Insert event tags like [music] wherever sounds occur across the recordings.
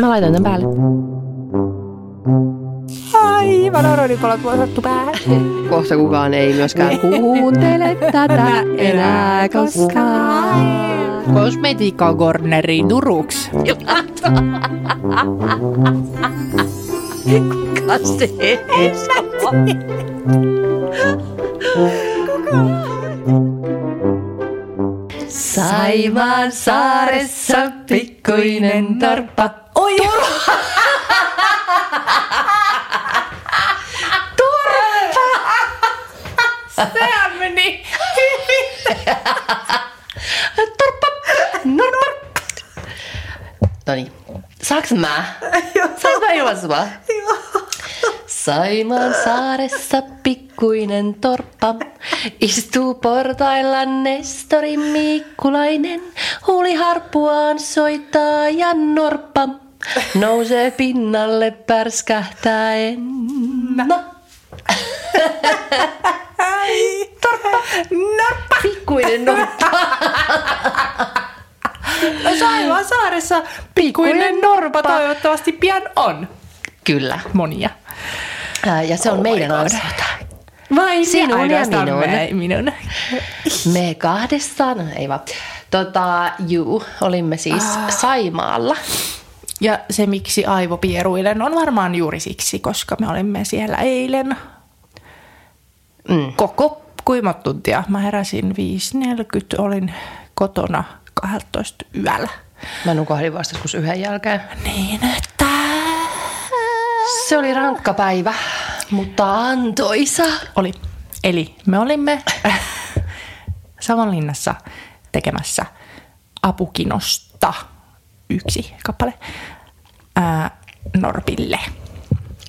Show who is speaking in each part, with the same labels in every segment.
Speaker 1: Mä laitan tämän päälle.
Speaker 2: Aivan oronipalot vuosattu päähän.
Speaker 1: Kohta kukaan ei myöskään kuuntele tätä enää koskaan.
Speaker 2: Kosmetiikka Gorneri Turuks.
Speaker 1: Kuka se Saimaan saaressa pikkuinen torppa.
Speaker 2: Oi! [laughs] [laughs] Sehän meni [laughs]
Speaker 1: Torppa! Norppa! No niin. Saanko mä? Saanko mä ilmaisua? Saimaan saaressa pikkuinen torppa. Istuu portailla Nestori Miikkulainen. Huuli harppuaan soittaa ja norppa. Nousee pinnalle pärskähtäen. No. Torppa.
Speaker 2: Norppa!
Speaker 1: Pikkuinen norppa.
Speaker 2: Saimaan saaressa pikkuinen norpa toivottavasti pian on.
Speaker 1: Kyllä.
Speaker 2: Monia.
Speaker 1: Ja se on
Speaker 2: Oh
Speaker 1: meidän ansiota.
Speaker 2: Vai
Speaker 1: Sinun ja minun.
Speaker 2: me- minun.
Speaker 1: Me kahdestaan, ei vaan. Tota, juu, olimme siis
Speaker 2: Ah.
Speaker 1: Saimaalla.
Speaker 2: Ja se, miksi aivopieruilen, on varmaan juuri siksi, koska me olimme siellä eilen
Speaker 1: Mm.
Speaker 2: koko kuimat tuntia. Mä heräsin 5.40, olin kotona 12 yöllä.
Speaker 1: Mä nukahdin vasta joskus yhden jälkeen.
Speaker 2: Niin, että...
Speaker 1: Se oli rankka päivä, mutta antoisa.
Speaker 2: Oli. Eli me olimme [laughs] Savonlinnassa tekemässä apukinosta yksi kappale ää, Norpille.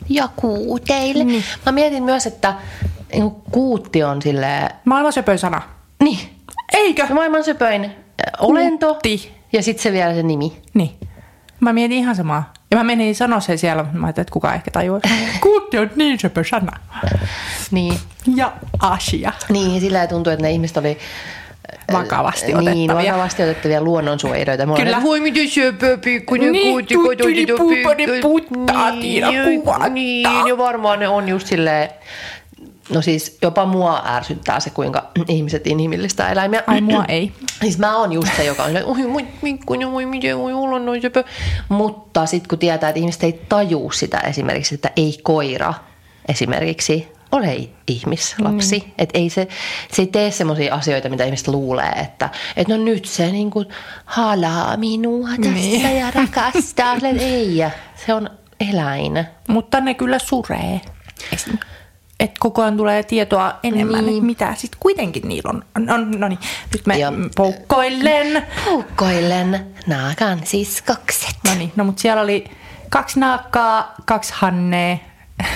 Speaker 1: Ja kuuteille. Niin. Mä mietin myös, että niin kuutti on silleen,
Speaker 2: Maailman söpöin sana.
Speaker 1: niin,
Speaker 2: Eikö?
Speaker 1: maailman söpöin olento.
Speaker 2: Kuutti.
Speaker 1: Ja sitten se vielä se nimi.
Speaker 2: Niin. Mä mietin ihan samaa. Ja mä menin sanoa sen siellä, mutta mä ajattelin, että kukaan ehkä tajua. Kuutti on niin söpö sana.
Speaker 1: Niin.
Speaker 2: Ja asia.
Speaker 1: Niin, sillä tuntuu, että ne ihmiset oli äh,
Speaker 2: Vakavasti
Speaker 1: Niin,
Speaker 2: otettavia.
Speaker 1: vakavasti otettavia luonnonsuojelijoita. Me
Speaker 2: Kyllä.
Speaker 1: Voi miten syöpö pikkuinen
Speaker 2: Niin,
Speaker 1: kuutti,
Speaker 2: tuttuli
Speaker 1: kototi,
Speaker 2: puupani
Speaker 1: pikku-
Speaker 2: puttaa, Tiina,
Speaker 1: Niin,
Speaker 2: kuvattaa.
Speaker 1: Niin, ja varmaan ne on just silleen, no siis jopa mua ärsyttää se, kuinka [clears throat] ihmiset inhimillistä eläimiä.
Speaker 2: Ai mua [clears throat] ei.
Speaker 1: Siis mä oon just se, joka on oi voi pikkuinen, voi miten voi olla noin söpö. Mutta sitten kun tietää, että ihmiset ei tajuu sitä esimerkiksi, että ei koira esimerkiksi ole ihmislapsi. Mm. Että ei se, se ei tee semmoisia asioita, mitä ihmiset luulee, että et no nyt se niinku halaa minua tässä
Speaker 2: Niin.
Speaker 1: ja rakastaa. Ei, se on eläin.
Speaker 2: Mutta ne kyllä suree. Esim. Et koko ajan tulee tietoa enemmän,
Speaker 1: Niin.
Speaker 2: mitä sitten kuitenkin niillä on. No, no niin, nyt me
Speaker 1: Ja-
Speaker 2: poukkoillen.
Speaker 1: Puukkoillen naakan siskokset.
Speaker 2: No niin, no mutta siellä oli kaksi naakkaa, kaksi Hannea. [laughs]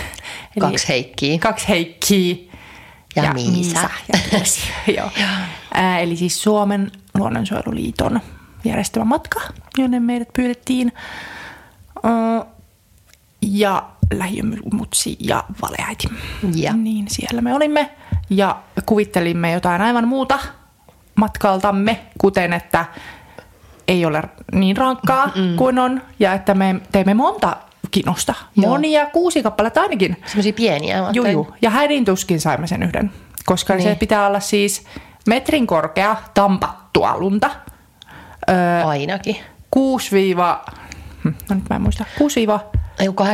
Speaker 2: Eli
Speaker 1: Kaksi Heikkiä.
Speaker 2: Kaksi Heikkiä.
Speaker 1: Ja Miisa.
Speaker 2: ja Kirsi, [laughs] Joo. Ää, eli siis Suomen luonnonsuojeluliiton järjestämä matka, jonne meidät pyydettiin. Ja lähiömutsi ja valeäiti.
Speaker 1: Ja.
Speaker 2: Niin siellä me olimme ja kuvittelimme jotain aivan muuta matkaltamme, kuten että ei ole niin rankkaa mm. kuin on ja että me teemme monta kinosta.
Speaker 1: Joo.
Speaker 2: Monia, kuusi kappaletta ainakin.
Speaker 1: Semmoisia pieniä.
Speaker 2: Juu, juu. Ja hädin tuskin saimme sen yhden, koska niin. se pitää olla siis metrin korkea tampattua lunta. Öö,
Speaker 1: Ainakin.
Speaker 2: 6 viiva, hm, no nyt mä en muista, 6 viiva
Speaker 1: Ei kun 8-15.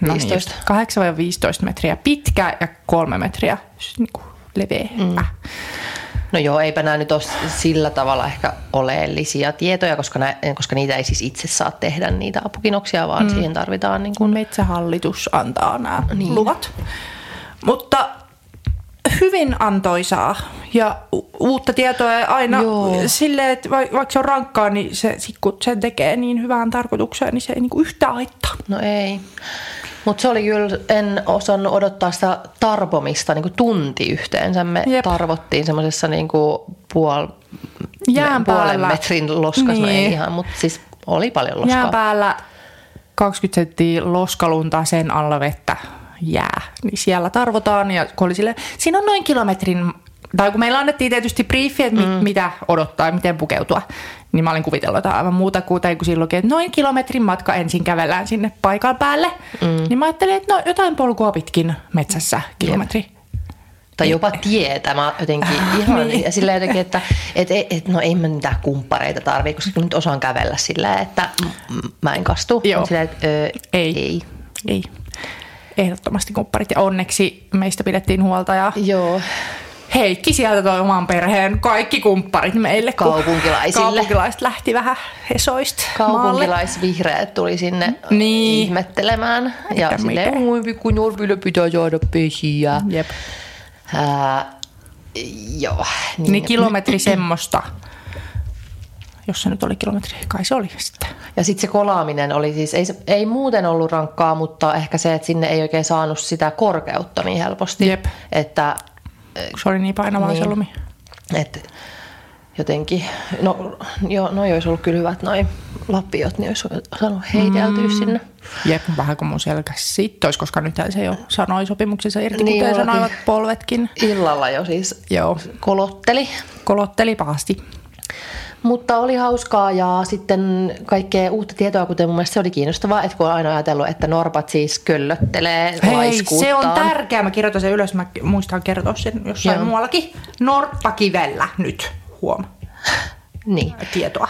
Speaker 2: no niin, just, 8-15 metriä pitkä ja 3 metriä niin kuin leveä. Mm.
Speaker 1: No joo, eipä nämä nyt ole sillä tavalla ehkä oleellisia tietoja, koska, nä, koska niitä ei siis itse saa tehdä niitä apukinoksia, vaan mm. siihen tarvitaan niin
Speaker 2: kun metsähallitus antaa nämä
Speaker 1: niin.
Speaker 2: luvat. Mutta hyvin antoisaa ja u- uutta tietoa ja aina
Speaker 1: Joo.
Speaker 2: silleen, että va- vaikka se on rankkaa, niin se, sit kun sen tekee niin hyvään tarkoitukseen, niin se ei niinku yhtään haittaa.
Speaker 1: no ei. Mutta se oli kyllä, en osannut odottaa sitä tarpomista niin kuin tunti yhteensä. Me Jep. Tarvottiin semmoisessa niin puol,
Speaker 2: Jään
Speaker 1: puolen
Speaker 2: päällä.
Speaker 1: metrin loskas, no ei
Speaker 2: Niin.
Speaker 1: ihan, mutta siis oli paljon loskaa.
Speaker 2: Jään päällä 20 senttiä loskalunta, sen alla vettä jää. Niin siellä tarvotaan ja kun oli sille, siinä on noin kilometrin tai kun meillä annettiin tietysti briefi, että mm. mitä odottaa ja miten pukeutua, niin mä olin kuvitellut jotain aivan muuta kuin, tai kun silloin että noin kilometrin matka ensin kävellään sinne paikan päälle, mm. niin mä ajattelin, että no jotain polkua pitkin metsässä kilometri. Jep
Speaker 1: tai jopa tietä. Mä jotenkin [laughs] ihan niin. ja sillä jotenkin, että et, et, no ei mä mitään kumppareita tarvii, koska nyt osaan kävellä sillä, että mä en kastu.
Speaker 2: Joo.
Speaker 1: Sillä, että, ö,
Speaker 2: ei. ei. Ei. Ehdottomasti kumpparit ja onneksi meistä pidettiin huolta ja
Speaker 1: Joo.
Speaker 2: Heikki sieltä toi oman perheen kaikki kumpparit meille.
Speaker 1: Kaupunkilaisille.
Speaker 2: Kaupunkilaiset lähti vähän hesoista
Speaker 1: Kaupunkilaisvihreät tuli sinne niin. ihmettelemään. Ja Eikä silleen, oi pikku Norville pitää saada pesiä.
Speaker 2: Jep.
Speaker 1: Ää, joo.
Speaker 2: Niin. niin kilometri semmoista. Jos se nyt oli kilometri, kai se oli sitten.
Speaker 1: Ja sitten se kolaaminen oli siis, ei, ei muuten ollut rankkaa, mutta ehkä se, että sinne ei oikein saanut sitä korkeutta niin helposti.
Speaker 2: Jep.
Speaker 1: Että,
Speaker 2: se oli niin painavaa niin, se lumi.
Speaker 1: Että jotenkin, no, jo, noi olisi ollut kyllä hyvät noin lapiot, niin olisi saanut heiteltyä mm. sinne.
Speaker 2: Jep, vähän kuin mun selkä sittoisi, koska nyt se jo sanoi sopimuksessa irti, niin kuten sanoivat polvetkin.
Speaker 1: Illalla jo siis Joo. kolotteli.
Speaker 2: Kolotteli pahasti.
Speaker 1: Mutta oli hauskaa ja sitten kaikkea uutta tietoa, kuten mun mielestä se oli kiinnostavaa, että kun on aina ajatellut, että norpat siis köllöttelee
Speaker 2: Hei, se on tärkeää. Mä kirjoitan sen ylös, mä muistan kertoa sen jossain Joo. muuallakin. Norppakivellä nyt huom.
Speaker 1: Niin.
Speaker 2: Tietoa.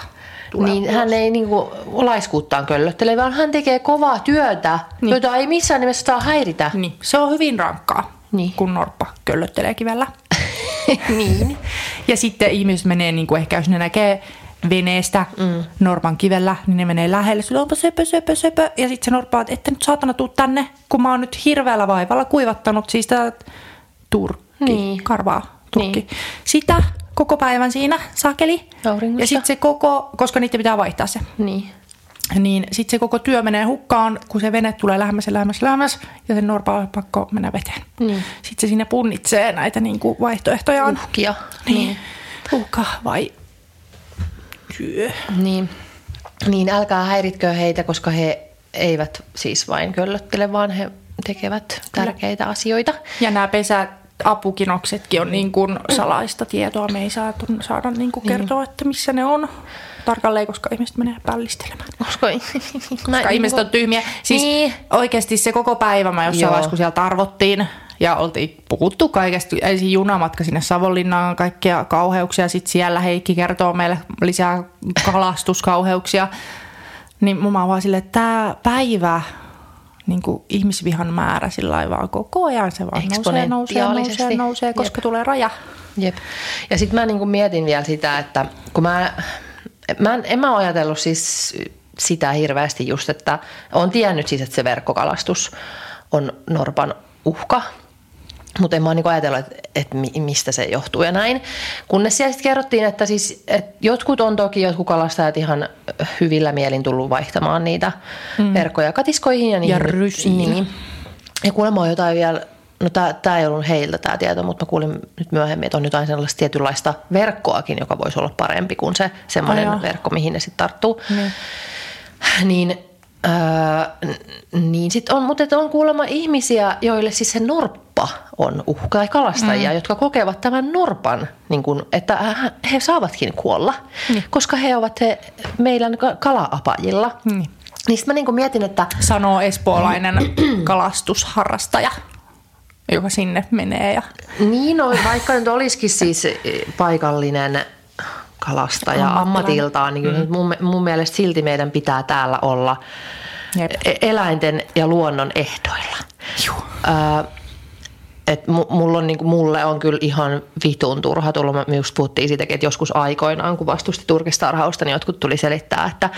Speaker 1: Niin ulos. hän ei niinku laiskuuttaan köllöttele, vaan hän tekee kovaa työtä, niin. jota ei missään nimessä saa häiritä.
Speaker 2: Niin. Se on hyvin rankkaa, niin. kun norppa köllöttelee kivellä. [laughs]
Speaker 1: niin.
Speaker 2: Ja sitten ihmiset menee, niin kuin ehkä jos ne näkee veneestä mm. norpan kivellä, niin ne menee lähelle. Sillä onpa söpö, söpö, söpö. Ja sitten se norppa että nyt saatana tuu tänne, kun mä oon nyt hirveällä vaivalla kuivattanut siis tätä turkki, niin. karvaa turkki. Niin. Sitä koko päivän siinä sakeli.
Speaker 1: Auringossa.
Speaker 2: Ja sitten se koko, koska niitä pitää vaihtaa se.
Speaker 1: Niin.
Speaker 2: Niin sitten se koko työ menee hukkaan, kun se vene tulee lähemmäs ja lähemmäs, lähemmäs ja sen norpa on pakko mennä veteen. Niin. Sitten se sinne punnitsee näitä niin kuin vaihtoehtoja.
Speaker 1: Uhkia.
Speaker 2: Niin. niin. Uhka vai työ.
Speaker 1: Niin. niin, älkää häiritkö heitä, koska he eivät siis vain köllöttele, vaan he tekevät tärkeitä asioita.
Speaker 2: Ja nämä pesät apukinoksetkin on niin kuin salaista tietoa. Me ei saatu, saada niin kuin niin. kertoa, että missä ne on tarkalleen, koska ihmiset menee pällistelemään.
Speaker 1: Koska,
Speaker 2: koska niin ihmiset on tyhmiä. Siis niin. oikeasti se koko päivä mä jossain vaiheessa, kun siellä tarvottiin ja oltiin puhuttu kaikesta. Ensin junamatka sinne Savonlinnaan, kaikkia kauheuksia. Sitten siellä Heikki kertoo meille lisää kalastuskauheuksia. Niin mä vaan silleen, että tämä päivä niin kuin ihmisvihan määrä sillä vaan koko ajan. Se vaan nousee, nousee, nousee, nousee, koska Jep. tulee raja.
Speaker 1: Jep. Ja sitten mä niin kuin mietin vielä sitä, että kun mä, mä en, en mä ajatellut siis sitä hirveästi just, että on tiennyt siis, että se verkkokalastus on Norpan uhka mutta en mä niinku ajatellut, että, että mistä se johtuu ja näin. Kunnes siellä sitten kerrottiin, että siis, että jotkut on toki jotkut kalastajat ihan hyvillä mielin tullut vaihtamaan niitä mm. verkkoja katiskoihin. Ja,
Speaker 2: niihin, ja rysiin.
Speaker 1: Niin. Ja kuulemma on jotain vielä, no tämä ei ollut heiltä tämä tieto, mutta mä kuulin nyt myöhemmin, että on jotain sellaista tietynlaista verkkoakin, joka voisi olla parempi kuin se semmoinen verkko, mihin ne sitten tarttuu. Mm. Niin Öö, niin sit on, mutta on kuulemma ihmisiä, joille siis se norppa on uhka tai kalastajia, mm. jotka kokevat tämän norpan, niin kun, että he saavatkin kuolla, mm. koska he ovat he meidän kalaapajilla. Mm. Niin sitten mä niin mietin, että...
Speaker 2: Sanoo espoolainen kalastusharrastaja joka sinne menee. Ja...
Speaker 1: Niin, no, vaikka nyt olisikin siis paikallinen kalastaja ammatiltaan, niin mm. mun, mun mielestä silti meidän pitää täällä olla Jep. E-, eläinten ja luonnon ehdoilla.
Speaker 2: Joo.
Speaker 1: Äh, et mulla on, niin mulle on kyllä ihan vitun turha tullut. Me just puhuttiin siitäkin, että joskus aikoinaan, kun vastusti turkistarhausta, niin jotkut tuli selittää, että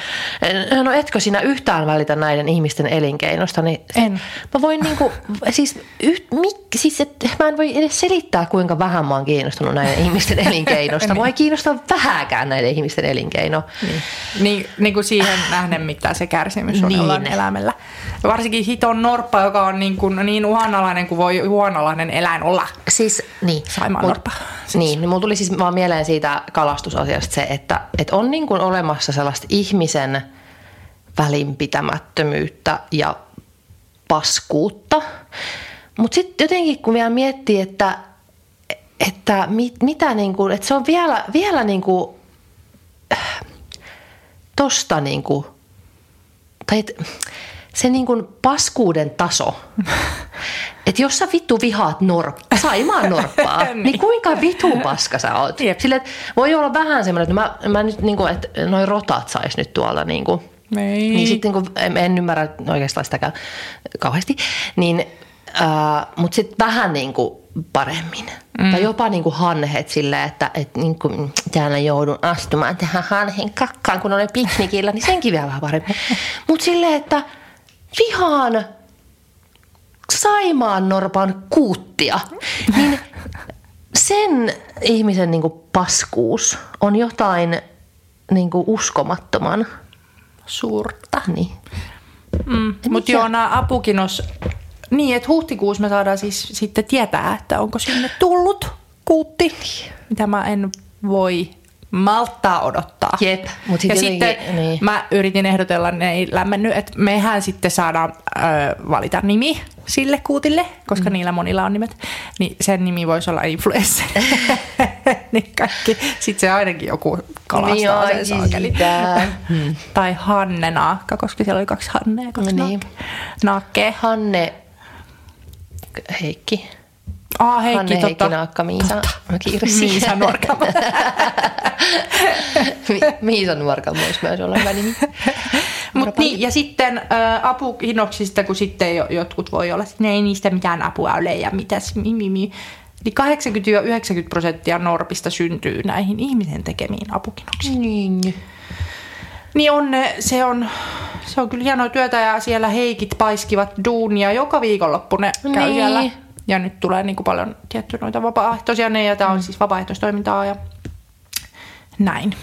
Speaker 1: no etkö sinä yhtään välitä näiden ihmisten elinkeinosta. Niin
Speaker 2: en.
Speaker 1: Mä voin niin kuin, siis, yht, mik, siis että mä en voi edes selittää, kuinka vähän mä oon kiinnostunut näiden ihmisten [laughs] elinkeinosta. Mua ei kiinnosta vähäkään näiden ihmisten elinkeino.
Speaker 2: Niin, niin, niin kuin siihen nähden, mitä se kärsimys on niin. elämällä. Varsinkin hiton norppa, joka on niin, kuin, niin uhanalainen kuin voi uhanalainen eläin olla.
Speaker 1: Siis, niin.
Speaker 2: Saimaan norppa.
Speaker 1: Siis. Niin, niin mulla tuli siis vaan mieleen siitä kalastusasiasta se, että, että on niin kuin olemassa sellaista ihmisen välinpitämättömyyttä ja paskuutta. Mutta sitten jotenkin kun vielä miettii, että että mit, mitä niin kuin, että se on vielä, vielä niin kuin, äh, tosta niin kuin, tai et, se niin kuin paskuuden taso. [laughs] Että jos sä vittu vihaat norppaa, saimaan norppaa, [laughs] niin. niin kuinka vitu paska sä oot?
Speaker 2: Jep.
Speaker 1: Sille, voi olla vähän semmoinen, että mä, mä nyt niin kuin, että noi rotat sais nyt tuolla niin kuin,
Speaker 2: Ei.
Speaker 1: niin sitten niin en, en ymmärrä oikeastaan sitäkään kauheasti, niin, äh, mutta sitten vähän niin kuin paremmin. Mm. Tai jopa niin kuin hanhet silleen, että, että niin kuin, täällä joudun astumaan tähän hanhen kakkaan, kun olen piknikillä, niin senkin vielä vähän paremmin. [laughs] Mutta silleen, että vihaan Saimaan Norpan kuuttia, niin sen ihmisen niin kuin paskuus on jotain niin kuin uskomattoman
Speaker 2: Suurta.
Speaker 1: niin.
Speaker 2: Mm. Mutta joo, nämä apukinos... Niin, että huhtikuussa me saadaan siis sitten tietää, että onko sinne tullut kuutti, mitä mä en voi malttaa odottaa.
Speaker 1: Jep, mut sit
Speaker 2: ja
Speaker 1: jotenkin-
Speaker 2: sitten
Speaker 1: niin.
Speaker 2: mä yritin ehdotella, ne ei lämmennyt, että mehän sitten saadaan ö, valita nimi sille kuutille, koska mm. niillä monilla on nimet, niin sen nimi voisi olla influencer. [laughs] [laughs] niin kaikki. Sitten se ainakin joku kalastaa
Speaker 1: Niin,
Speaker 2: sen saakeli.
Speaker 1: sitä.
Speaker 2: Tai Hanne Naakka, koska siellä oli kaksi Hannea ja kaksi
Speaker 1: Niin.
Speaker 2: niin. Naakkea.
Speaker 1: Hanne Heikki.
Speaker 2: Aa, Heikki,
Speaker 1: Hanne Heikki
Speaker 2: totta.
Speaker 1: Naakka Miisa. Mä kiirsin.
Speaker 2: Miisa Nuorkama. [laughs]
Speaker 1: Mi- Miisa Nuorkama voisi myös olla hyvä nimi. [laughs]
Speaker 2: Mut niin, ja sitten ä, apukinoksista, kun sitten jo, jotkut voi olla, että ei niistä mitään apua ole ja mitäs, mi, mi, mi. Niin 80-90 prosenttia norpista syntyy näihin ihmisen tekemiin apukinoksiin.
Speaker 1: Niin.
Speaker 2: Niin on, ne- se on, se on kyllä hienoa työtä ja siellä heikit paiskivat duunia joka viikonloppu ne käy
Speaker 1: Niin.
Speaker 2: siellä. Ja nyt tulee niin kuin paljon tietty noita vapaaehtoisia ne ja tämä on siis vapaaehtoistoimintaa ja näin.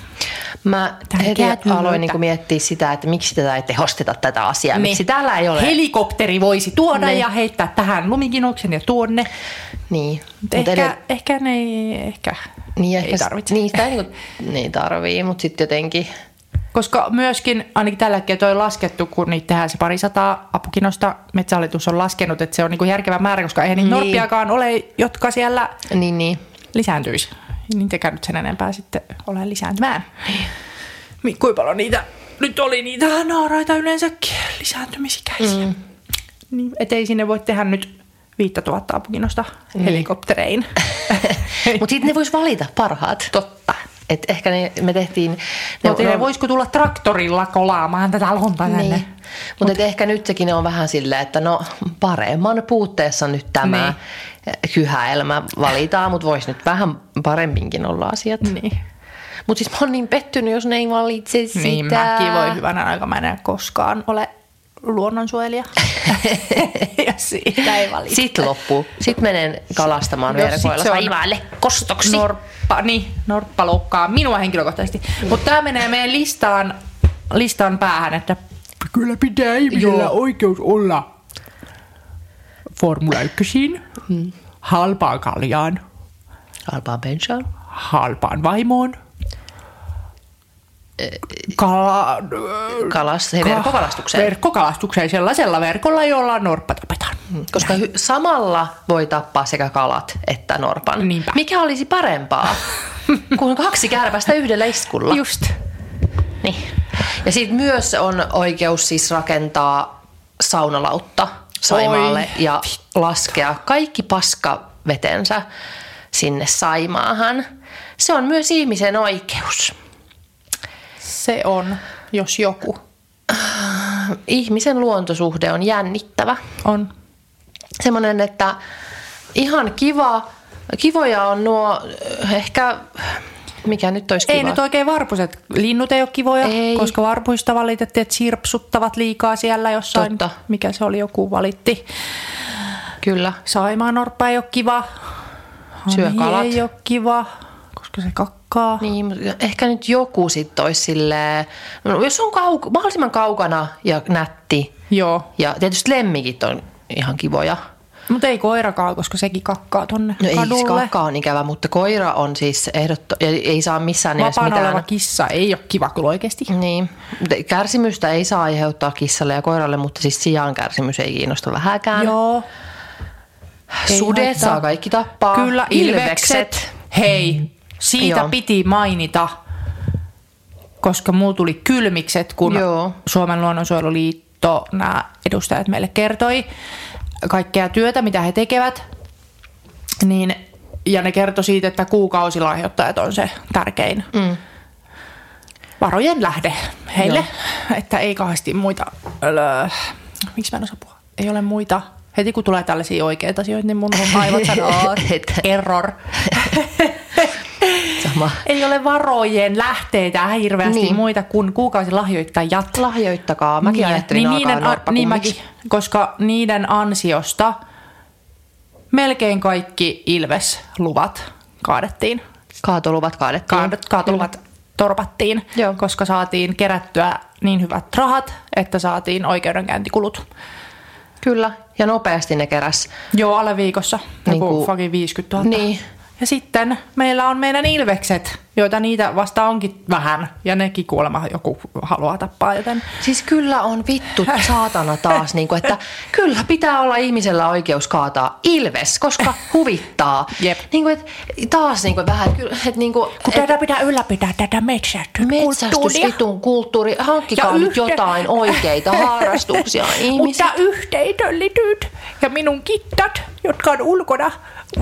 Speaker 1: Mä heti aloin niin miettiä sitä, että miksi tätä ei tehosteta tätä asiaa. Miksi täällä ei ole.
Speaker 2: Helikopteri voisi tuoda
Speaker 1: Niin.
Speaker 2: ja heittää tähän lumikinoksen ja tuonne.
Speaker 1: Niin.
Speaker 2: Mut ehkä,
Speaker 1: edell-
Speaker 2: ehkä ne ei, ehkä
Speaker 1: niin ehkä
Speaker 2: ei tarvitse.
Speaker 1: Niin, sitä ei, niin, niin tarvii, mutta sitten jotenkin...
Speaker 2: Koska myöskin, ainakin tällä hetkellä toi laskettu, kun niitä tehdään se parisataa apukinosta, Metsähallitus on laskenut, että se on niinku järkevä määrä, koska eihän niitä
Speaker 1: Niin.
Speaker 2: norppiakaan ole, jotka siellä
Speaker 1: Niin, niin.
Speaker 2: lisääntyisi. Niitäkään nyt sen enempää sitten ole lisääntymään. Mi- Kuinka paljon niitä nyt oli niitä naaraita yleensäkin lisääntymisikäisiä. Mm. Niin, et ei sinne voi tehdä nyt 5000 apukinosta niin. helikopterein. [laughs]
Speaker 1: Mutta sitten ne vois valita parhaat.
Speaker 2: Totta.
Speaker 1: Et ehkä ne, me tehtiin...
Speaker 2: Ne, no, ne, voisiko tulla traktorilla kolaamaan tätä lonta tänne?
Speaker 1: Niin. Mutta Mut, ehkä nytkin on vähän silleen, että no paremman puutteessa nyt tämä
Speaker 2: Niin.
Speaker 1: kyhäelmä valitaan, mutta voisi nyt vähän parempinkin olla asiat.
Speaker 2: Niin.
Speaker 1: Mutta siis mä oon niin pettynyt, jos ne ei valitse sitä.
Speaker 2: Niin, mäkin voi hyvänä aika, mä en koskaan ole luonnonsuojelija. [laughs] ja siitä ei valita.
Speaker 1: Sitten loppuu. Sitten menen kalastamaan
Speaker 2: sit se on
Speaker 1: saimaalle kostoksi.
Speaker 2: Norppa, niin, norppa loukkaa minua henkilökohtaisesti. Mutta tämä menee meidän listaan, listan päähän, että kyllä pitää ihmisellä
Speaker 1: Joo.
Speaker 2: oikeus olla Formula 1, hmm. halpaan kaljaan,
Speaker 1: Alpaa bensaan.
Speaker 2: halpaan vaimoon, kala,
Speaker 1: Kalas, hei, verkkokalastukseen.
Speaker 2: verkkokalastukseen sellaisella verkolla, jolla norppa tapetaan.
Speaker 1: Koska hy- samalla voi tappaa sekä kalat että norpan.
Speaker 2: Niinpä.
Speaker 1: Mikä olisi parempaa [laughs] kuin kaksi kärpästä yhdellä iskulla?
Speaker 2: Just.
Speaker 1: Niin. Ja sitten myös on oikeus siis rakentaa saunalautta Saimaalle
Speaker 2: Oi.
Speaker 1: ja laskea kaikki paskavetensä sinne Saimaahan. Se on myös ihmisen oikeus.
Speaker 2: Se on, jos joku
Speaker 1: Ihmisen luontosuhde on jännittävä.
Speaker 2: on.
Speaker 1: Semmoinen, että ihan kiva, kivoja on nuo äh, ehkä, mikä nyt olisi kiva?
Speaker 2: Ei nyt oikein varpuset. Linnut ei ole kivoja,
Speaker 1: Ei.
Speaker 2: koska varpuista valitettiin, että sirpsuttavat liikaa siellä jossain.
Speaker 1: Totta.
Speaker 2: Mikä se oli, joku valitti.
Speaker 1: Kyllä.
Speaker 2: Saimaan norppa ei ole kiva.
Speaker 1: Syö kalat.
Speaker 2: ei ole kiva, koska se kakkaa.
Speaker 1: Niin, mutta ehkä nyt joku sitten olisi silleen, no, jos on kau- mahdollisimman kaukana ja nätti.
Speaker 2: Joo,
Speaker 1: Ja tietysti lemmikit on ihan kivoja.
Speaker 2: mutta ei koirakaan, koska sekin kakkaa tonne
Speaker 1: No ei
Speaker 2: kadulle.
Speaker 1: kakka on ikävä, mutta koira on siis ehdotto, ei, ei saa missään nimessä mitään.
Speaker 2: oleva kissa ei ole kiva kyllä oikeasti.
Speaker 1: Niin. Kärsimystä ei saa aiheuttaa kissalle ja koiralle, mutta siis sijaan kärsimys ei kiinnosta vähäkään.
Speaker 2: Joo. Ei
Speaker 1: Sudet
Speaker 2: haittaa.
Speaker 1: saa kaikki tappaa.
Speaker 2: Kyllä, ilvekset. Hei, siitä
Speaker 1: Joo.
Speaker 2: piti mainita, koska mulla tuli kylmikset, kun
Speaker 1: Joo.
Speaker 2: Suomen luonnonsuojeluliitto, nämä edustajat meille kertoi kaikkea työtä, mitä he tekevät. Niin, ja ne kertoi siitä, että kuukausilahjoittajat on se tärkein
Speaker 1: Mm.
Speaker 2: varojen lähde heille,
Speaker 1: Joo.
Speaker 2: että ei kauheasti muita, öö, miksi mä en osaa puhua, ei ole muita. Heti kun tulee tällaisia oikeita asioita, niin mun aivot sanoo [laughs]
Speaker 1: Että-
Speaker 2: error. [laughs]
Speaker 1: Sama.
Speaker 2: Ei ole varojen lähteitä hirveästi
Speaker 1: Niin.
Speaker 2: niin. muita kuin kuukausilahjoittajat.
Speaker 1: Lahjoittakaa. Mäkin ajattelin
Speaker 2: niin,
Speaker 1: alkaa
Speaker 2: niiden, a, niin mäkin, koska niiden ansiosta melkein kaikki Ilves-luvat kaadettiin.
Speaker 1: Kaatoluvat kaadettiin.
Speaker 2: Kaad- kaatoluvat torpattiin,
Speaker 1: Joo.
Speaker 2: koska saatiin kerättyä niin hyvät rahat, että saatiin oikeudenkäyntikulut.
Speaker 1: Kyllä, ja nopeasti ne keräs.
Speaker 2: Joo, alle viikossa.
Speaker 1: Niinku-
Speaker 2: niin fucking 50 000.
Speaker 1: Niin.
Speaker 2: Ja sitten meillä on meidän ilvekset, joita niitä vasta onkin vähän. Ja nekin kuulemma joku haluaa tappaa, joten...
Speaker 1: Siis kyllä on vittu saatana taas, niin kuin, että kyllä pitää olla ihmisellä oikeus kaataa ilves, koska huvittaa.
Speaker 2: Jep.
Speaker 1: Niin kuin, että taas niin kuin, vähän, että kyllä, että niin kuin,
Speaker 2: Kun tätä pitää ylläpitää, tätä metsästyskulttuuria.
Speaker 1: kulttuuri, hankkikaa
Speaker 2: Ja
Speaker 1: nyt
Speaker 2: yhtä-
Speaker 1: jotain oikeita harrastuksia ihmiset. [laughs]
Speaker 2: Mutta yhteisöllityt ja minun kittat, jotka on ulkona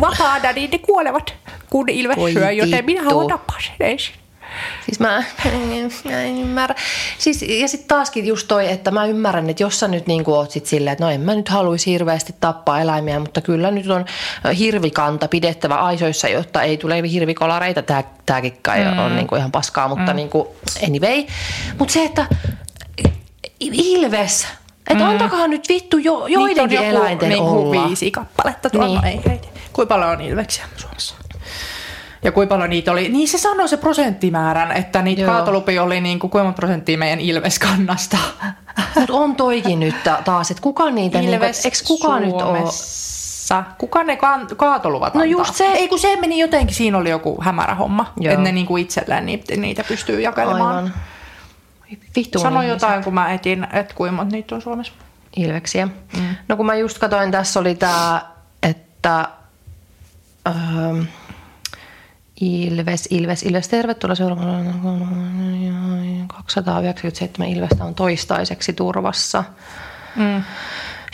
Speaker 2: vapaana, niin ne kuolevat, kun syö, joten minä haluan tappaa sen ensin.
Speaker 1: Siis mä, mä en ymmärrä. Siis, ja sitten taaskin just toi, että mä ymmärrän, että jos sä nyt niin oot sit silleen, että no en mä nyt haluaisi hirveästi tappaa eläimiä, mutta kyllä nyt on hirvikanta pidettävä aisoissa, jotta ei tule hirvikolareita. Tää, tääkin kai mm. on niin kuin ihan paskaa, mutta mm. niin kuin anyway. Mutta se, että ilves, että mm. antakaa nyt vittu jo, joidenkin
Speaker 2: Niitä on
Speaker 1: eläinten
Speaker 2: joku,
Speaker 1: olla.
Speaker 2: Niin viisi kappaletta tuolla.
Speaker 1: Niin.
Speaker 2: Niin. Ei, ei. Kuinka paljon on ilveksiä Suomessa? Ja kuinka paljon niitä oli? Niin se sanoi se prosenttimäärän, että niitä
Speaker 1: Joo.
Speaker 2: kaatolupia oli niin kuin, kuinka prosenttia meidän ilveskannasta.
Speaker 1: Mutta on toikin nyt ta- taas, että kuka niitä, niin kuin,
Speaker 2: Ilves
Speaker 1: eikö kuka nyt ole?
Speaker 2: Kuka ne kan- kaatoluvat
Speaker 1: No
Speaker 2: antaa?
Speaker 1: just se.
Speaker 2: Ei kun se meni jotenkin, siinä oli joku hämärä homma. Että ne niinku itselleen niitä, niitä pystyy jakelemaan.
Speaker 1: Aivan.
Speaker 2: Sano jotain, kun mä etin, että kuinka monta niitä on Suomessa.
Speaker 1: Ilveksiä. Mm. No kun mä just katsoin, tässä oli tää, että ähm, Ilves, Ilves, Ilves, tervetuloa seuraavaan. 297 Ilvestä on toistaiseksi turvassa.
Speaker 2: Mm.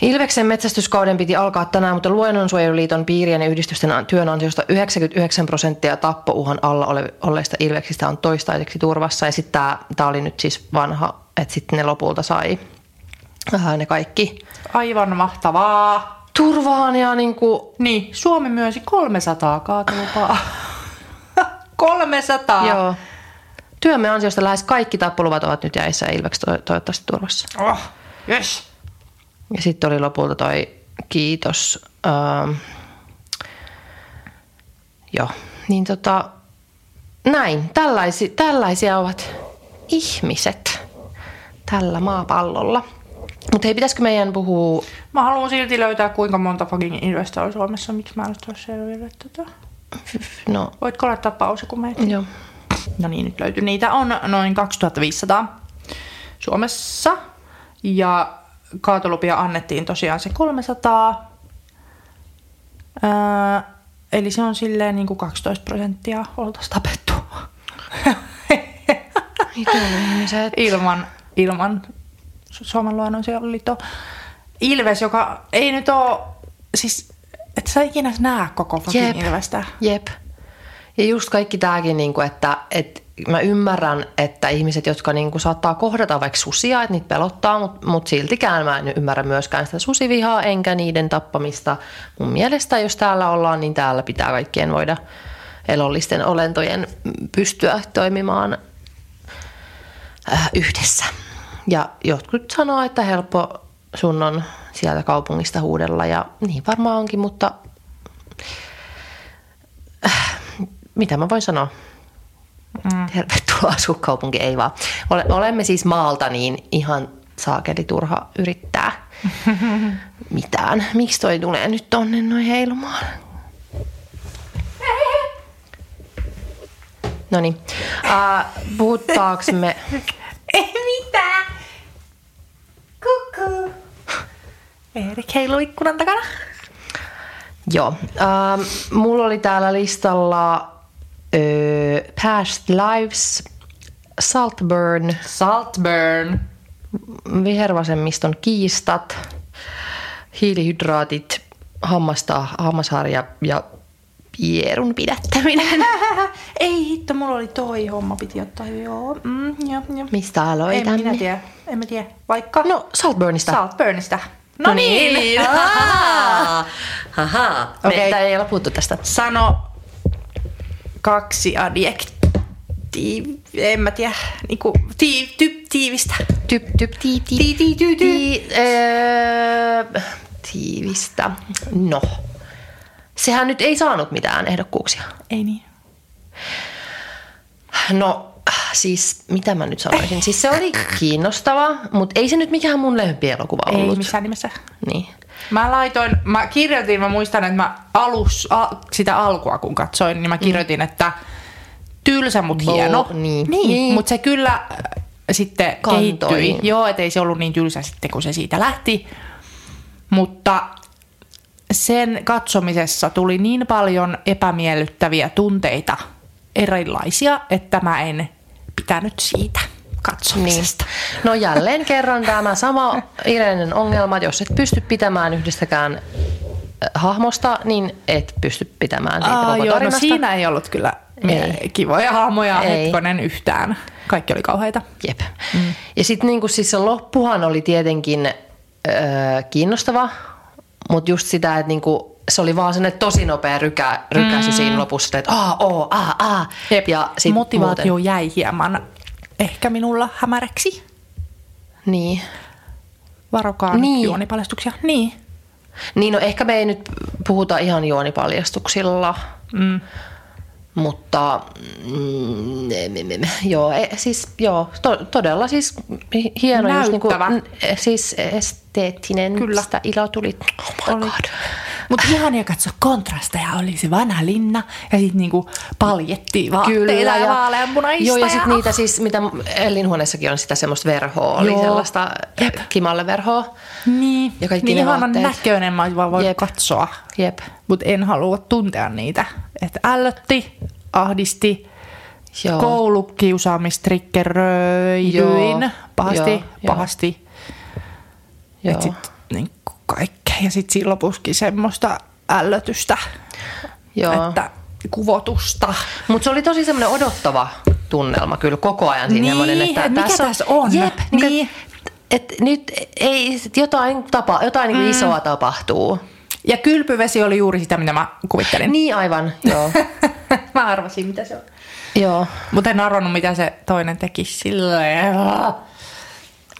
Speaker 1: Ilveksen metsästyskauden piti alkaa tänään, mutta Luonnonsuojeluliiton piirien ja yhdistysten työn ansiosta 99 prosenttia tappouhan alla ole- olleista ilveksistä on toistaiseksi turvassa. Ja sitten tämä, tämä oli nyt siis vanha, että sitten ne lopulta sai äh, ne kaikki
Speaker 2: Aivan mahtavaa.
Speaker 1: turvaan ja niin kuin,
Speaker 2: Niin, Suomi myönsi 300 kaatolupaa. [laughs] 300!
Speaker 1: joo. Työmme ansiosta lähes kaikki tappoluvat ovat nyt jäissä ja Ilveksi to- toivottavasti turvassa.
Speaker 2: Oh, yes.
Speaker 1: Ja sitten oli lopulta toi kiitos. Ähm, joo, niin tota, näin. Tällaisi, tällaisia ovat ihmiset tällä maapallolla. Mutta hei, pitäisikö meidän puhua...
Speaker 2: Mä haluan silti löytää, kuinka monta fucking ilvestä on Suomessa. Miksi mä en ole selville tätä?
Speaker 1: No,
Speaker 2: Voitko laittaa pause, kun meitä?
Speaker 1: joo.
Speaker 2: No niin, nyt löytyy. Niitä on noin 2500 Suomessa. Ja kaatolupia annettiin tosiaan se 300. Öö, eli se on silleen niin kuin 12 prosenttia oltaisiin tapettu. [laughs]
Speaker 1: Ihmiset?
Speaker 2: ilman, ilman Su- Suomen luonnonsuojeluliitto. Ilves, joka ei nyt ole, siis et sä ikinä näe koko fucking
Speaker 1: Jep.
Speaker 2: ilvestä.
Speaker 1: Jep. Ja just kaikki tämäkin, niin kuin, että, että mä ymmärrän, että ihmiset, jotka niin kuin, saattaa kohdata vaikka susia, että niitä pelottaa, mutta mut siltikään mä en ymmärrä myöskään sitä susivihaa enkä niiden tappamista. Mun mielestä, jos täällä ollaan, niin täällä pitää kaikkien voida elollisten olentojen pystyä toimimaan äh, yhdessä. Ja jotkut sanoo, että helppo sun on sieltä kaupungista huudella ja niin varmaan onkin, mutta äh, mitä mä voin sanoa? Mm. Tervetuloa asukaupunki, ei vaan. Ole, olemme siis maalta, niin ihan saakeli turha yrittää [laughs] mitään. Miksi toi tulee nyt tonne noin heilumaan? No niin, äh, puhuttaanko me... [laughs]
Speaker 2: Ei mitään. Kuku. Erik heiluu ikkunan takana.
Speaker 1: Joo. Ähm, mulla oli täällä listalla ö, Past Lives, Saltburn,
Speaker 2: Saltburn.
Speaker 1: vihervasemmiston kiistat, hiilihydraatit, hammasta, hammasharja ja pierun pidättäminen. [laughs]
Speaker 2: Ei hitto, mulla oli toi homma, piti ottaa. Joo, mm, joo, joo.
Speaker 1: Mistä
Speaker 2: En
Speaker 1: aloitamme?
Speaker 2: minä tiedä, en mä tiedä. Vaikka
Speaker 1: No, Saltburnista.
Speaker 2: Saltburnista. No niin. [laughs]
Speaker 1: Ahaa. Ahaa. Me okay. ei olla puhuttu tästä.
Speaker 2: Sano kaksi adjektiiv... En mä tiedä. Niinku, tii, ty, tiivistä.
Speaker 1: Typ, typ, tii, tii,
Speaker 2: Tii, tii, tii, tii.
Speaker 1: tii, öö, tiivistä. No. Sehän nyt ei saanut mitään ehdokkuuksia.
Speaker 2: Ei niin.
Speaker 1: No, siis mitä mä nyt sanoisin? Siis se oli kiinnostava, mutta ei se nyt mikään mun lempielokuva
Speaker 2: Ei
Speaker 1: ollut.
Speaker 2: missään nimessä.
Speaker 1: Niin.
Speaker 2: Mä laitoin, mä kirjoitin, mä muistan, että mä alus, a, sitä alkua kun katsoin, niin mä kirjoitin, että tylsä mut
Speaker 1: Bo-
Speaker 2: hieno.
Speaker 1: niin.
Speaker 2: niin.
Speaker 1: Niin.
Speaker 2: Mutta se kyllä äh, sitten
Speaker 1: Kantoi.
Speaker 2: kehittyi. Joo, ettei se ollut niin tylsä sitten, kun se siitä lähti. Mutta sen katsomisessa tuli niin paljon epämiellyttäviä tunteita erilaisia, että mä en pitänyt siitä
Speaker 1: Niin.
Speaker 2: katsomisesta.
Speaker 1: No jälleen kerran tämä sama ireinen ongelma, jos et pysty pitämään yhdestäkään äh, hahmosta, niin et pysty pitämään niitä
Speaker 2: Aa,
Speaker 1: koko
Speaker 2: joo, no siinä ei ollut kyllä
Speaker 1: Ei.
Speaker 2: ei. kivoja hahmoja
Speaker 1: Ei.
Speaker 2: hetkonen yhtään. Kaikki oli kauheita.
Speaker 1: Jep. Mm. Ja sitten niinku, siis se loppuhan oli tietenkin öö, kiinnostava, mutta just sitä, että niinku, se oli vaan sellainen tosi nopea rykä, rykäsy mm. siinä lopussa, että aa, oo, aa, aa.
Speaker 2: Jep.
Speaker 1: Ja sit
Speaker 2: Motivaatio
Speaker 1: muuten-
Speaker 2: jäi hieman ehkä minulla hämäräksi.
Speaker 1: Niin.
Speaker 2: Varokaa
Speaker 1: Niin.
Speaker 2: niin. juonipaljastuksia. Niin.
Speaker 1: Niin, no ehkä me ei nyt puhuta ihan juonipaljastuksilla,
Speaker 2: Mm.
Speaker 1: Mutta mm, [laughs] joo, e, siis joo, to, todella siis hi- hieno just niinku,
Speaker 2: Näyttävä.
Speaker 1: n- siis esteettinen,
Speaker 2: Kyllä.
Speaker 1: sitä ilo tuli, oh my
Speaker 2: Oli.
Speaker 1: god.
Speaker 2: Mutta ihania katsoa kontrasteja. Oli se vanha linna ja sitten niinku paljetti vaatteita ja vaaleanpunaista.
Speaker 1: Joo, ja sitten niitä siis, mitä Ellinhuoneessakin on sitä semmoista verhoa, oli
Speaker 2: Joo.
Speaker 1: sellaista
Speaker 2: Jep.
Speaker 1: kimalle verhoa.
Speaker 2: Niin,
Speaker 1: Ja kaikki
Speaker 2: niin ihanan
Speaker 1: vaatteet.
Speaker 2: näköinen, mä vaan voin
Speaker 1: Jep.
Speaker 2: katsoa.
Speaker 1: Jep.
Speaker 2: Mutta en halua tuntea niitä. Että ällötti, ahdisti,
Speaker 1: Joo.
Speaker 2: koulukiusaamistrikkeröidyin
Speaker 1: Joo,
Speaker 2: pahasti,
Speaker 1: joo,
Speaker 2: pahasti.
Speaker 1: Joo.
Speaker 2: Et sit, niin kaikkea. Ja sitten siinä lopuskin semmoista ällötystä,
Speaker 1: Joo.
Speaker 2: että kuvotusta.
Speaker 1: Mutta se oli tosi semmoinen odottava tunnelma kyllä koko ajan siinä
Speaker 2: Niin,
Speaker 1: että
Speaker 2: et mikä tässä on?
Speaker 1: Jep, niin.
Speaker 2: Niin.
Speaker 1: Et, nyt ei jotain, tapa, jotain mm. isoa tapahtuu.
Speaker 2: Ja kylpyvesi oli juuri sitä, mitä mä kuvittelin.
Speaker 1: Niin aivan, joo. [laughs]
Speaker 2: mä arvasin, mitä se on.
Speaker 1: joo.
Speaker 2: Mutta en arvannut, mitä se toinen teki silleen.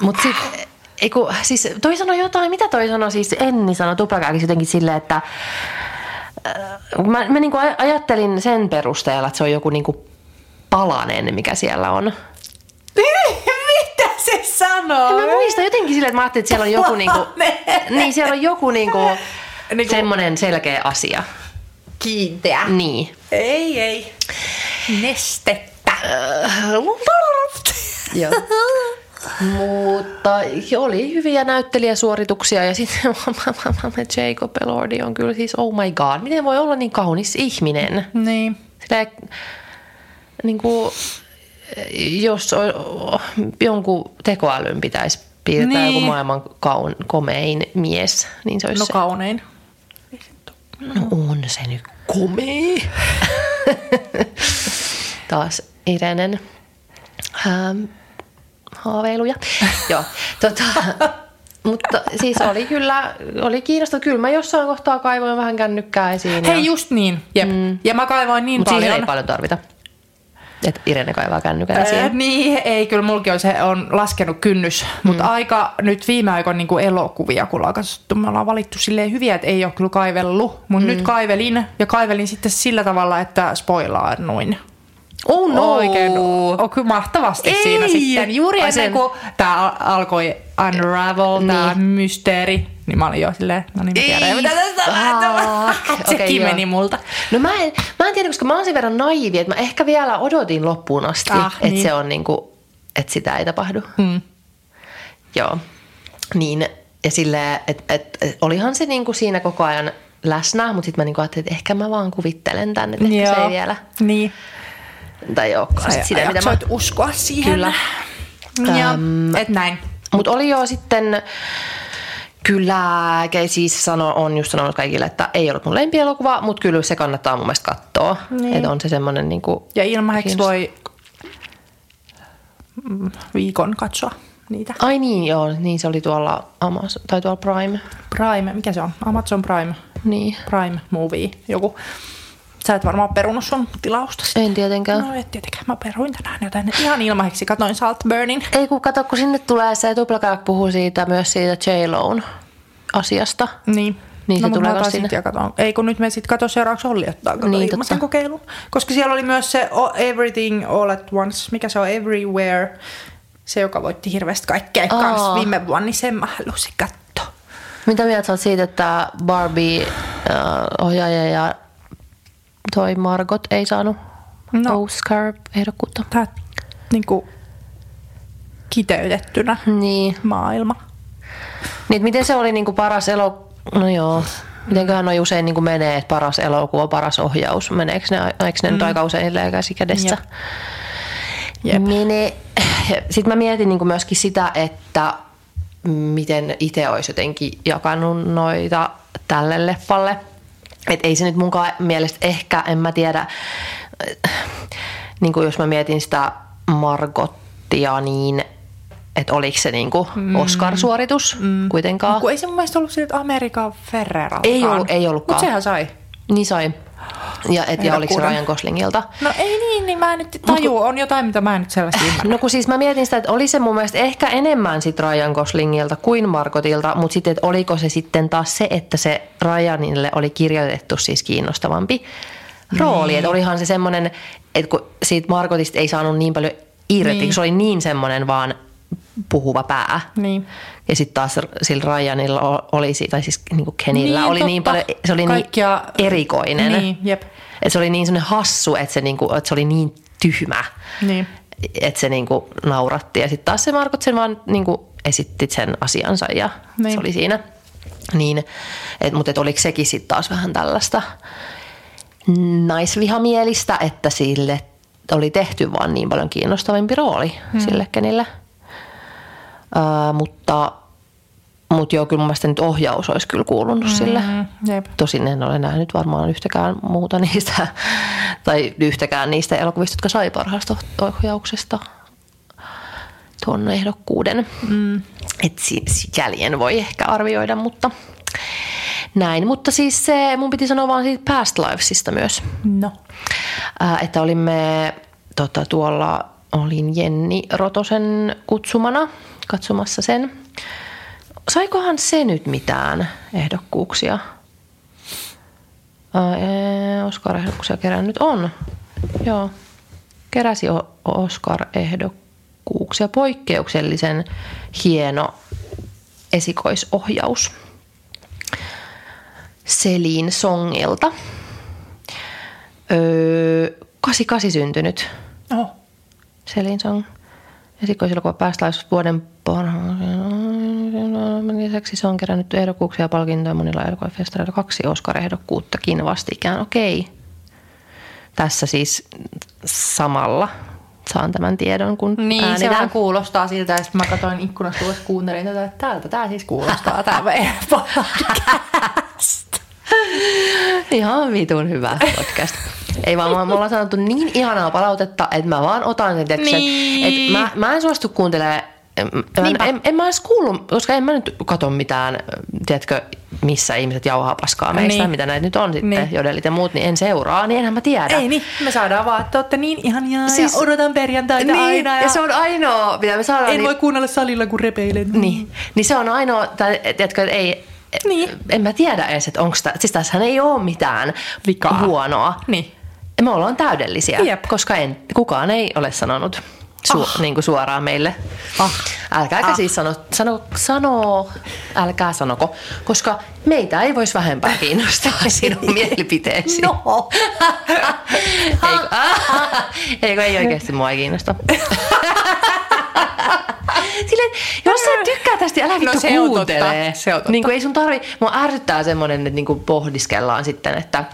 Speaker 1: Mutta sitten, eiku, siis toi sanoi jotain, mitä toi sanoi, siis Enni sanoi Tuplakääkin jotenkin silleen, että äh, mä, mä niinku aj- ajattelin sen perusteella, että se on joku niinku palanen, mikä siellä on. [laughs]
Speaker 2: mitä se sanoo?
Speaker 1: En mä muista jotenkin silleen, että mä ajattelin, että siellä on joku niinku, niin siellä on joku niinku, [laughs]
Speaker 2: Niinku-
Speaker 1: semmoinen selkeä asia.
Speaker 2: Kiinteä.
Speaker 1: Niin.
Speaker 2: Ei, ei. Nestettä.
Speaker 1: Joo. Mutta oli hyviä näyttelijäsuorituksia ja sitten [laughs] Jacob Elordi on kyllä siis, oh my god, miten voi olla niin kaunis ihminen?
Speaker 2: niin.
Speaker 1: Sitä, niin kuin, jos jonkun tekoälyn pitäisi piirtää
Speaker 2: Niin.
Speaker 1: joku maailman kaun, komein mies, niin se olisi
Speaker 2: No
Speaker 1: se. No on se nyt komea. [laughs] Taas Irenen ähm, haaveiluja. [laughs] Joo, tota, mutta siis oli kyllä, oli kiinnostava. Kyllä mä jossain kohtaa kaivoin vähän kännykkää esiin.
Speaker 2: Hei, just niin. Jep. Mm. Ja mä kaivoin niin
Speaker 1: siihen
Speaker 2: paljon.
Speaker 1: ei paljon tarvita. Että Irene kaivaa kännykän esiin.
Speaker 2: niin, ei, kyllä mulki on, se on laskenut kynnys. Mm. Mutta aika nyt viime aikoina niin elokuvia, kun ollaan katsottu, me ollaan valittu silleen hyviä, että ei ole kyllä kaivellut. Mutta mm. nyt kaivelin, ja kaivelin sitten sillä tavalla, että spoilaan noin.
Speaker 1: Oh no!
Speaker 2: Oikein, kyllä mahtavasti
Speaker 1: Ei!
Speaker 2: siinä sitten. Juuri
Speaker 1: Ai
Speaker 2: ennen kuin tämä alkoi unravel,
Speaker 1: Niin.
Speaker 2: tämä mysteeri, niin mä olin jo silleen, no niin mä tiedän, mitä tästä
Speaker 1: fuck. [laughs]
Speaker 2: Sekin
Speaker 1: joo.
Speaker 2: meni multa.
Speaker 1: No mä en, mä en tiedä, koska mä oon sen verran naivi, että mä ehkä vielä odotin loppuun asti,
Speaker 2: Ah,
Speaker 1: että
Speaker 2: niin.
Speaker 1: se on niinku, että sitä ei tapahdu.
Speaker 2: Hmm.
Speaker 1: Joo. Niin, ja silleen, että et, et, olihan se niinku siinä koko ajan läsnä, mutta sitten mä niinku ajattelin, että ehkä mä vaan kuvittelen tänne, että ehkä se ei vielä,
Speaker 2: Niin.
Speaker 1: Tai ei olekaan sit sitä, mitä mä...
Speaker 2: uskoa siihen.
Speaker 1: Kyllä.
Speaker 2: Ja,
Speaker 1: Äm,
Speaker 2: et näin.
Speaker 1: Mutta oli jo sitten, kyllä, Kei siis sano, on just sanonut kaikille, että ei ollut mun lempielokuva, mutta kyllä se kannattaa mun mielestä katsoa.
Speaker 2: Niin.
Speaker 1: Että on se semmoinen niinku,
Speaker 2: Ja ilmaiseksi voi mm, viikon katsoa niitä.
Speaker 1: Ai niin, joo, niin se oli tuolla Amazon, tai tuolla Prime.
Speaker 2: Prime, mikä se on? Amazon Prime.
Speaker 1: Niin,
Speaker 2: Prime Movie, joku. Sä et varmaan perunut sun tilausta.
Speaker 1: en tietenkään.
Speaker 2: No et tietenkään, mä peruin tänään jotain. Ihan ilmaiseksi katoin Saltburnin.
Speaker 1: Ei kun kato, kun sinne tulee se Tuplakaak puhuu siitä myös siitä J-Loan asiasta.
Speaker 2: Niin.
Speaker 1: Niin se
Speaker 2: no, mut
Speaker 1: tulee kans sinne.
Speaker 2: katon. Ei kun nyt me sitten kato seuraavaksi Olli ottaa kato
Speaker 1: Niin,
Speaker 2: ilmaisen kokeilun. Koska siellä oli myös se Everything All at Once, mikä se on Everywhere. Se, joka voitti hirveästi kaikkea
Speaker 1: Aa.
Speaker 2: kanssa viime vuonna, niin sen mä halusin katsoa.
Speaker 1: Mitä mieltä sä oot siitä, että Barbie äh, ja toi Margot ei saanut no. Oscar-ehdokkuutta?
Speaker 2: Tää niinku kiteytettynä
Speaker 1: Niin.
Speaker 2: maailma.
Speaker 1: niin. Miten se oli niinku paras elo... No joo. Mitenköhän noi usein niinku menee, että paras elokuva, paras ohjaus. Meneekö ne, eikö ne mm. nyt aika usein käsi kädessä?
Speaker 2: Jep. Jep.
Speaker 1: Mene... Sitten mä mietin niinku myöskin sitä, että miten itse olisi jotenkin jakanut noita tälle leffalle. Et ei se nyt munkaan mielestä ehkä, en mä tiedä, niin kuin jos mä mietin sitä Margottia, niin että oliko se niinku Oscar-suoritus mm. kuitenkaan.
Speaker 2: Kun ei se mun mielestä ollut että Amerikan Ferrera.
Speaker 1: Ei ollut- ei ollutkaan.
Speaker 2: Mutta sehän sai.
Speaker 1: Niin sai. Ja, et, ja oliko se. Ryan Goslingilta.
Speaker 2: No ei niin, niin mä en nyt taju. On jotain, mitä mä en nyt selvästi [laughs] ymmärrä.
Speaker 1: No kun siis mä mietin sitä, että oli se mun mielestä ehkä enemmän sit Ryan Goslingilta kuin Margotilta, mutta sitten että oliko se sitten taas se, että se Ryanille oli kirjoitettu siis kiinnostavampi rooli.
Speaker 2: Niin.
Speaker 1: Että olihan se semmoinen, että kun siitä Margotista ei saanut niin paljon irti,
Speaker 2: Niin.
Speaker 1: se oli niin semmoinen vaan puhuva pää.
Speaker 2: Niin.
Speaker 1: Ja sitten taas sillä Ryanilla oli, tai siis niin kuin Kenillä
Speaker 2: Niin,
Speaker 1: oli niin
Speaker 2: totta.
Speaker 1: paljon, se oli
Speaker 2: Kaikkia-
Speaker 1: niin erikoinen.
Speaker 2: Niin, jep.
Speaker 1: Että se oli niin semmoinen hassu, että se, niin kuin, että se oli niin tyhmä
Speaker 2: Niin.
Speaker 1: että se niinku nauratti. Ja sitten taas se Markot sen vaan niinku esitti sen asiansa ja
Speaker 2: Niin.
Speaker 1: se oli siinä. Niin, et, mutta et oliko sekin sitten taas vähän tällaista naisvihamielistä, että sille oli tehty vaan niin paljon kiinnostavampi rooli hmm. sille kenille. Uh, mutta, mutta joo, kyllä mun mielestä nyt ohjaus olisi kyllä kuulunut hmm. sille.
Speaker 2: Mm, jep.
Speaker 1: Tosin en ole nähnyt varmaan yhtäkään muuta [laughs] niistä, tai yhtäkään niistä elokuvista, jotka sai parhaasta ohjauksesta tuon ehdokkuuden. Mm. Et si- si- jäljen voi ehkä arvioida, mutta näin. Mutta siis se, mun piti sanoa vaan siitä Past Livesista myös.
Speaker 2: No.
Speaker 1: Ää, että olimme tota, tuolla, olin Jenni Rotosen kutsumana katsomassa sen. Saikohan se nyt mitään ehdokkuuksia? Oscar-ehdokkuuksia kerännyt on. Joo, keräsi Oscar-ehdokkuuksia. Poikkeuksellisen hieno esikoisohjaus. Selin Songilta. Öö, 88 syntynyt
Speaker 2: Oh.
Speaker 1: Selin Song. Esikoiselokuva päästä vuoden parhaan. Lisäksi se on kerännyt ehdokkuuksia ja palkintoja monilla elokuvafestareilla. Kaksi Oscar-ehdokkuuttakin vastikään. Okei. Tässä siis samalla saan tämän tiedon, kun
Speaker 2: Niin, se
Speaker 1: äänitän.
Speaker 2: vähän kuulostaa siltä, ja sitten mä katsoin ikkunasta ulos, kuuntelin tätä, että täältä tää siis kuulostaa, tää meidän podcast. [laughs]
Speaker 1: Ihan vitun hyvä podcast. Ei vaan, me ollaan sanottu niin ihanaa palautetta, että mä vaan otan sen tekstin.
Speaker 2: Niin.
Speaker 1: Että mä, mä en suostu kuuntelemaan, en,
Speaker 2: Niinpä.
Speaker 1: en, en, mä edes kuullut, koska en mä nyt katso mitään, tiedätkö, missä ihmiset jauhaa paskaa meistä,
Speaker 2: Niin.
Speaker 1: mitä näitä nyt on sitten,
Speaker 2: Niin.
Speaker 1: jodelit ja muut, niin en seuraa, niin enhän mä tiedä.
Speaker 2: Ei niin, me saadaan vaan, että olette niin ihania
Speaker 1: Siis-
Speaker 2: ja odotan perjantaita
Speaker 1: niin,
Speaker 2: aina. Ja,
Speaker 1: ja se on ainoa, mitä me saadaan.
Speaker 2: en
Speaker 1: niin,
Speaker 2: voi kuunnella salilla, kun repeilen.
Speaker 1: niin, niin se on ainoa, tai, tiedätkö, että ei,
Speaker 2: Niin.
Speaker 1: en mä tiedä edes, että onko tämä, siis tässähän ei ole mitään
Speaker 2: Vikaa.
Speaker 1: huonoa.
Speaker 2: Niin.
Speaker 1: Me ollaan täydellisiä,
Speaker 2: Jep.
Speaker 1: koska en, kukaan ei ole sanonut su,
Speaker 2: Ah.
Speaker 1: niin kuin suoraan meille.
Speaker 2: Ah.
Speaker 1: Älkääkä
Speaker 2: Ah.
Speaker 1: siis sano, sano, sano, älkää sanoko, koska meitä ei voisi vähempää kiinnostaa [laughs] sinun mielipiteesi.
Speaker 2: No. [laughs]
Speaker 1: Eikö, [laughs] eikö ei oikeasti mua ei kiinnosta. Silleen, jos sä tykkää tästä älä vittu
Speaker 2: No se on
Speaker 1: kuuntele.
Speaker 2: totta, se on totta.
Speaker 1: Niin kuin ei sun tarvi, mua ärsyttää semmoinen, että niin kuin pohdiskellaan sitten, että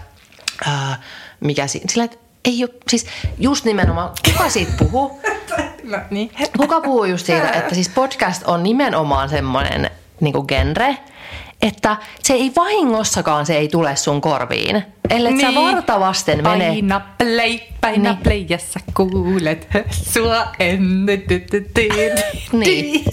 Speaker 1: ää, mikä si- sillä, että ei ole, siis just nimenomaan, kuka siitä puhuu? [laughs]
Speaker 2: No, niin.
Speaker 1: Kuka puhuu just siitä, että siis podcast on nimenomaan semmoinen niin kuin genre, että se ei vahingossakaan se ei tule sun korviin. Ellei niin. sä vartavasten mene.
Speaker 2: Paina play, paina
Speaker 1: Niin.
Speaker 2: niin. play, ja sä kuulet [laughs] sua ennen.
Speaker 1: Niin.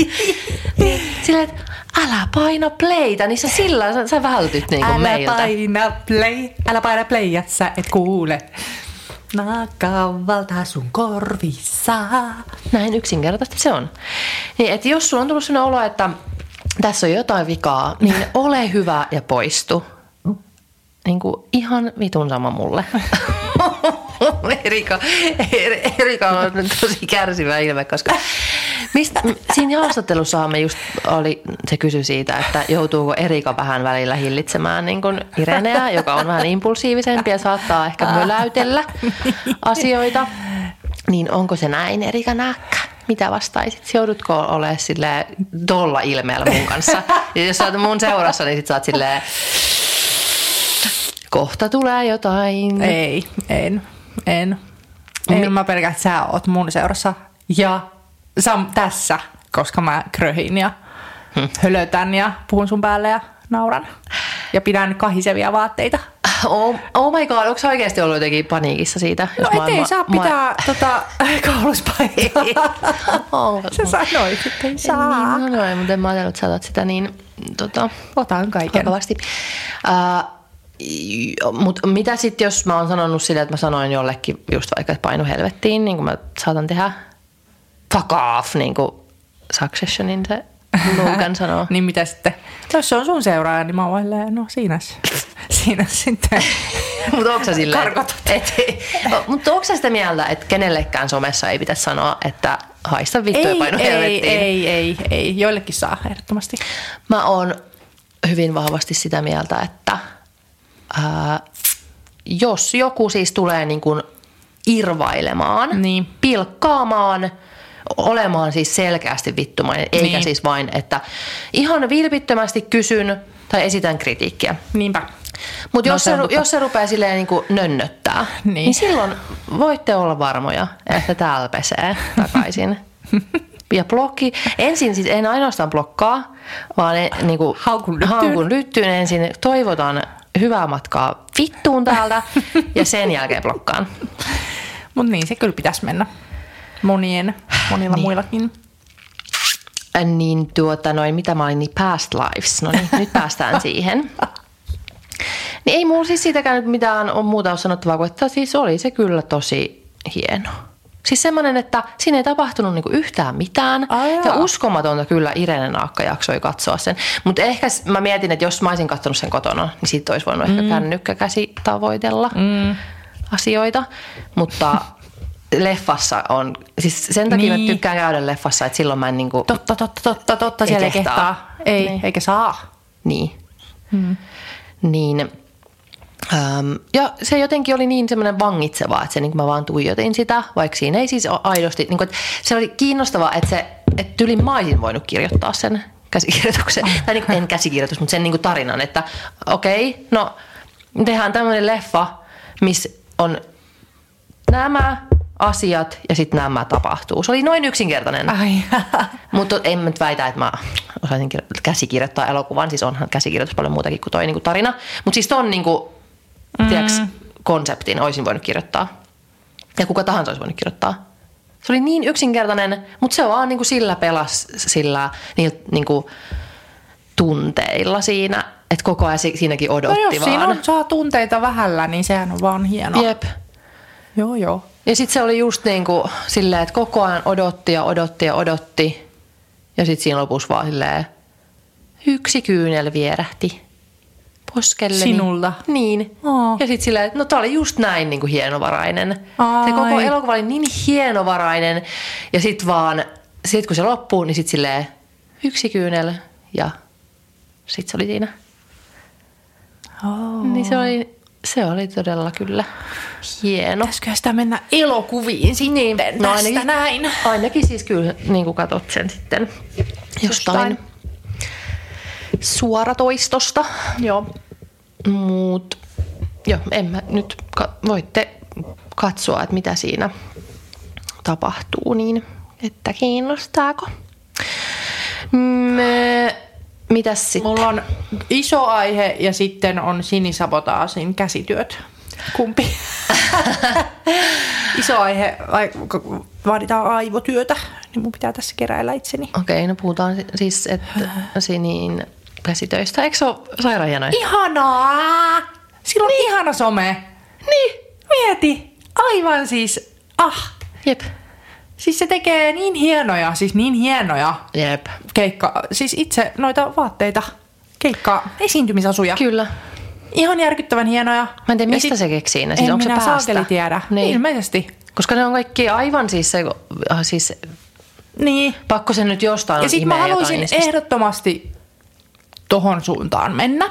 Speaker 1: Sillä, että älä paina playtä, niin sä sillä sä, sä vältyt niinku
Speaker 2: Älä
Speaker 1: meiltä.
Speaker 2: paina play, älä paina play, ja sä et kuule. Nakavalta sun korvissa.
Speaker 1: Näin yksinkertaisesti se on. Niin, että jos sulla on tullut sellainen olo, että tässä on jotain vikaa, niin [laughs] ole hyvä ja poistu. Niin kuin ihan vitun sama mulle. [laughs] Erika, Er- Erika on nyt tosi kärsivä ilme, koska mistä, siinä haastattelussahan me just oli, se kysyi siitä, että joutuuko Erika vähän välillä hillitsemään niin kuin Ireneä, joka on vähän impulsiivisempi ja saattaa ehkä möläytellä [laughs] asioita. Niin onko se näin, Erika Nääkkä? Mitä vastaisit? Joudutko olemaan sille tolla ilmeellä mun kanssa? [laughs] Ja jos sä oot mun seurassa, niin sit sä oot silleen, kohta tulee jotain.
Speaker 2: Ei, en, en. En mä pelkään, että sä oot mun seurassa. Ja sä tässä, koska mä kröhin ja hölötän ja puhun sun päälle ja nauran. Ja pidän kahisevia vaatteita.
Speaker 1: Oh, oh my god, onko oikeasti ollut jotenkin paniikissa siitä?
Speaker 2: No
Speaker 1: mä-
Speaker 2: et ei saa pitää tota, [laughs] kauluspaikkaa. [laughs]
Speaker 1: Oh, [laughs]
Speaker 2: Sä sanoit, että ei saa.
Speaker 1: Niin, no noin, mutta en mä ajatellut, että sä otat sitä niin tota,
Speaker 2: Otan kaiken.
Speaker 1: vakavasti. Uh, mutta mitä sitten, jos mä oon sanonut sille, että mä sanoin jollekin just vaikka, että painu helvettiin, niin kuin mä saatan tehdä fuck off, niin kuin Successionin se Logan sanoo. [laughs]
Speaker 2: niin mitä sitten? Jos se on sun seuraaja, niin mä oon vaan silleen, no siinä, [laughs] siinä sitten. [laughs]
Speaker 1: Mutta onko sä mutta onko sitä mieltä, että kenellekään somessa ei pitäisi sanoa, että haista vittu ja
Speaker 2: ei,
Speaker 1: painu
Speaker 2: ei,
Speaker 1: helvettiin?
Speaker 2: ei, ei, ei. Joillekin saa ehdottomasti.
Speaker 1: Mä oon hyvin vahvasti sitä mieltä, että ää, jos joku siis tulee niin kuin irvailemaan,
Speaker 2: Niin.
Speaker 1: pilkkaamaan, olemaan siis selkeästi vittumainen, eikä
Speaker 2: Niin.
Speaker 1: siis vain, että ihan vilpittömästi kysyn tai esitän kritiikkiä.
Speaker 2: Niinpä.
Speaker 1: Mutta
Speaker 2: No,
Speaker 1: jos,
Speaker 2: se totta.
Speaker 1: jos se rupeaa silleen niin kuin nönnöttää, niin.
Speaker 2: Niin.
Speaker 1: silloin voitte olla varmoja, että täällä pesee takaisin. [laughs] Ja blokki, ensin siis en ainoastaan blokkaa, vaan ne, niin kuin,
Speaker 2: Haukun lyttyyn.
Speaker 1: haukun lyttyyn ensin, toivotan hyvää matkaa vittuun täältä ja sen jälkeen blokkaan.
Speaker 2: Mutta niin se kyllä pitäisi mennä. Monien, monilla niin. muillakin.
Speaker 1: Äh, Niin tuota noin, mitä mä olin, niin past lives. No niin, nyt päästään [laughs] siihen. Niin ei mulla siis siitäkään nyt mitään on muuta ole sanottavaa kuin, että siis oli se kyllä tosi hieno. Siis semmoinen, että siinä ei tapahtunut niinku yhtään mitään.
Speaker 2: Ai
Speaker 1: ja uskomatonta kyllä Irene Naakka jaksoi katsoa sen. Mutta ehkä mä mietin, että jos mä olisin katsonut sen kotona, niin siitä olisi voinut mm. ehkä kännykkäkäsi tavoitella mm. asioita. Mutta leffassa on, siis sen takia niin. Mä tykkään käydä leffassa, että silloin mä en niinku,
Speaker 2: Totta, totta, totta, totta.
Speaker 1: Ei
Speaker 2: Siellä ei
Speaker 1: kehtaa.
Speaker 2: kehtaa. Ei,
Speaker 1: Niin.
Speaker 2: eikä saa.
Speaker 1: Niin. Hmm. Niin. Ähm, ja se jotenkin oli niin semmoinen vangitseva, että se, niin mä vaan tuijotin sitä, vaikka siinä ei siis ole aidosti, niin kuin, että se oli kiinnostavaa, että se, että tyli mä olisin voinut kirjoittaa sen käsikirjoituksen, [laughs] tai niin kuin, en käsikirjoitus, mutta sen niin kuin tarinan, että okei, okay, no tehdään tämmöinen leffa, missä on nämä asiat ja sitten nämä tapahtuu. Se oli noin yksinkertainen.
Speaker 2: Ai. [laughs]
Speaker 1: Mutta en mä nyt väitä, että mä osaisin kir- käsikirjoittaa elokuvan. Siis onhan käsikirjoitus paljon muutakin kuin toi niinku tarina. Mutta siis ton niinku, mm. tiiäks, konseptin olisin voinut kirjoittaa. Ja kuka tahansa olisi voinut kirjoittaa. Se oli niin yksinkertainen, mutta se vaan niinku sillä pelas sillä niillä niinku tunteilla siinä, että koko ajan si- siinäkin
Speaker 2: No
Speaker 1: odotti
Speaker 2: jos
Speaker 1: vaan.
Speaker 2: siinä on, saa tunteita vähällä, niin sehän on vaan hienoa.
Speaker 1: Jep.
Speaker 2: Joo, joo.
Speaker 1: Ja sitten se oli just niin kuin silleen, että koko ajan odotti ja odotti ja odotti. Ja sitten siinä lopussa vaan silleen, yksi kyynel vierähti poskelleni.
Speaker 2: Sinulta?
Speaker 1: Niin.
Speaker 2: Aa.
Speaker 1: Ja sitten silleen, että no tää oli just näin niin kuin hienovarainen. Se koko
Speaker 2: Ai.
Speaker 1: elokuva oli niin hienovarainen. Ja sitten vaan, sit kun se loppuu, niin sitten silleen, yksi kyynel ja sitten se oli siinä.
Speaker 2: Oh.
Speaker 1: Niin se oli, se oli todella kyllä hieno.
Speaker 2: Pitäisikö sitä mennä elokuviin sitten niin, tästä
Speaker 1: ainakin,
Speaker 2: näin?
Speaker 1: Ainakin siis kyllä niin kuin katot sen sitten jostain.
Speaker 2: Jostain.
Speaker 1: suoratoistosta.
Speaker 2: Joo.
Speaker 1: Mut joo, en mä nyt, ka- voitte katsoa, että mitä siinä tapahtuu, niin että kiinnostaako. Mm, mitäs sitten?
Speaker 2: Mulla on iso aihe ja sitten on sinisabotaasin käsityöt. Kumpi? [laughs] iso aihe, vaaditaan aivotyötä, niin mun pitää tässä keräillä itseni.
Speaker 1: Okei, no puhutaan si- siis, että [sighs] siniin käsitöistä. Eikö se ole sairaan hienoja?
Speaker 2: Ihanaa! Sillä on niin. ihana some. Niin. Mieti. Aivan siis, ah.
Speaker 1: Jep.
Speaker 2: Siis se tekee niin hienoja, siis niin hienoja
Speaker 1: Jep.
Speaker 2: keikka, siis itse noita vaatteita, keikka, esiintymisasuja.
Speaker 1: Kyllä.
Speaker 2: Ihan järkyttävän hienoja.
Speaker 1: Mä en tiedä, mistä
Speaker 2: sit-
Speaker 1: se keksii ne. Siis
Speaker 2: en
Speaker 1: onko se päästä?
Speaker 2: saakeli tiedä.
Speaker 1: Niin.
Speaker 2: Niin. Ilmeisesti.
Speaker 1: Koska ne on kaikki aivan siis se, ah, siis
Speaker 2: Niin.
Speaker 1: pakko sen nyt jostain
Speaker 2: Ja sitten mä
Speaker 1: imeä jotain
Speaker 2: haluaisin
Speaker 1: niistä.
Speaker 2: ehdottomasti tohon suuntaan mennä.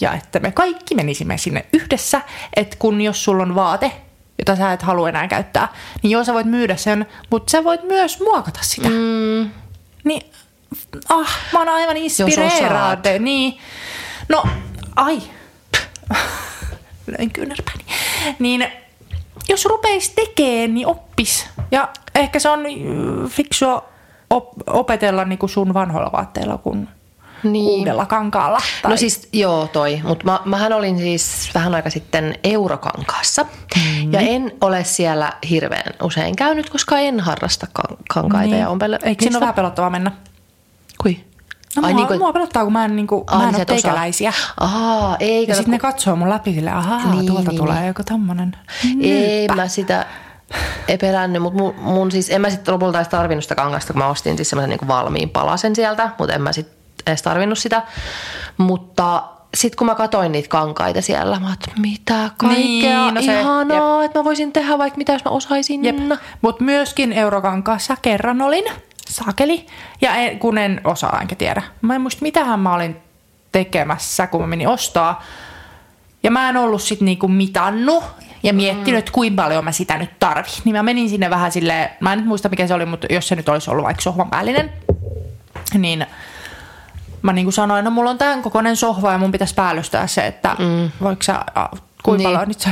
Speaker 2: Ja että me kaikki menisimme sinne yhdessä. Että kun jos sulla on vaate, jota sä et halua enää käyttää, niin joo sä voit myydä sen, mutta sä voit myös muokata sitä.
Speaker 1: Mm,
Speaker 2: Niin, ah, mä oon aivan inspireeraad. Niin, no, ai. Löin kyynärpääni. Niin, jos rupeis tekee, niin oppis. Ja ehkä se on mm, fiksua op- opetella niinku sun vanhoilla vaatteilla kuin
Speaker 1: Niin.
Speaker 2: uudella kankaalla.
Speaker 1: No siis joo toi, mutta mä, mähän olin siis vähän aika sitten Eurokankaassa mm. ja en ole siellä hirveän usein käynyt, koska en harrasta kan- kankaita ja on pel-
Speaker 2: Eikö siinä ole vähän pelottavaa mennä?
Speaker 1: Kui?
Speaker 2: No,
Speaker 1: Ai
Speaker 2: mua,
Speaker 1: niinku-
Speaker 2: mua pelottaa, kun mä en, niinku,
Speaker 1: Ai,
Speaker 2: mä en
Speaker 1: niin
Speaker 2: ole teikäläisiä.
Speaker 1: Aa, ei.
Speaker 2: Ja sitten ne katsoo mun läpi silleen, ahaa,
Speaker 1: Niin,
Speaker 2: niin, tuolta
Speaker 1: niin,
Speaker 2: tulee
Speaker 1: niin.
Speaker 2: joku tommonen.
Speaker 1: Ei mä sitä epelännyt, mutta mun, mun siis, en mä sitten lopulta edes tarvinnut sitä kangasta, kun mä ostin siis semmoisen niin valmiin palasen sieltä, mutta en mä sitten edes tarvinnut sitä. Mutta sitten kun mä katoin niitä kankaita siellä, mä että mitä kaikkea
Speaker 2: Niin, no se-
Speaker 1: ihanaa, että mä voisin tehdä vaikka mitä, jos mä osaisin.
Speaker 2: Jep. Mutta myöskin Eurokankaassa kerran olin, sakeli, ja en, kun en osaa enkä tiedä. Mä en muista, mitähän mä olin tekemässä, kun mä menin ostaa. Ja mä en ollut sit niinku mitannut ja miettinyt, että kuinka paljon mä sitä nyt tarvin. Niin mä menin sinne vähän silleen, mä en nyt muista mikä se oli, mutta jos se nyt olisi ollut vaikka sohvan päällinen, niin mä niin kuin sanoin, no mulla on tämän kokoinen sohva ja mun pitäisi päällystää se, että mm. voiko sä, kuinka
Speaker 1: Niin.
Speaker 2: paljon nyt sä,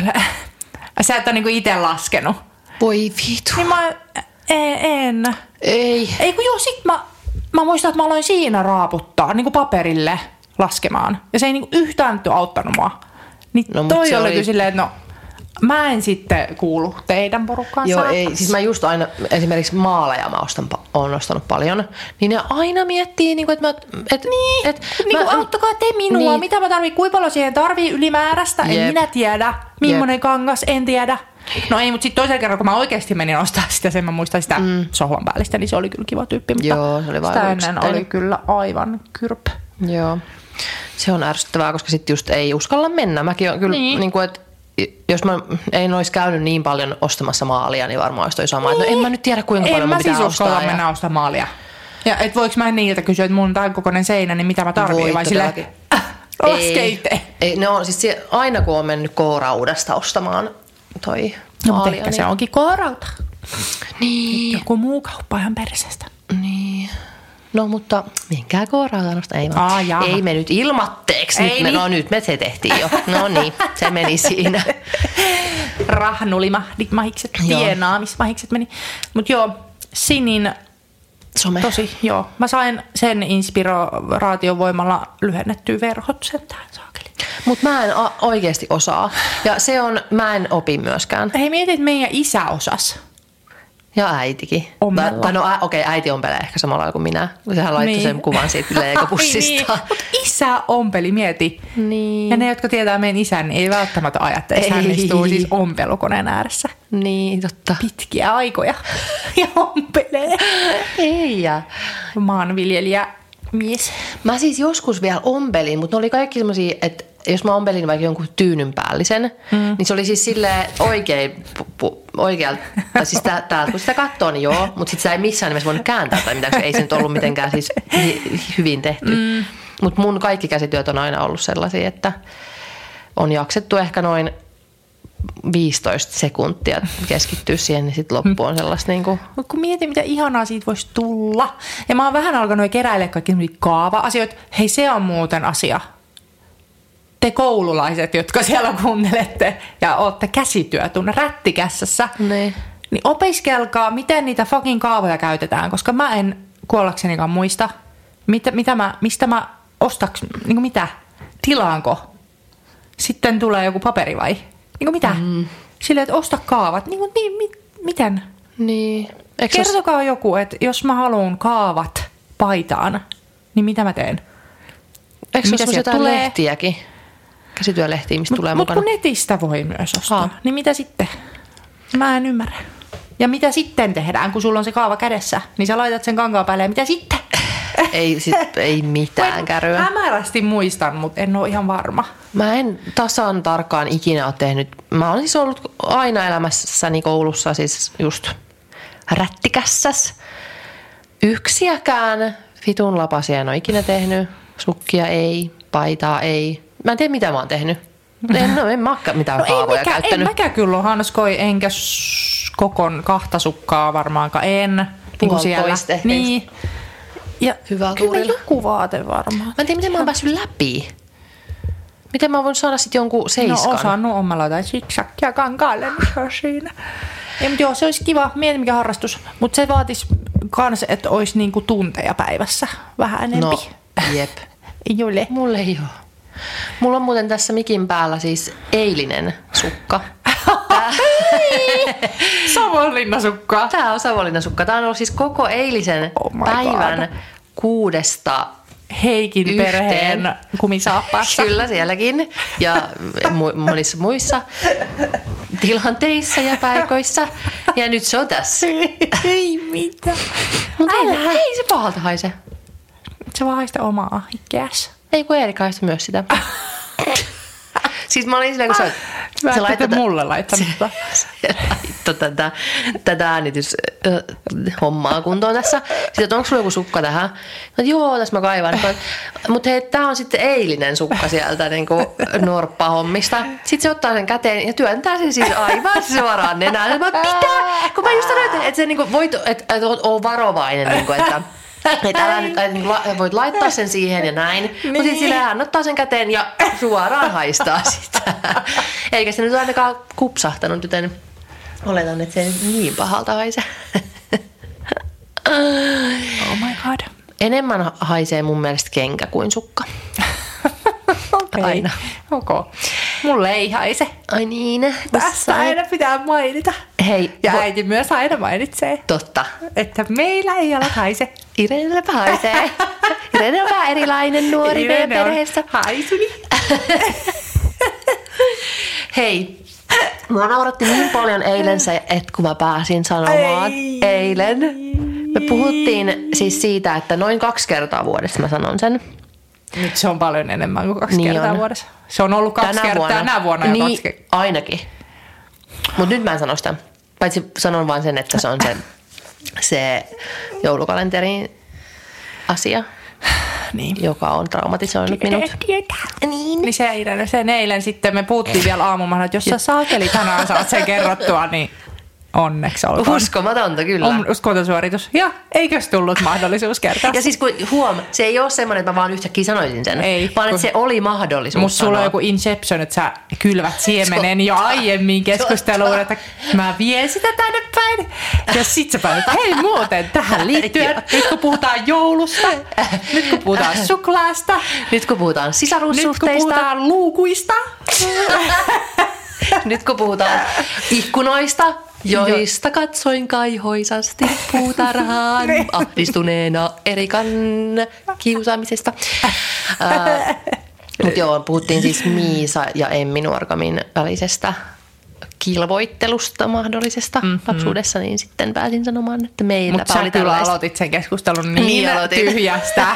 Speaker 2: [laughs] sä et ole niin itse laskenut.
Speaker 1: Voi vitu.
Speaker 2: Niin mä, en, en.
Speaker 1: Ei.
Speaker 2: Ei kun joo, sit mä, mä muistan, että mä aloin siinä raaputtaa niin kuin paperille laskemaan. Ja se ei niin kuin yhtään nyt auttanut mua. Niin
Speaker 1: No,
Speaker 2: toi oli
Speaker 1: oli-
Speaker 2: kyllä silleen, että no mä en sitten kuulu teidän porukkaan.
Speaker 1: Joo, ei. Siis mä just aina, esimerkiksi maaleja mä ostan, oon ostanut paljon, niin ne aina miettii, niin kuin, että mä... Et,
Speaker 2: Niin,
Speaker 1: et,
Speaker 2: niin kuin, auttakaa te minua,
Speaker 1: Niin.
Speaker 2: mitä mä tarvitsen, kuinka paljon siihen tarvii ylimääräistä, en
Speaker 1: Jep.
Speaker 2: minä tiedä, millainen kangas, en tiedä. No ei, mutta sitten toisella kerralla, kun mä oikeasti menin ostaa sitä, sen mä muistan sitä mm. sohvan päällistä, niin se oli kyllä kiva tyyppi, mutta
Speaker 1: Joo, se oli
Speaker 2: sitä ennen oli kyllä aivan kyrp.
Speaker 1: Joo. Se on ärsyttävää, koska sitten just ei uskalla mennä. Mäkin on kyllä. Niin.
Speaker 2: Niin
Speaker 1: kuin, että jos mä en olisi käynyt niin paljon ostamassa maalia, niin varmaan olisi toi sama. Että No en mä nyt tiedä, kuinka
Speaker 2: en
Speaker 1: paljon
Speaker 2: mä
Speaker 1: mun pitää
Speaker 2: siis
Speaker 1: ostaa.
Speaker 2: uskalla mennä ostaa maalia. Ja et voiko mä niiltä kysyä, että mulla on tämän kokoinen seinä, niin mitä mä tarviin,
Speaker 1: Voi
Speaker 2: vai sille
Speaker 1: todellakin. [laughs]
Speaker 2: laske
Speaker 1: ei,
Speaker 2: itse.
Speaker 1: ei, no siis se, aina kun on mennyt K-raudasta ostamaan toi
Speaker 2: No, mutta
Speaker 1: maalia,
Speaker 2: ehkä
Speaker 1: niin,
Speaker 2: se onkin koorauta.
Speaker 1: Niin,
Speaker 2: Joku muu kauppa ihan perseestä.
Speaker 1: niin. No mutta menkää K-rautanosta. Ei, vaan.
Speaker 2: Aa, jaha.
Speaker 1: ei me nyt ilmatteeksi. Nyt
Speaker 2: Ei
Speaker 1: me,
Speaker 2: niin.
Speaker 1: no nyt me se tehtiin jo. No niin, se meni siinä. [laughs]
Speaker 2: Rahnulimahdit mahikset,
Speaker 1: Joo.
Speaker 2: tienaamismahikset meni. Mutta joo, Sinin
Speaker 1: Some.
Speaker 2: tosi, joo. Mä sain sen inspiraation voimalla lyhennettyä verhot sentään saakeli.
Speaker 1: Mutta mä en a- oikeasti osaa. Ja se on, mä en opi myöskään.
Speaker 2: Hei, mietit, että meidän isä osas.
Speaker 1: Ja äitikin.
Speaker 2: Ommella.
Speaker 1: Tai, tai no ä, okei, äiti ompelee ehkä samalla kuin minä. Sehän laittoi
Speaker 2: Niin.
Speaker 1: sen kuvan siitä [laughs] leikopussista.
Speaker 2: niin. Mutta isä ompeli, mieti.
Speaker 1: Niin.
Speaker 2: Ja ne, jotka tietää meidän isän, niin ei välttämättä ajattele, että hän istuu siis ompelukoneen ääressä
Speaker 1: Niin, totta.
Speaker 2: pitkiä aikoja [laughs] ja ompelee.
Speaker 1: Ei ja.
Speaker 2: Maanviljelijä mies.
Speaker 1: Mä siis joskus vielä ompelin, mutta ne oli kaikki semmosia, että jos mä ompelin vaikka jonkun tyynyn päällisen, mm. niin se oli siis silleen oikein, pu, pu, oikealta, tai siis tä- täältä kun sitä katsoo, niin joo, mutta sitten sitä ei missään nimessä voinut kääntää tai mitään, ei se nyt ollut mitenkään siis hyvin tehty. Mm. Mutta mun kaikki käsityöt on aina ollut sellaisia, että on jaksettu ehkä noin 15 sekuntia keskittyä siihen, niin sitten loppu on sellaista niin kuin,
Speaker 2: Mutta kun mietin, mitä ihanaa siitä voisi tulla. Ja mä oon vähän alkanut keräillä kaikki kaava-asioita. Hei, se on muuten asia. Te koululaiset, jotka siellä kuuntelette ja ootte käsityötunne rättikässässä,
Speaker 1: Niin.
Speaker 2: niin opiskelkaa, miten niitä fucking kaavoja käytetään, koska mä en kuollaksenikaan muista, mitä, mitä mä, mistä mä ostaks, niin mitä, tilaanko. Sitten tulee joku paperi vai? Niin mitä? Mm. Silleen, että osta kaavat. Niin kuin, mi, mi, miten?
Speaker 1: niin. Se
Speaker 2: Kertokaa joku, että jos mä haluan kaavat paitaan, niin mitä mä teen?
Speaker 1: eikö se
Speaker 2: mitä
Speaker 1: jotain
Speaker 2: tulee?
Speaker 1: lehtiäkin? Käsityölehtiä, mistä tulee
Speaker 2: Mutta
Speaker 1: mukana.
Speaker 2: kun netistä voi myös ostaa,
Speaker 1: Haa.
Speaker 2: niin mitä sitten? Mä en ymmärrä. Ja mitä sitten tehdään, kun sulla on se kaava kädessä? Niin sä laitat sen kankaan päälle ja mitä sitten? [laughs]
Speaker 1: Ei, sit, ei mitään käryä.
Speaker 2: Hämärästi muistan, mutta en ole ihan varma.
Speaker 1: Mä en tasan tarkkaan ikinä ole tehnyt. Mä olen siis ollut aina elämässäni koulussa siis just rättikässäs. Yksiäkään vitun lapasia en ole ikinä tehnyt. Sukkia ei, paitaa ei. Mä en tiedä mitä mä oon tehnyt. En, no, en mä mitään
Speaker 2: No
Speaker 1: no,
Speaker 2: ei
Speaker 1: kaavoja
Speaker 2: mäkään, en
Speaker 1: käyttänyt.
Speaker 2: mäkään kyllä ole hanskoi, enkä kokon kahta sukkaa varmaankaan, en. Niin siellä. Niin. Ja
Speaker 1: Hyvä
Speaker 2: kyllä joku vaate varmaan.
Speaker 1: Mä en tiedä, miten mä oon päässyt läpi. Miten mä voin saada sitten jonkun seiskan?
Speaker 2: No osannut on, mä laitan zigzagia kankaalle, niin se on siinä. Ei, mutta joo, se olisi kiva, mieti mikä harrastus. Mutta se vaatisi kans, että olisi niinku tunteja päivässä vähän enempi.
Speaker 1: No, jep. [laughs]
Speaker 2: Ole.
Speaker 1: Mulle ei ole. Mulla on muuten tässä mikin päällä siis eilinen sukka.
Speaker 2: Savonlinnasukka.
Speaker 1: Tämä on Savonlinnan sukka. Tämä on ollut siis koko eilisen
Speaker 2: Oh
Speaker 1: päivän
Speaker 2: God.
Speaker 1: kuudesta
Speaker 2: Heikin
Speaker 1: Yhteen.
Speaker 2: perheen kumisaappaassa.
Speaker 1: Kyllä sielläkin ja mu- monissa muissa tilanteissa ja paikoissa. Ja nyt se on tässä. [laughs]
Speaker 2: ei mitään.
Speaker 1: Mutta ei, ei se pahalta haise.
Speaker 2: Se vaan haista omaa ikääs.
Speaker 1: Ei kun Eerika haista myös sitä. [laughs] siis mä olin silleen, kun sä,
Speaker 2: Mä
Speaker 1: sä laittoi
Speaker 2: että mulle laittanut tota. [laughs]
Speaker 1: se laittoi tätä, tätä äänityshommaa kuntoon tässä. Sitten, että onko sulla joku sukka tähän? No, joo, tässä mä kaivan. Mutta hei, tää on sitten eilinen sukka sieltä niin norppahommista. Sitten se ottaa sen käteen ja työntää sen siis aivan suoraan nenään. Mä, mitä? Kun mä just sanoin, että, että, se, niin kuin, voit, että, että oot- oo varovainen, niin kuin, että että älä nyt, että niin la, voit laittaa sen siihen ja näin. Niin. Mutta sitten sillä hän ottaa sen käteen ja suoraan haistaa [laughs] sitä. Eikä se nyt ainakaan kupsahtanut, joten oletan, että se ei niin pahalta haise.
Speaker 2: Oh my god.
Speaker 1: Enemmän haisee mun mielestä kenkä kuin sukka. [laughs]
Speaker 2: Okei.
Speaker 1: Aina.
Speaker 2: Okay. Mulle ei haise.
Speaker 1: Ai niin.
Speaker 2: Tässä aina pitää mainita.
Speaker 1: Hei,
Speaker 2: Ja
Speaker 1: vo-
Speaker 2: äiti myös aina mainitsee,
Speaker 1: totta.
Speaker 2: että meillä ei ole haise.
Speaker 1: Irene haisee. Irene on vähän erilainen nuori meidän
Speaker 2: Irene on
Speaker 1: perheessä.
Speaker 2: Haisuni. [laughs]
Speaker 1: Hei, mua nauratti niin paljon eilen se, että kun mä pääsin sanomaan
Speaker 2: Ei.
Speaker 1: eilen. Me puhuttiin siis siitä, että noin kaksi kertaa vuodessa mä sanon sen.
Speaker 2: Nyt se on paljon enemmän kuin kaksi
Speaker 1: Niin
Speaker 2: kertaa
Speaker 1: on.
Speaker 2: vuodessa. Se on ollut kaksi kertaa tänä vuonna jo
Speaker 1: niin,
Speaker 2: kaksi kertaa.
Speaker 1: ainakin. Mutta nyt mä en sano sitä. Paitsi sanon vain sen, että se on se, se joulukalenterin asia,
Speaker 2: Niin.
Speaker 1: joka on traumatisoinut minut.
Speaker 2: Niin. niin se eilen, sen eilen sitten me puhuttiin vielä aamumalla, että jos sä saakeli tänään saat sen kerrottua, niin onneksi olkoon.
Speaker 1: Uskomatonta kyllä.
Speaker 2: On uskomaton suoritus. Ja eikös tullut mahdollisuus kertoa?
Speaker 1: Ja siis kun huom, se ei ole semmoinen, että mä vaan yhtäkkiä sanoisin sen,
Speaker 2: Ei,
Speaker 1: vaan että se oli mahdollisuus
Speaker 2: Musta sulla on joku inception, että sä kylvät [laughs] siemenen jo aiemmin keskusteluun, että mä vien sitä tänne päin. Ja sit sä päätit, että hei muuten tähän [laughs] liittyen, nyt kun puhutaan joulusta, nyt kun puhutaan [laughs] suklaasta,
Speaker 1: Nyt kun puhutaan
Speaker 2: nyt kun
Speaker 1: sisarussuhteista,
Speaker 2: puhutaan luukuista,
Speaker 1: nyt kun puhutaan ikkunoista, joista katsoin kaihoisasti puutarhaan [laughs]
Speaker 2: Niin.
Speaker 1: ahdistuneena Erikan kiusaamisesta. Mutta joo, puhuttiin siis Miisa ja Emmi Nuorgamin välisestä kilvoittelusta mahdollisesta mm-hmm. lapsuudessa, niin sitten pääsin sanomaan, että meilläpä
Speaker 2: mutta sä
Speaker 1: oli
Speaker 2: kyllä aloitit sen keskustelun niin,
Speaker 1: Niin aloitin.
Speaker 2: tyhjästä,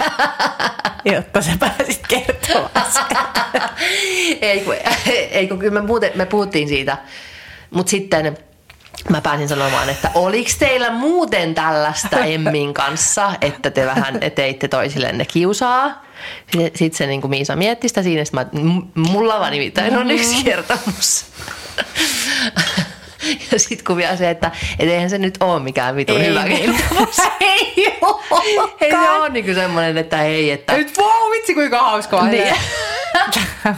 Speaker 2: [laughs] jotta sä pääsit kertomaan sen. [laughs]
Speaker 1: ei, kun, ei kun kyllä me, muuten, me puhuttiin siitä. Mutta sitten mä pääsin sanomaan, että oliks teillä muuten tällaista [laughs] Emmin kanssa, että te vähän teitte toisillenne kiusaa? Sitten se niin kuin Miisa mietti sitä siinä, että mulla vaan nimittäin on yksi kertomus. [laughs] Ja sitten kun vielä se, että et eihän se nyt ole mikään vitun
Speaker 2: Ei
Speaker 1: hyvä kertomus. [laughs]
Speaker 2: Ei
Speaker 1: Ei se ole niin semmoinen, että ei, että...
Speaker 2: Nyt wow, vitsi kuinka hauskaa.
Speaker 1: Niin.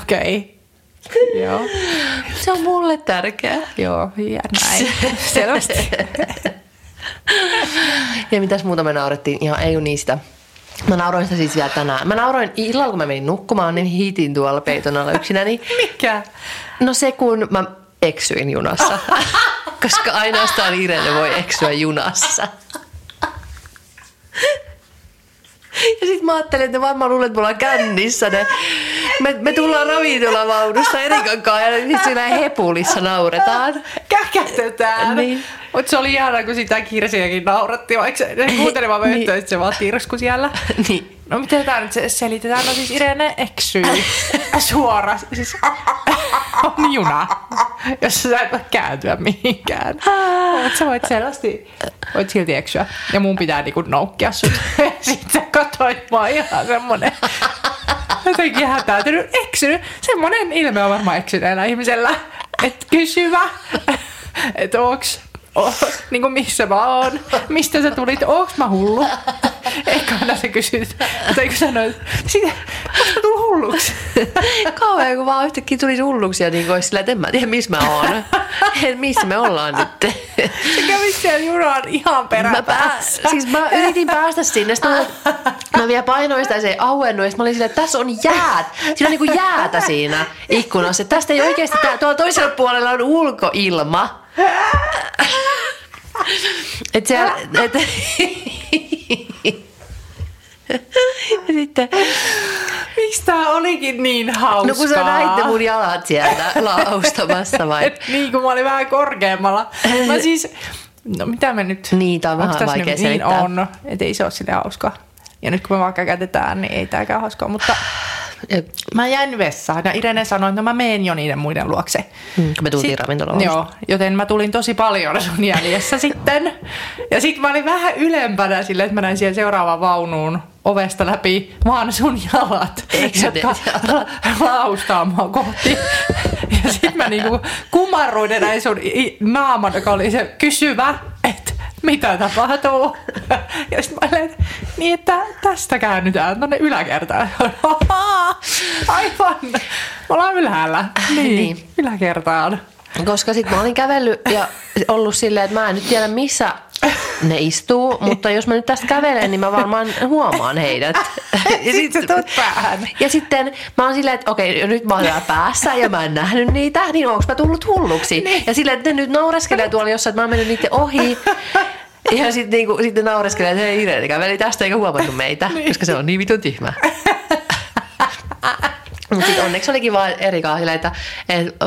Speaker 2: Okei. Joo.
Speaker 1: Se on mulle tärkeä.
Speaker 2: Joo, ja näin. [laughs] Selvästi.
Speaker 1: Ja mitäs muuta me naurettiin? Ihan ei ole niistä. Mä nauroin sitä siis vielä tänään. Mä nauroin illalla, kun mä menin nukkumaan, niin hiitin tuolla peiton alla yksinäni.
Speaker 2: Mikä?
Speaker 1: No se, kun mä eksyin junassa. [laughs] Koska ainoastaan Irene voi eksyä junassa. Ja sit mä ajattelin, että varmaan luulet, että me ollaan kännissä. Ne. Me, me tullaan ravintolavaunusta Erikan kanssa ja sit siinä hepulissa nauretaan.
Speaker 2: Käkätetään.
Speaker 1: Niin.
Speaker 2: Mutta se oli ihana, kun sitä Kirsiäkin nauratti, vaikka se [laughs] kuunteli vaan
Speaker 1: Niin.
Speaker 2: niin. se vaan tirsku siellä.
Speaker 1: Niin.
Speaker 2: No miten tämä nyt se- selitetään? No siis Irene eksyy [laughs] suora, siis [laughs] on juna, jossa sä et voi kääntyä mihinkään. Mutta sä voit selvästi, voit silti eksyä. Ja mun pitää niinku noukkia sut. Sitten sä katsoit mua ihan semmonen jotenkin hätäytynyt, eksynyt. Semmonen ilme on varmaan eksyneellä ihmisellä. Että kysyvä, että onks Oh, niin kuin missä mä oon, mistä sä tulit, onks mä hullu? Eikä aina sä kysyt, tai kun sanoit, sitä, onks mä tullut hulluksi?
Speaker 1: Kauhean, kun vaan yhtäkkiä tuli hulluksi ja niin kuin olisi sillä, että en mä tiedä, missä mä oon. En, missä me ollaan nyt.
Speaker 2: Sä kävit siellä junan ihan
Speaker 1: Mä,
Speaker 2: peräpäässä.
Speaker 1: pää, siis mä yritin päästä sinne, sitten mä, mä vielä painoin sitä ja se ei auennut, ja sit mä olin silleen, että tässä on jäät. Siinä on niinku jäätä siinä ikkunassa. Että tästä ei oikeasti, tää, tuolla toisella puolella on ulkoilma. Et siellä, et, ja sitten,
Speaker 2: Miksi tää olikin niin hauskaa?
Speaker 1: no kun sä näitte mun jalat sieltä laustamassa vai?
Speaker 2: Niin kuin mä olin vähän korkeammalla. Mä siis, no mitä me nyt...
Speaker 1: Niin, tää on vähän vaikea
Speaker 2: nyt, Niin
Speaker 1: selittää.
Speaker 2: on, et ei se ole sille hauskaa. Ja nyt kun me vaikka kätetään, niin ei tääkään hauskaa. Mutta mä jäin vessaan ja Irene sanoi, että no mä meen jo niiden muiden luokse.
Speaker 1: Mm, kun me tultiin
Speaker 2: Sit-
Speaker 1: ravintolaan.
Speaker 2: Joo, joten mä tulin tosi paljon [laughs] sun jäljessä sitten. Ja sitten mä olin vähän ylempänä silleen, että mä näin siihen seuraavaan vaunuun ovesta läpi vaan sun jalat,
Speaker 1: Eikö
Speaker 2: jotka la- [laughs] laustaa mua kohti. Ja sitten mä niinku kumarruin näin sun naaman, joka oli se kysyvä, että mitä tapahtuu. Ja sitten mä olin, niin että tästä käännytään tonne yläkertaan. Aivan, me ollaan ylhäällä. Niin,
Speaker 1: Niin.
Speaker 2: yläkertaan.
Speaker 1: Koska sit mä olin kävellyt ja ollut silleen, että mä en nyt tiedä missä [laughs] ne istuu, mutta jos mä nyt tästä kävelen, niin mä varmaan huomaan heidät. Ja [laughs]
Speaker 2: Sit sä tuut päähän.
Speaker 1: Ja sitten mä oon silleen, että okei, nyt mä oon täällä päässä ja mä en nähnyt niitä, niin onko mä tullut hulluksi?
Speaker 2: Niin.
Speaker 1: Ja silleen, että ne nyt naureskelee tuolla jossain, että mä oon mennyt niiden ohi. [laughs] Ja sitten niinku, sitten naureskelee, että hei Irene käveli tästä eikä huomannut meitä, koska se on niin vitun tyhmä. [laughs] Mutta sitten onneksi olikin vain eri silleen, että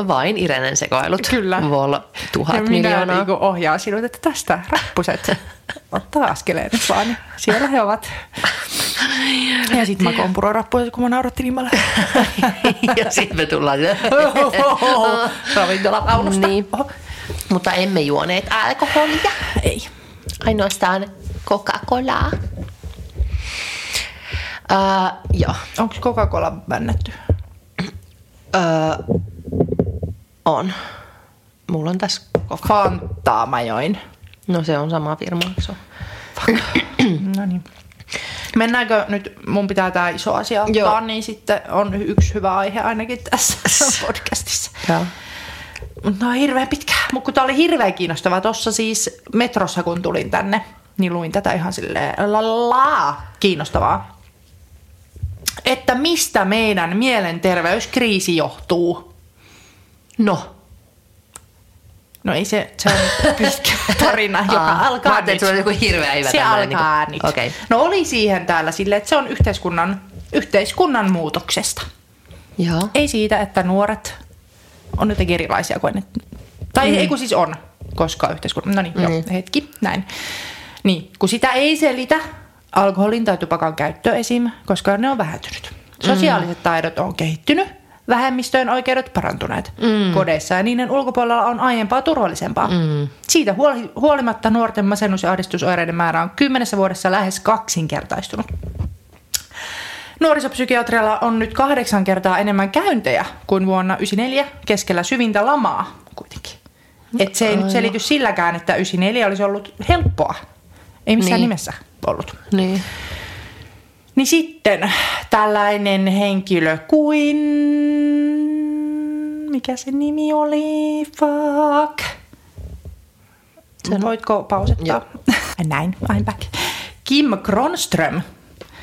Speaker 1: vain Irenen sekoilut.
Speaker 2: Kyllä.
Speaker 1: Vol
Speaker 2: Ja
Speaker 1: tuhat
Speaker 2: minä
Speaker 1: miljoonaa.
Speaker 2: niinku ohjaan sinut, että tästä rappuset. Ottaa askeleen nyt vaan. niin Siellä he ovat. Ja sitten mä kompuroin rappuset, kun mä nauratti niin paljon. [laughs]
Speaker 1: ja sitten me tullaan [laughs]
Speaker 2: Ravintolavaunusta.
Speaker 1: Niin. Mutta emme juoneet alkoholia.
Speaker 2: Ei.
Speaker 1: Ainoastaan Coca-Colaa. Uh, joo.
Speaker 2: Onko Coca-Cola bännetty?
Speaker 1: Uh, on. Mulla on tässä Coca.
Speaker 2: Fantaa mä join.
Speaker 1: No se on sama firma, se? [clears throat]
Speaker 2: No niin. Mennäänkö nyt, mun pitää tää iso asia ottaa,
Speaker 1: Joo.
Speaker 2: niin sitten on yksi hyvä aihe ainakin tässä [laughs] podcastissa.
Speaker 1: Joo.
Speaker 2: Mutta no hirveän pitkä. Mutta kun tää oli hirveän kiinnostava tuossa siis metrossa, kun tulin tänne, niin luin tätä ihan silleen la, la, kiinnostavaa. Että mistä meidän mielenterveyskriisi johtuu?
Speaker 1: No.
Speaker 2: No ei se, se on pitkä [laughs] tarina, joka
Speaker 1: Aa,
Speaker 2: alkaa
Speaker 1: mä
Speaker 2: nyt.
Speaker 1: että sulla on joku hirveä hyvä
Speaker 2: Se
Speaker 1: tämmöinen
Speaker 2: alkaa
Speaker 1: niinku-
Speaker 2: nyt.
Speaker 1: Okei.
Speaker 2: No oli siihen täällä silleen, että se on yhteiskunnan, yhteiskunnan muutoksesta.
Speaker 1: Joo.
Speaker 2: Ei siitä, että nuoret on jotenkin erilaisia kuin ne. Tai mm. ei kun siis on, koska yhteiskunnan... No niin, mm. joo, hetki, näin. Niin, kun sitä ei selitä alkoholin tai tupakan käyttö esim., koska ne on vähentynyt. Sosiaaliset taidot on kehittynyt, vähemmistöjen oikeudet parantuneet mm. kodeissa ja niiden ulkopuolella on aiempaa turvallisempaa. Mm. Siitä huoli, huolimatta nuorten masennus- ja ahdistusoireiden määrä on kymmenessä vuodessa lähes kaksinkertaistunut. Nuorisopsykiatrialla on nyt kahdeksan kertaa enemmän käyntejä kuin vuonna 1994 keskellä syvintä lamaa kuitenkin. Et se ei Aivan. nyt selity silläkään, että 94 olisi ollut helppoa. Ei missään niin. nimessä ollut.
Speaker 1: Niin.
Speaker 2: Niin sitten tällainen henkilö kuin... Mikä se nimi oli? Fuck. Sen voitko pausettaa? [laughs] Näin, I'm back. Kim Kronström,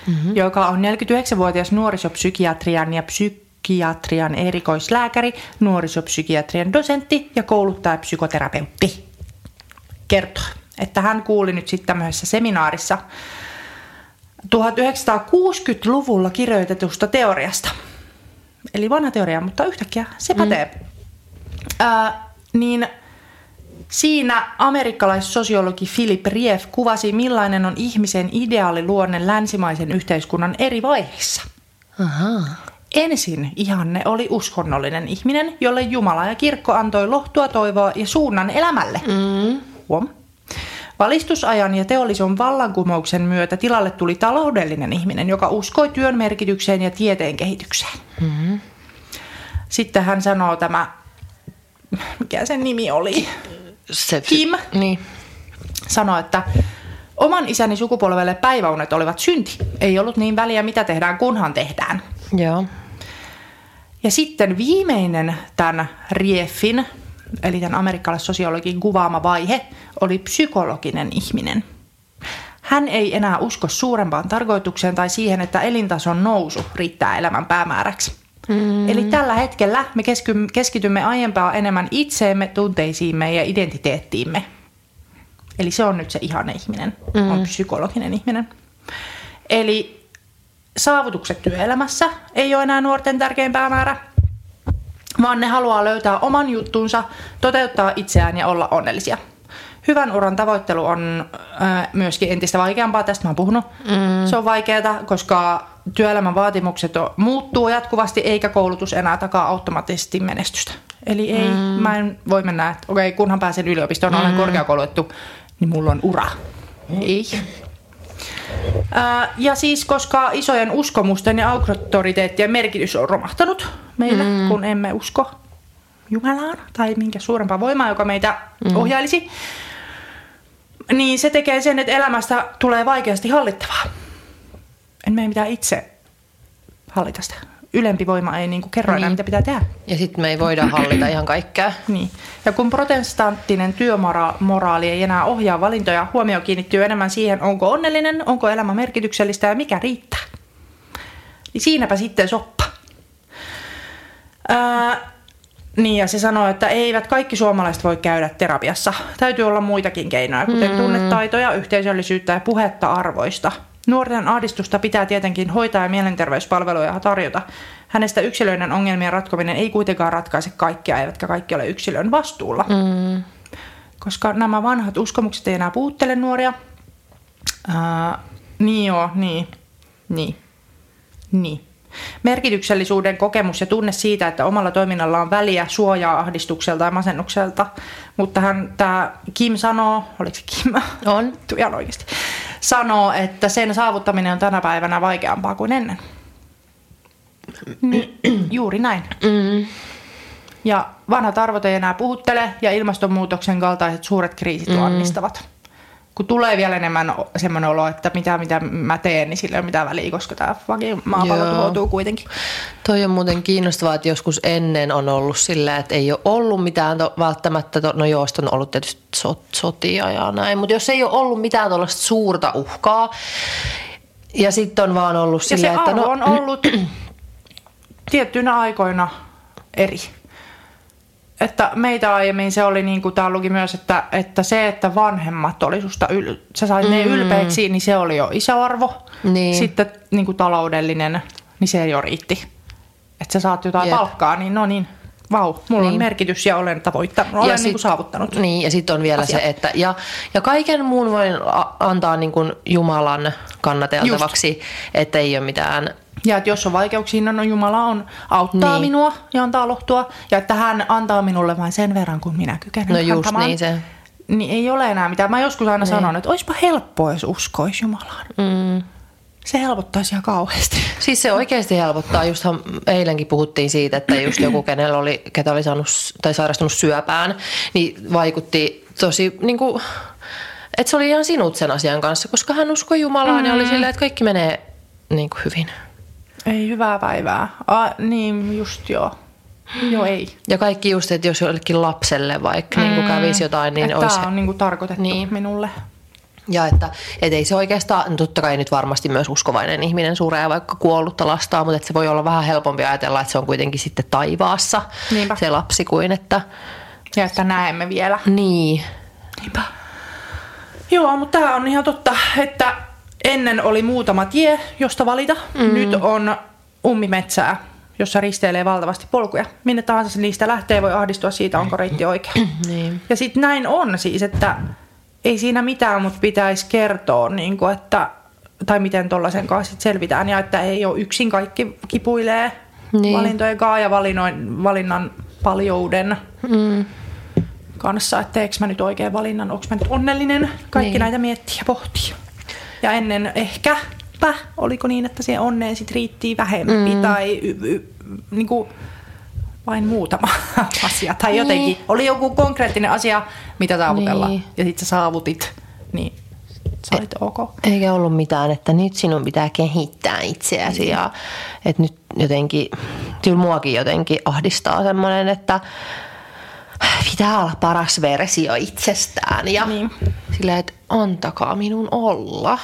Speaker 2: mm-hmm. joka on 49-vuotias nuorisopsykiatrian ja psykiatrian erikoislääkäri, nuorisopsykiatrian dosentti ja kouluttaja psykoterapeutti. Kertoo, että hän kuuli nyt sitten tämmöisessä seminaarissa 1960-luvulla kirjoitetusta teoriasta. Eli vanha teoria, mutta yhtäkkiä se pätee. Mm. Ää, niin siinä amerikkalaissosiologi Philip Rief kuvasi, millainen on ihmisen ideaaliluonne länsimaisen yhteiskunnan eri vaiheissa.
Speaker 1: Aha.
Speaker 2: Ensin ihanne oli uskonnollinen ihminen, jolle Jumala ja kirkko antoi lohtua, toivoa ja suunnan elämälle.
Speaker 1: Mm.
Speaker 2: Huom. Valistusajan ja teollisen vallankumouksen myötä tilalle tuli taloudellinen ihminen, joka uskoi työn merkitykseen ja tieteen kehitykseen.
Speaker 1: Mm-hmm.
Speaker 2: Sitten hän sanoo tämä, mikä sen nimi oli?
Speaker 1: Se,
Speaker 2: Kim.
Speaker 1: Niin.
Speaker 2: Sanoi, että oman isäni sukupolvelle päiväunet olivat synti. Ei ollut niin väliä, mitä tehdään, kunhan tehdään.
Speaker 1: Joo.
Speaker 2: Ja sitten viimeinen tämän Rieffin eli tämän amerikkalaissosiologin kuvaama vaihe, oli psykologinen ihminen. Hän ei enää usko suurempaan tarkoitukseen tai siihen, että elintason nousu riittää elämän päämääräksi. Mm. Eli tällä hetkellä me keskitymme aiempaa enemmän itseemme, tunteisiimme ja identiteettiimme. Eli se on nyt se ihane ihminen, mm. on psykologinen ihminen. Eli saavutukset työelämässä ei ole enää nuorten tärkein päämäärä, vaan ne haluaa löytää oman juttunsa, toteuttaa itseään ja olla onnellisia. Hyvän uran tavoittelu on äh, myöskin entistä vaikeampaa, tästä mä oon puhunut. Mm. Se on vaikeaa, koska työelämän vaatimukset on, muuttuu jatkuvasti, eikä koulutus enää takaa automaattisesti menestystä. Eli ei, mm. mä en voi mennä, että okei, okay, kunhan pääsen yliopistoon, mm. olen korkeakoulutettu, niin mulla on ura. Ei. Ja siis koska isojen uskomusten ja auktoriteettien merkitys on romahtanut meillä, mm. kun emme usko Jumalaan tai minkä suurempaa voimaa, joka meitä mm. ohjailisi, niin se tekee sen, että elämästä tulee vaikeasti hallittavaa. En me mitään itse hallita sitä ylempi voima ei niinku kerro enää, niin. mitä pitää tehdä.
Speaker 1: Ja sitten me ei voida hallita ihan kaikkea. [clears throat]
Speaker 2: Niin. Ja kun protestanttinen työmoraali ei enää ohjaa valintoja, huomio kiinnittyy enemmän siihen, onko onnellinen, onko elämä merkityksellistä ja mikä riittää. Niin siinäpä sitten soppa. Ää, niin ja se sanoo, että eivät kaikki suomalaiset voi käydä terapiassa. Täytyy olla muitakin keinoja, kuten mm. tunnetaitoja, yhteisöllisyyttä ja puhetta arvoista – Nuorten ahdistusta pitää tietenkin hoitaa ja mielenterveyspalveluja tarjota. Hänestä yksilöiden ongelmien ratkominen ei kuitenkaan ratkaise kaikkea, eivätkä kaikki ole yksilön vastuulla.
Speaker 1: Mm.
Speaker 2: Koska nämä vanhat uskomukset ei enää puuttele nuoria. Ää, niin joo, niin, niin, niin. Merkityksellisuuden kokemus ja tunne siitä, että omalla toiminnalla on väliä suojaa ahdistukselta ja masennukselta. Mutta hän, tämä Kim sanoo, oliko se Kim?
Speaker 1: On. [laughs]
Speaker 2: Ihan oikeasti sanoo, että sen saavuttaminen on tänä päivänä vaikeampaa kuin ennen. Niin, juuri näin.
Speaker 1: Mm.
Speaker 2: Ja vanhat arvot ei enää puhuttele ja ilmastonmuutoksen kaltaiset suuret kriisit mm. lannistavat. Kun tulee vielä enemmän semmoinen olo, että mitä, mitä mä teen, niin sillä ei ole mitään väliä, koska tämä maapallo tuhoutuu kuitenkin.
Speaker 1: Toi on muuten kiinnostavaa, että joskus ennen on ollut sillä, että ei ole ollut mitään to, välttämättä, to, no joo, on ollut tietysti sot, sotia ja näin, mutta jos ei ole ollut mitään tuollaista suurta uhkaa, ja sitten on vaan ollut sillä,
Speaker 2: ja se
Speaker 1: että...
Speaker 2: No, on ollut [clears throat] tiettyinä aikoina eri. Että meitä aiemmin se oli, niin kuin täällä luki myös, että, että se, että vanhemmat oli susta, yl, sä sait mm. ne ylpeiksi, niin se oli jo iso arvo.
Speaker 1: Niin.
Speaker 2: Sitten niin kuin taloudellinen, niin se jo riitti. Että sä saat jotain Jep. palkkaa, niin no niin. vau, mulla
Speaker 1: Niin.
Speaker 2: on merkitys ja olen tavoittanut, olen
Speaker 1: sit-
Speaker 2: niin kuin saavuttanut.
Speaker 1: Niin, ja sitten on vielä
Speaker 2: asiat.
Speaker 1: se, että ja, ja kaiken muun voin antaa niin kuin Jumalan kannateltavaksi, että ei ole mitään
Speaker 2: Ja että jos on vaikeuksia, no, no Jumala on, auttaa
Speaker 1: Niin.
Speaker 2: minua ja antaa lohtua. Ja että hän antaa minulle vain sen verran, kun minä kykenen
Speaker 1: No just
Speaker 2: antamaan.
Speaker 1: niin se.
Speaker 2: Niin ei ole enää mitään. Mä joskus aina niin. sanon, että olisipa helppoa, jos uskoisi Jumalaan.
Speaker 1: Mm.
Speaker 2: Se helpottaisi ihan kauheasti.
Speaker 1: Siis se oikeasti helpottaa. Justhan eilenkin puhuttiin siitä, että just joku, kenellä oli, ketä oli saanut tai sairastunut syöpään, niin vaikutti tosi niin kuin, että se oli ihan sinut sen asian kanssa, koska hän uskoi Jumalaan mm. ja oli silleen, että kaikki menee niin kuin hyvin.
Speaker 2: Ei hyvää päivää. A, niin, just joo. Joo, ei.
Speaker 1: Ja kaikki just, että jos jollekin lapselle vaikka mm. niin kävisi jotain, niin
Speaker 2: että
Speaker 1: olisi...
Speaker 2: Tämä on niin kuin tarkoitettu
Speaker 1: Niin.
Speaker 2: niin. minulle.
Speaker 1: Ja että et ei se oikeastaan, no totta kai nyt varmasti myös uskovainen ihminen suree vaikka kuollutta lastaa, mutta että se voi olla vähän helpompi ajatella, että se on kuitenkin sitten taivaassa
Speaker 2: Niinpä.
Speaker 1: se lapsi kuin että
Speaker 2: Ja että näemme vielä.
Speaker 1: niin.
Speaker 2: Niinpä. Joo, mutta tämä on ihan totta, että ennen oli muutama tie, josta valita. Mm. Nyt on ummimetsää, jossa risteilee valtavasti polkuja. Minne tahansa se niistä lähtee, voi ahdistua siitä, onko reitti oikea. [clears throat]
Speaker 1: Niin.
Speaker 2: Ja sitten näin on siis, että ei siinä mitään, mutta pitäisi kertoa, niin kuin, että, tai miten tuollaisen kanssa sit selvitään, ja että ei ole yksin kaikki kipuilee
Speaker 1: Niin.
Speaker 2: valintojen kanssa ja valinnoin, valinnan paljouden
Speaker 1: Mm.
Speaker 2: kanssa, että teekö mä nyt oikein valinnan, onko mä nyt onnellinen. Kaikki
Speaker 1: niin.
Speaker 2: näitä miettiä ja pohtia. Ja ennen ehkäpä, oliko niin, että siihen onneen sit riitti vähempi mm. tai y, y, niin kuin vain muutama [laughs] asia. Tai
Speaker 1: Niin.
Speaker 2: jotenkin oli joku konkreettinen asia, mitä saavutella.
Speaker 1: Niin.
Speaker 2: Ja sitten sä saavutit, niin sä olit ok.
Speaker 1: Eikä ollut mitään, että nyt sinun pitää kehittää itseäsi ja että nyt jotenkin, kyllä muakin jotenkin ahdistaa semmoinen, että pitää olla paras versio itsestään ja
Speaker 2: Niin.
Speaker 1: sillä että antakaa minun olla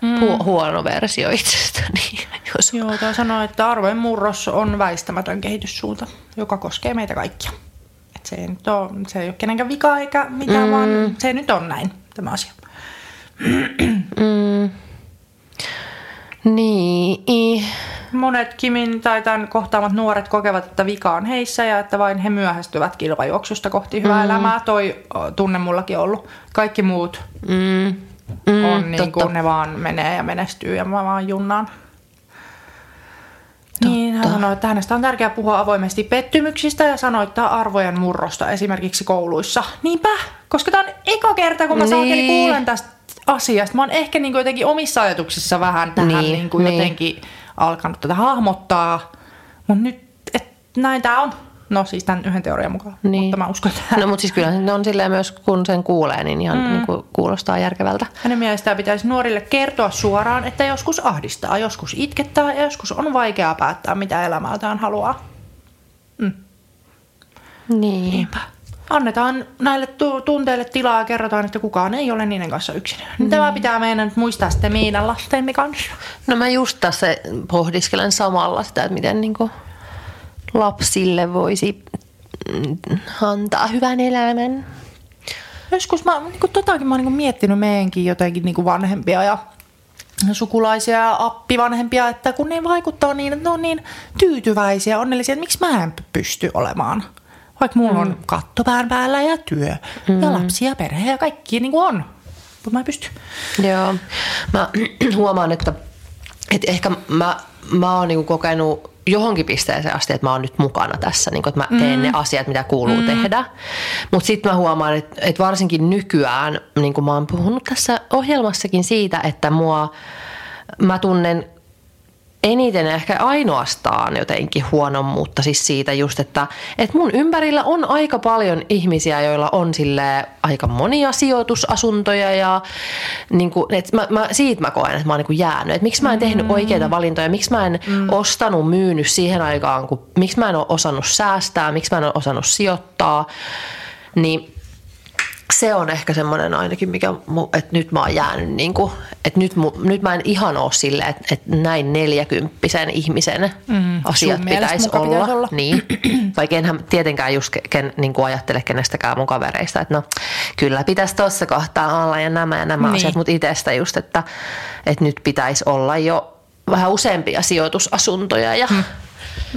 Speaker 1: mm. Hu- huono versio itsestäni. [laughs] Jos...
Speaker 2: Joo, tai sanoa, että arvojen murros on väistämätön kehityssuunta, joka koskee meitä kaikkia. Et se, ei nyt ole, se ei ole kenenkään vika eikä mitään, mm. vaan se nyt on näin, tämä asia. [clears throat]
Speaker 1: Mm. Niin.
Speaker 2: Monet Kimin tai tämän kohtaamat nuoret kokevat, että vika on heissä ja että vain he myöhästyvät kilpajuoksusta kohti hyvää mm. elämää. Toi tunne mullakin ollut. Kaikki muut
Speaker 1: Mm.
Speaker 2: mm, on niin
Speaker 1: totta.
Speaker 2: kuin ne vaan menee ja menestyy ja mä vaan junnaan. Niin, hän sanoi, että hänestä on tärkeää puhua avoimesti pettymyksistä ja sanoittaa arvojen murrosta esimerkiksi kouluissa. Niinpä, koska tämä on eka kerta, kun mä
Speaker 1: Niin.
Speaker 2: saakeli kuulen tästä asiasta. Mä oon ehkä niin kuin jotenkin omissa ajatuksissa vähän tähän
Speaker 1: Niin,
Speaker 2: niin, kuin
Speaker 1: niin.
Speaker 2: jotenkin alkanut tätä hahmottaa. Mutta nyt, et, näin tämä on. No siis tämän yhden teorian mukaan,
Speaker 1: Niin.
Speaker 2: mutta mä uskon, että
Speaker 1: No mutta siis kyllä ne on silleen myös, kun sen kuulee, niin ihan mm. niin kuin kuulostaa järkevältä.
Speaker 2: Hänen mielestään pitäisi nuorille kertoa suoraan, että joskus ahdistaa, joskus itkettää ja joskus on vaikeaa päättää, mitä elämältään haluaa.
Speaker 1: Niin.
Speaker 2: Niinpä. Annetaan näille tu- tunteille tilaa ja kerrotaan, että kukaan ei ole niiden kanssa yksin. Mm. Tämä pitää meidän nyt muistaa sitten meidän lastemme kanssa.
Speaker 1: No mä just tässä pohdiskelen samalla sitä, että miten niin lapsille voisi mm, antaa hyvän elämän.
Speaker 2: Joskus mä, niin kuin totakin mä oon niin miettinyt meidänkin jotenkin niin vanhempia ja sukulaisia ja appivanhempia, että kun ne vaikuttaa niin, että ne on niin tyytyväisiä onnellisia, että miksi mä en pysty olemaan. Vaikka mulla mm. on kattopään päällä ja työ mm. ja lapsia ja perhe ja kaikki niin kuin on. Mutta mä en pysty.
Speaker 1: Joo. Mä [clears throat] huomaan, että, että ehkä mä, mä oon niinku kokenut johonkin pisteeseen asti, että mä oon nyt mukana tässä, niin että mä teen mm. ne asiat, mitä kuuluu mm. tehdä. Mutta sitten mä huomaan, että, että varsinkin nykyään, niin kuin mä oon puhunut tässä ohjelmassakin siitä, että mua, mä tunnen eniten ehkä ainoastaan jotenkin huonommuutta siis siitä just, että, että mun ympärillä on aika paljon ihmisiä, joilla on sille aika monia sijoitusasuntoja ja niin kuin, että mä, mä, siitä mä koen, että mä oon niin kuin jäänyt. Että miksi mä en tehnyt oikeita valintoja, miksi mä en mm. ostanut, myynyt siihen aikaan, kun, miksi mä en ole osannut säästää, miksi mä en ole osannut sijoittaa, niin se on ehkä semmoinen ainakin, mikä, että nyt mä oon jäänyt, niin kuin, että nyt, nyt mä en ihan ole silleen, että, että näin neljäkymppisen ihmisen mm, asiat pitäisi olla.
Speaker 2: pitäisi olla.
Speaker 1: Niin. [clears throat] Vaikka enhän tietenkään just ken, niin kuin ajattele kenestäkään mun kavereista, että no kyllä pitäisi tuossa kohtaa olla ja nämä ja nämä
Speaker 2: Niin.
Speaker 1: asiat, mutta itsestä just, että, että nyt pitäisi olla jo vähän useampia sijoitusasuntoja ja mm.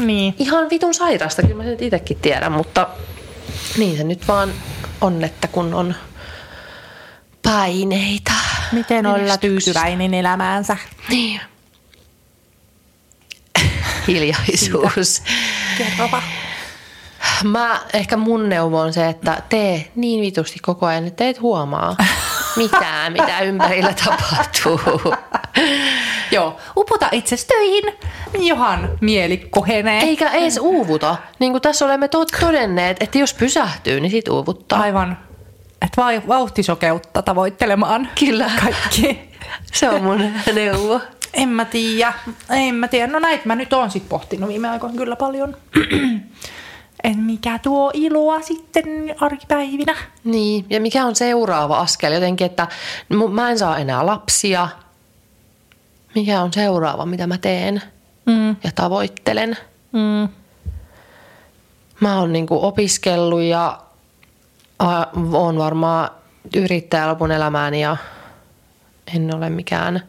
Speaker 2: Niin.
Speaker 1: ihan vitun sairasta, kyllä mä sen itsekin tiedän, mutta niin se nyt vaan on, että kun on paineita.
Speaker 2: Miten olla tyytyväinen elämäänsä?
Speaker 1: Niin. [laughs] Hiljaisuus.
Speaker 2: Kerropa.
Speaker 1: Mä, ehkä mun neuvo on se, että tee niin vitusti koko ajan, että et huomaa mitään, mitä ympärillä tapahtuu. [laughs]
Speaker 2: Joo, upota itsesi töihin, johan mieli kohenee.
Speaker 1: Eikä edes uuvuta. Niin kuin tässä olemme to- todenneet, että jos pysähtyy, niin sit uuvuttaa.
Speaker 2: Aivan. Että vai vauhtisokeutta tavoittelemaan.
Speaker 1: Kyllä.
Speaker 2: Kaikki. [laughs]
Speaker 1: Se on mun neuvo.
Speaker 2: En mä tiedä. En mä tiedä. No näitä mä nyt oon sit pohtinut viime aikoina kyllä paljon. [clears throat] en mikä tuo iloa sitten arkipäivinä.
Speaker 1: Niin, ja mikä on seuraava askel? Jotenkin, että mä en saa enää lapsia. Mikä on seuraava, mitä mä teen
Speaker 2: Mm.
Speaker 1: ja tavoittelen?
Speaker 2: Mm.
Speaker 1: Mä oon niinku opiskellut ja a, oon varmaan yrittäjä lopun elämääni ja en ole mikään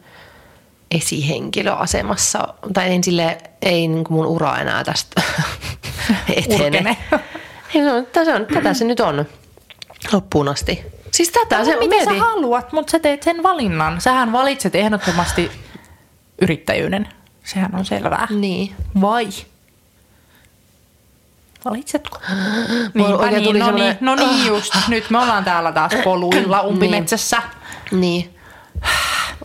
Speaker 1: esihenkilöasemassa. Tai en sille, ei niinku mun ura enää tästä [laughs] etene. Ei, no, tässä on, tätä se nyt on loppuun asti. Siis tätä se
Speaker 2: No, mitä
Speaker 1: mieti.
Speaker 2: sä haluat, mutta sä teet sen valinnan. Sähän valitset ehdottomasti yrittäjyyden. Sehän on selvää.
Speaker 1: Niin.
Speaker 2: Vai? Valitsetko? [gasps] Niinpä niin,
Speaker 1: tuli
Speaker 2: no, niin, no niin just. Nyt me ollaan täällä taas poluilla umpimetsässä.
Speaker 1: Niin.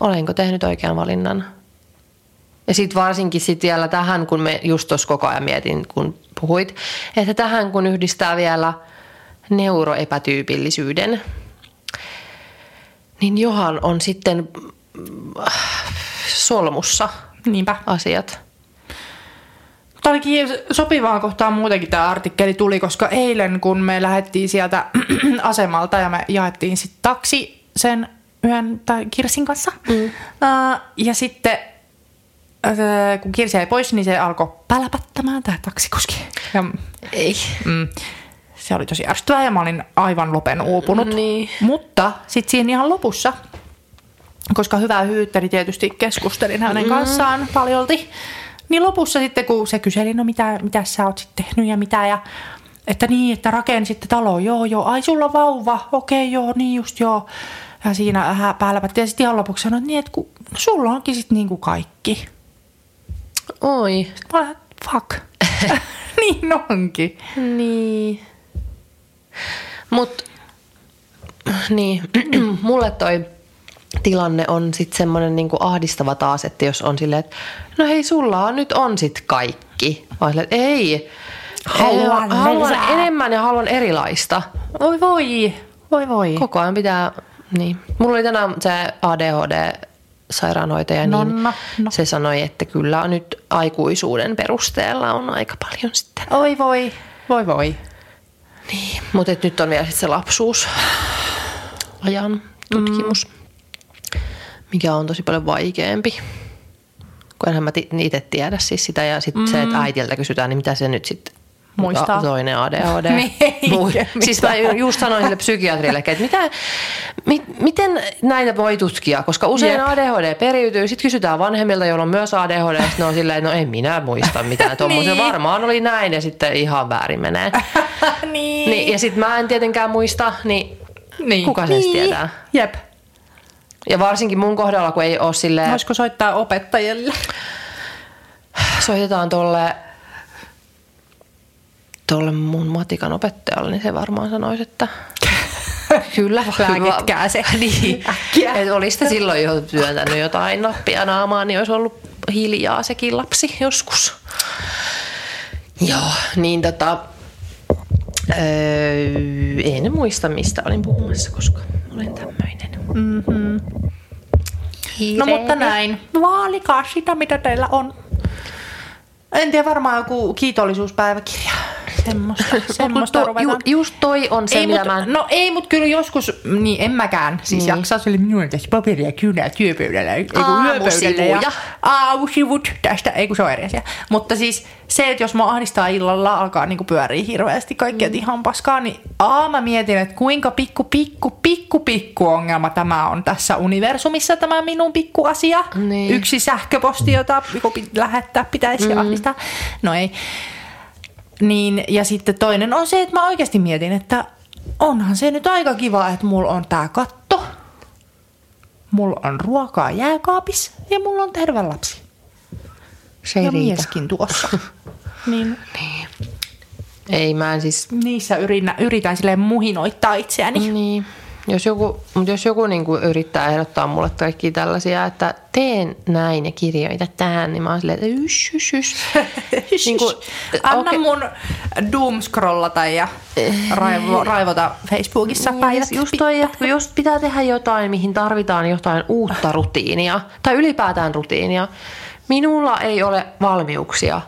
Speaker 1: Olenko tehnyt oikean valinnan? Ja sitten varsinkin sit vielä tähän, kun me just tuossa koko ajan mietin, kun puhuit, että tähän kun yhdistää vielä neuroepätyypillisyyden, niin johan on sitten solmussa
Speaker 2: Niinpä.
Speaker 1: asiat.
Speaker 2: Tämä olikin sopivaan kohtaan muutenkin tämä artikkeli tuli, koska eilen kun me lähdettiin sieltä [clears throat] asemalta ja me jaettiin sitten taksi sen yhden tai Kirsin kanssa. Mm. Uh, ja sitten uh, kun Kirsi jäi pois, niin se alkoi pälpättämään tämä taksikuski. Ja,
Speaker 1: Ei.
Speaker 2: mm, se oli tosi ärsyttävää ja mä olin aivan lopen uupunut.
Speaker 1: Niin.
Speaker 2: Mutta sitten siinä ihan lopussa, koska hyvää hyyttä, niin tietysti keskustelin hänen kanssaan paljolti. Niin lopussa sitten, kun se kyseli, no mitä, mitä sä oot sitten tehnyt ja mitä, ja että niin, että rakensitte talo, joo, joo, ai sulla on vauva, okei, joo, niin just joo. Ja siinä vähän päälläpätti ja sitten ihan lopuksi sanoin, niin, että kun, no, sulla onkin sitten niin kuin kaikki.
Speaker 1: Oi.
Speaker 2: Mä olen, fuck. [laughs] niin onkin.
Speaker 1: Niin. Mut, niin, [clears throat] mulle toi tilanne on sitten semmoinen niinku ahdistava taas, että jos on silleen, että no hei, sulla nyt on sit kaikki. Vai silleen, että ei.
Speaker 2: Haluan
Speaker 1: Ei, haluan enemmän ja haluan erilaista.
Speaker 2: Voi voi, voi voi.
Speaker 1: Koko ajan pitää, niin. Mulla oli tänään se ADHD-sairaanhoitaja,
Speaker 2: No,
Speaker 1: niin
Speaker 2: no, no.
Speaker 1: se sanoi, että kyllä nyt aikuisuuden perusteella on aika paljon sitten.
Speaker 2: Oi voi, voi voi.
Speaker 1: Niin, mutta nyt on vielä sit se lapsuus ajan tutkimus, mikä on tosi paljon vaikeampi. Kun enhän mä ti- itse tiedä siis sitä ja sitten se, että äitiltä kysytään, niin mitä se nyt sitten
Speaker 2: Muistaa.
Speaker 1: toinen ADHD. [laughs]
Speaker 2: Niin, eikä
Speaker 1: Muu- siis mä ju- just sanoin sille psykiatrille, että mitä, mi, miten näitä voi tutkia, koska usein
Speaker 2: Jep.
Speaker 1: ADHD periytyy. Sitten kysytään vanhemmilta, joilla on myös ADHD, ja ne on silleen, että no en minä muista mitään tuommoisia.
Speaker 2: Niin.
Speaker 1: Varmaan oli näin ja sitten ihan väärin menee. [laughs]
Speaker 2: niin.
Speaker 1: Niin, ja sitten mä en tietenkään muista, niin,
Speaker 2: niin.
Speaker 1: kuka se edes tietää?
Speaker 2: Jep.
Speaker 1: Ja varsinkin mun kohdalla, kun ei ole silleen,
Speaker 2: Voisiko soittaa opettajille?
Speaker 1: soitetaan tolle, tolle mun matikan opettajalle, niin se varmaan sanoisi, että [laughs] kyllä.
Speaker 2: Lääkitkää se. [laughs]
Speaker 1: niin.
Speaker 2: Äkkiä.
Speaker 1: Et olisi sitä silloin jo työntänyt jotain nappia naamaan, niin olisi ollut hiljaa sekin lapsi joskus. Joo, niin tota, öö, en muista mistä olin puhumassa, koska olen tämmöinen.
Speaker 2: Mm-hmm. No mutta näin. Vaalikaa sitä, mitä teillä on. En tiedä, varmaan joku kiitollisuuspäiväkirja. [laughs]
Speaker 1: kun
Speaker 2: semmoista
Speaker 1: to, ju, just toi on se,
Speaker 2: ei,
Speaker 1: mitä
Speaker 2: mut,
Speaker 1: mä...
Speaker 2: No ei, mutta kyllä joskus, niin en mäkään siis
Speaker 1: Niin.
Speaker 2: jaksaa sille minulla on tässä paperia kynää työpöydällä,
Speaker 1: Aamusivuja.
Speaker 2: ja aamusivut tästä, ei kun se on eri asia. Mutta siis se, että jos mä ahdistaa illalla, alkaa niinku pyöriä hirveästi kaikkea mm. ihan paskaa, niin aa mä mietin, että kuinka pikku, pikku, pikku, pikku ongelma tämä on tässä universumissa, tämä minun pikku asia.
Speaker 1: Niin.
Speaker 2: Yksi sähköposti, jota pi- lähettää pitäisi mm. ahdistaa. No ei. Niin, ja sitten toinen on se, että mä oikeasti mietin, että onhan se nyt aika kiva, että mulla on tää katto, mulla on ruokaa jääkaapissa ja mulla on terve lapsi.
Speaker 1: Se ei
Speaker 2: ja
Speaker 1: riitä.
Speaker 2: mieskin tuossa. [laughs] niin
Speaker 1: Ei mä en siis...
Speaker 2: niissä yritän, yritän silleen muhinoittaa itseäni.
Speaker 1: Niin. Jos joku, mutta jos joku niinku yrittää ehdottaa mulle kaikki tällaisia, että teen näin ja kirjoita tähän, niin mä oon silleen, että ysh, ysh, ysh. [laughs] Niinku,
Speaker 2: Anna
Speaker 1: okei.
Speaker 2: mun doomscrollata ja raivo, raivota Facebookissa
Speaker 1: Niin,
Speaker 2: päivät.
Speaker 1: just toi, että jos pitää tehdä jotain, mihin tarvitaan jotain uutta rutiinia, tai ylipäätään rutiinia, minulla ei ole valmiuksia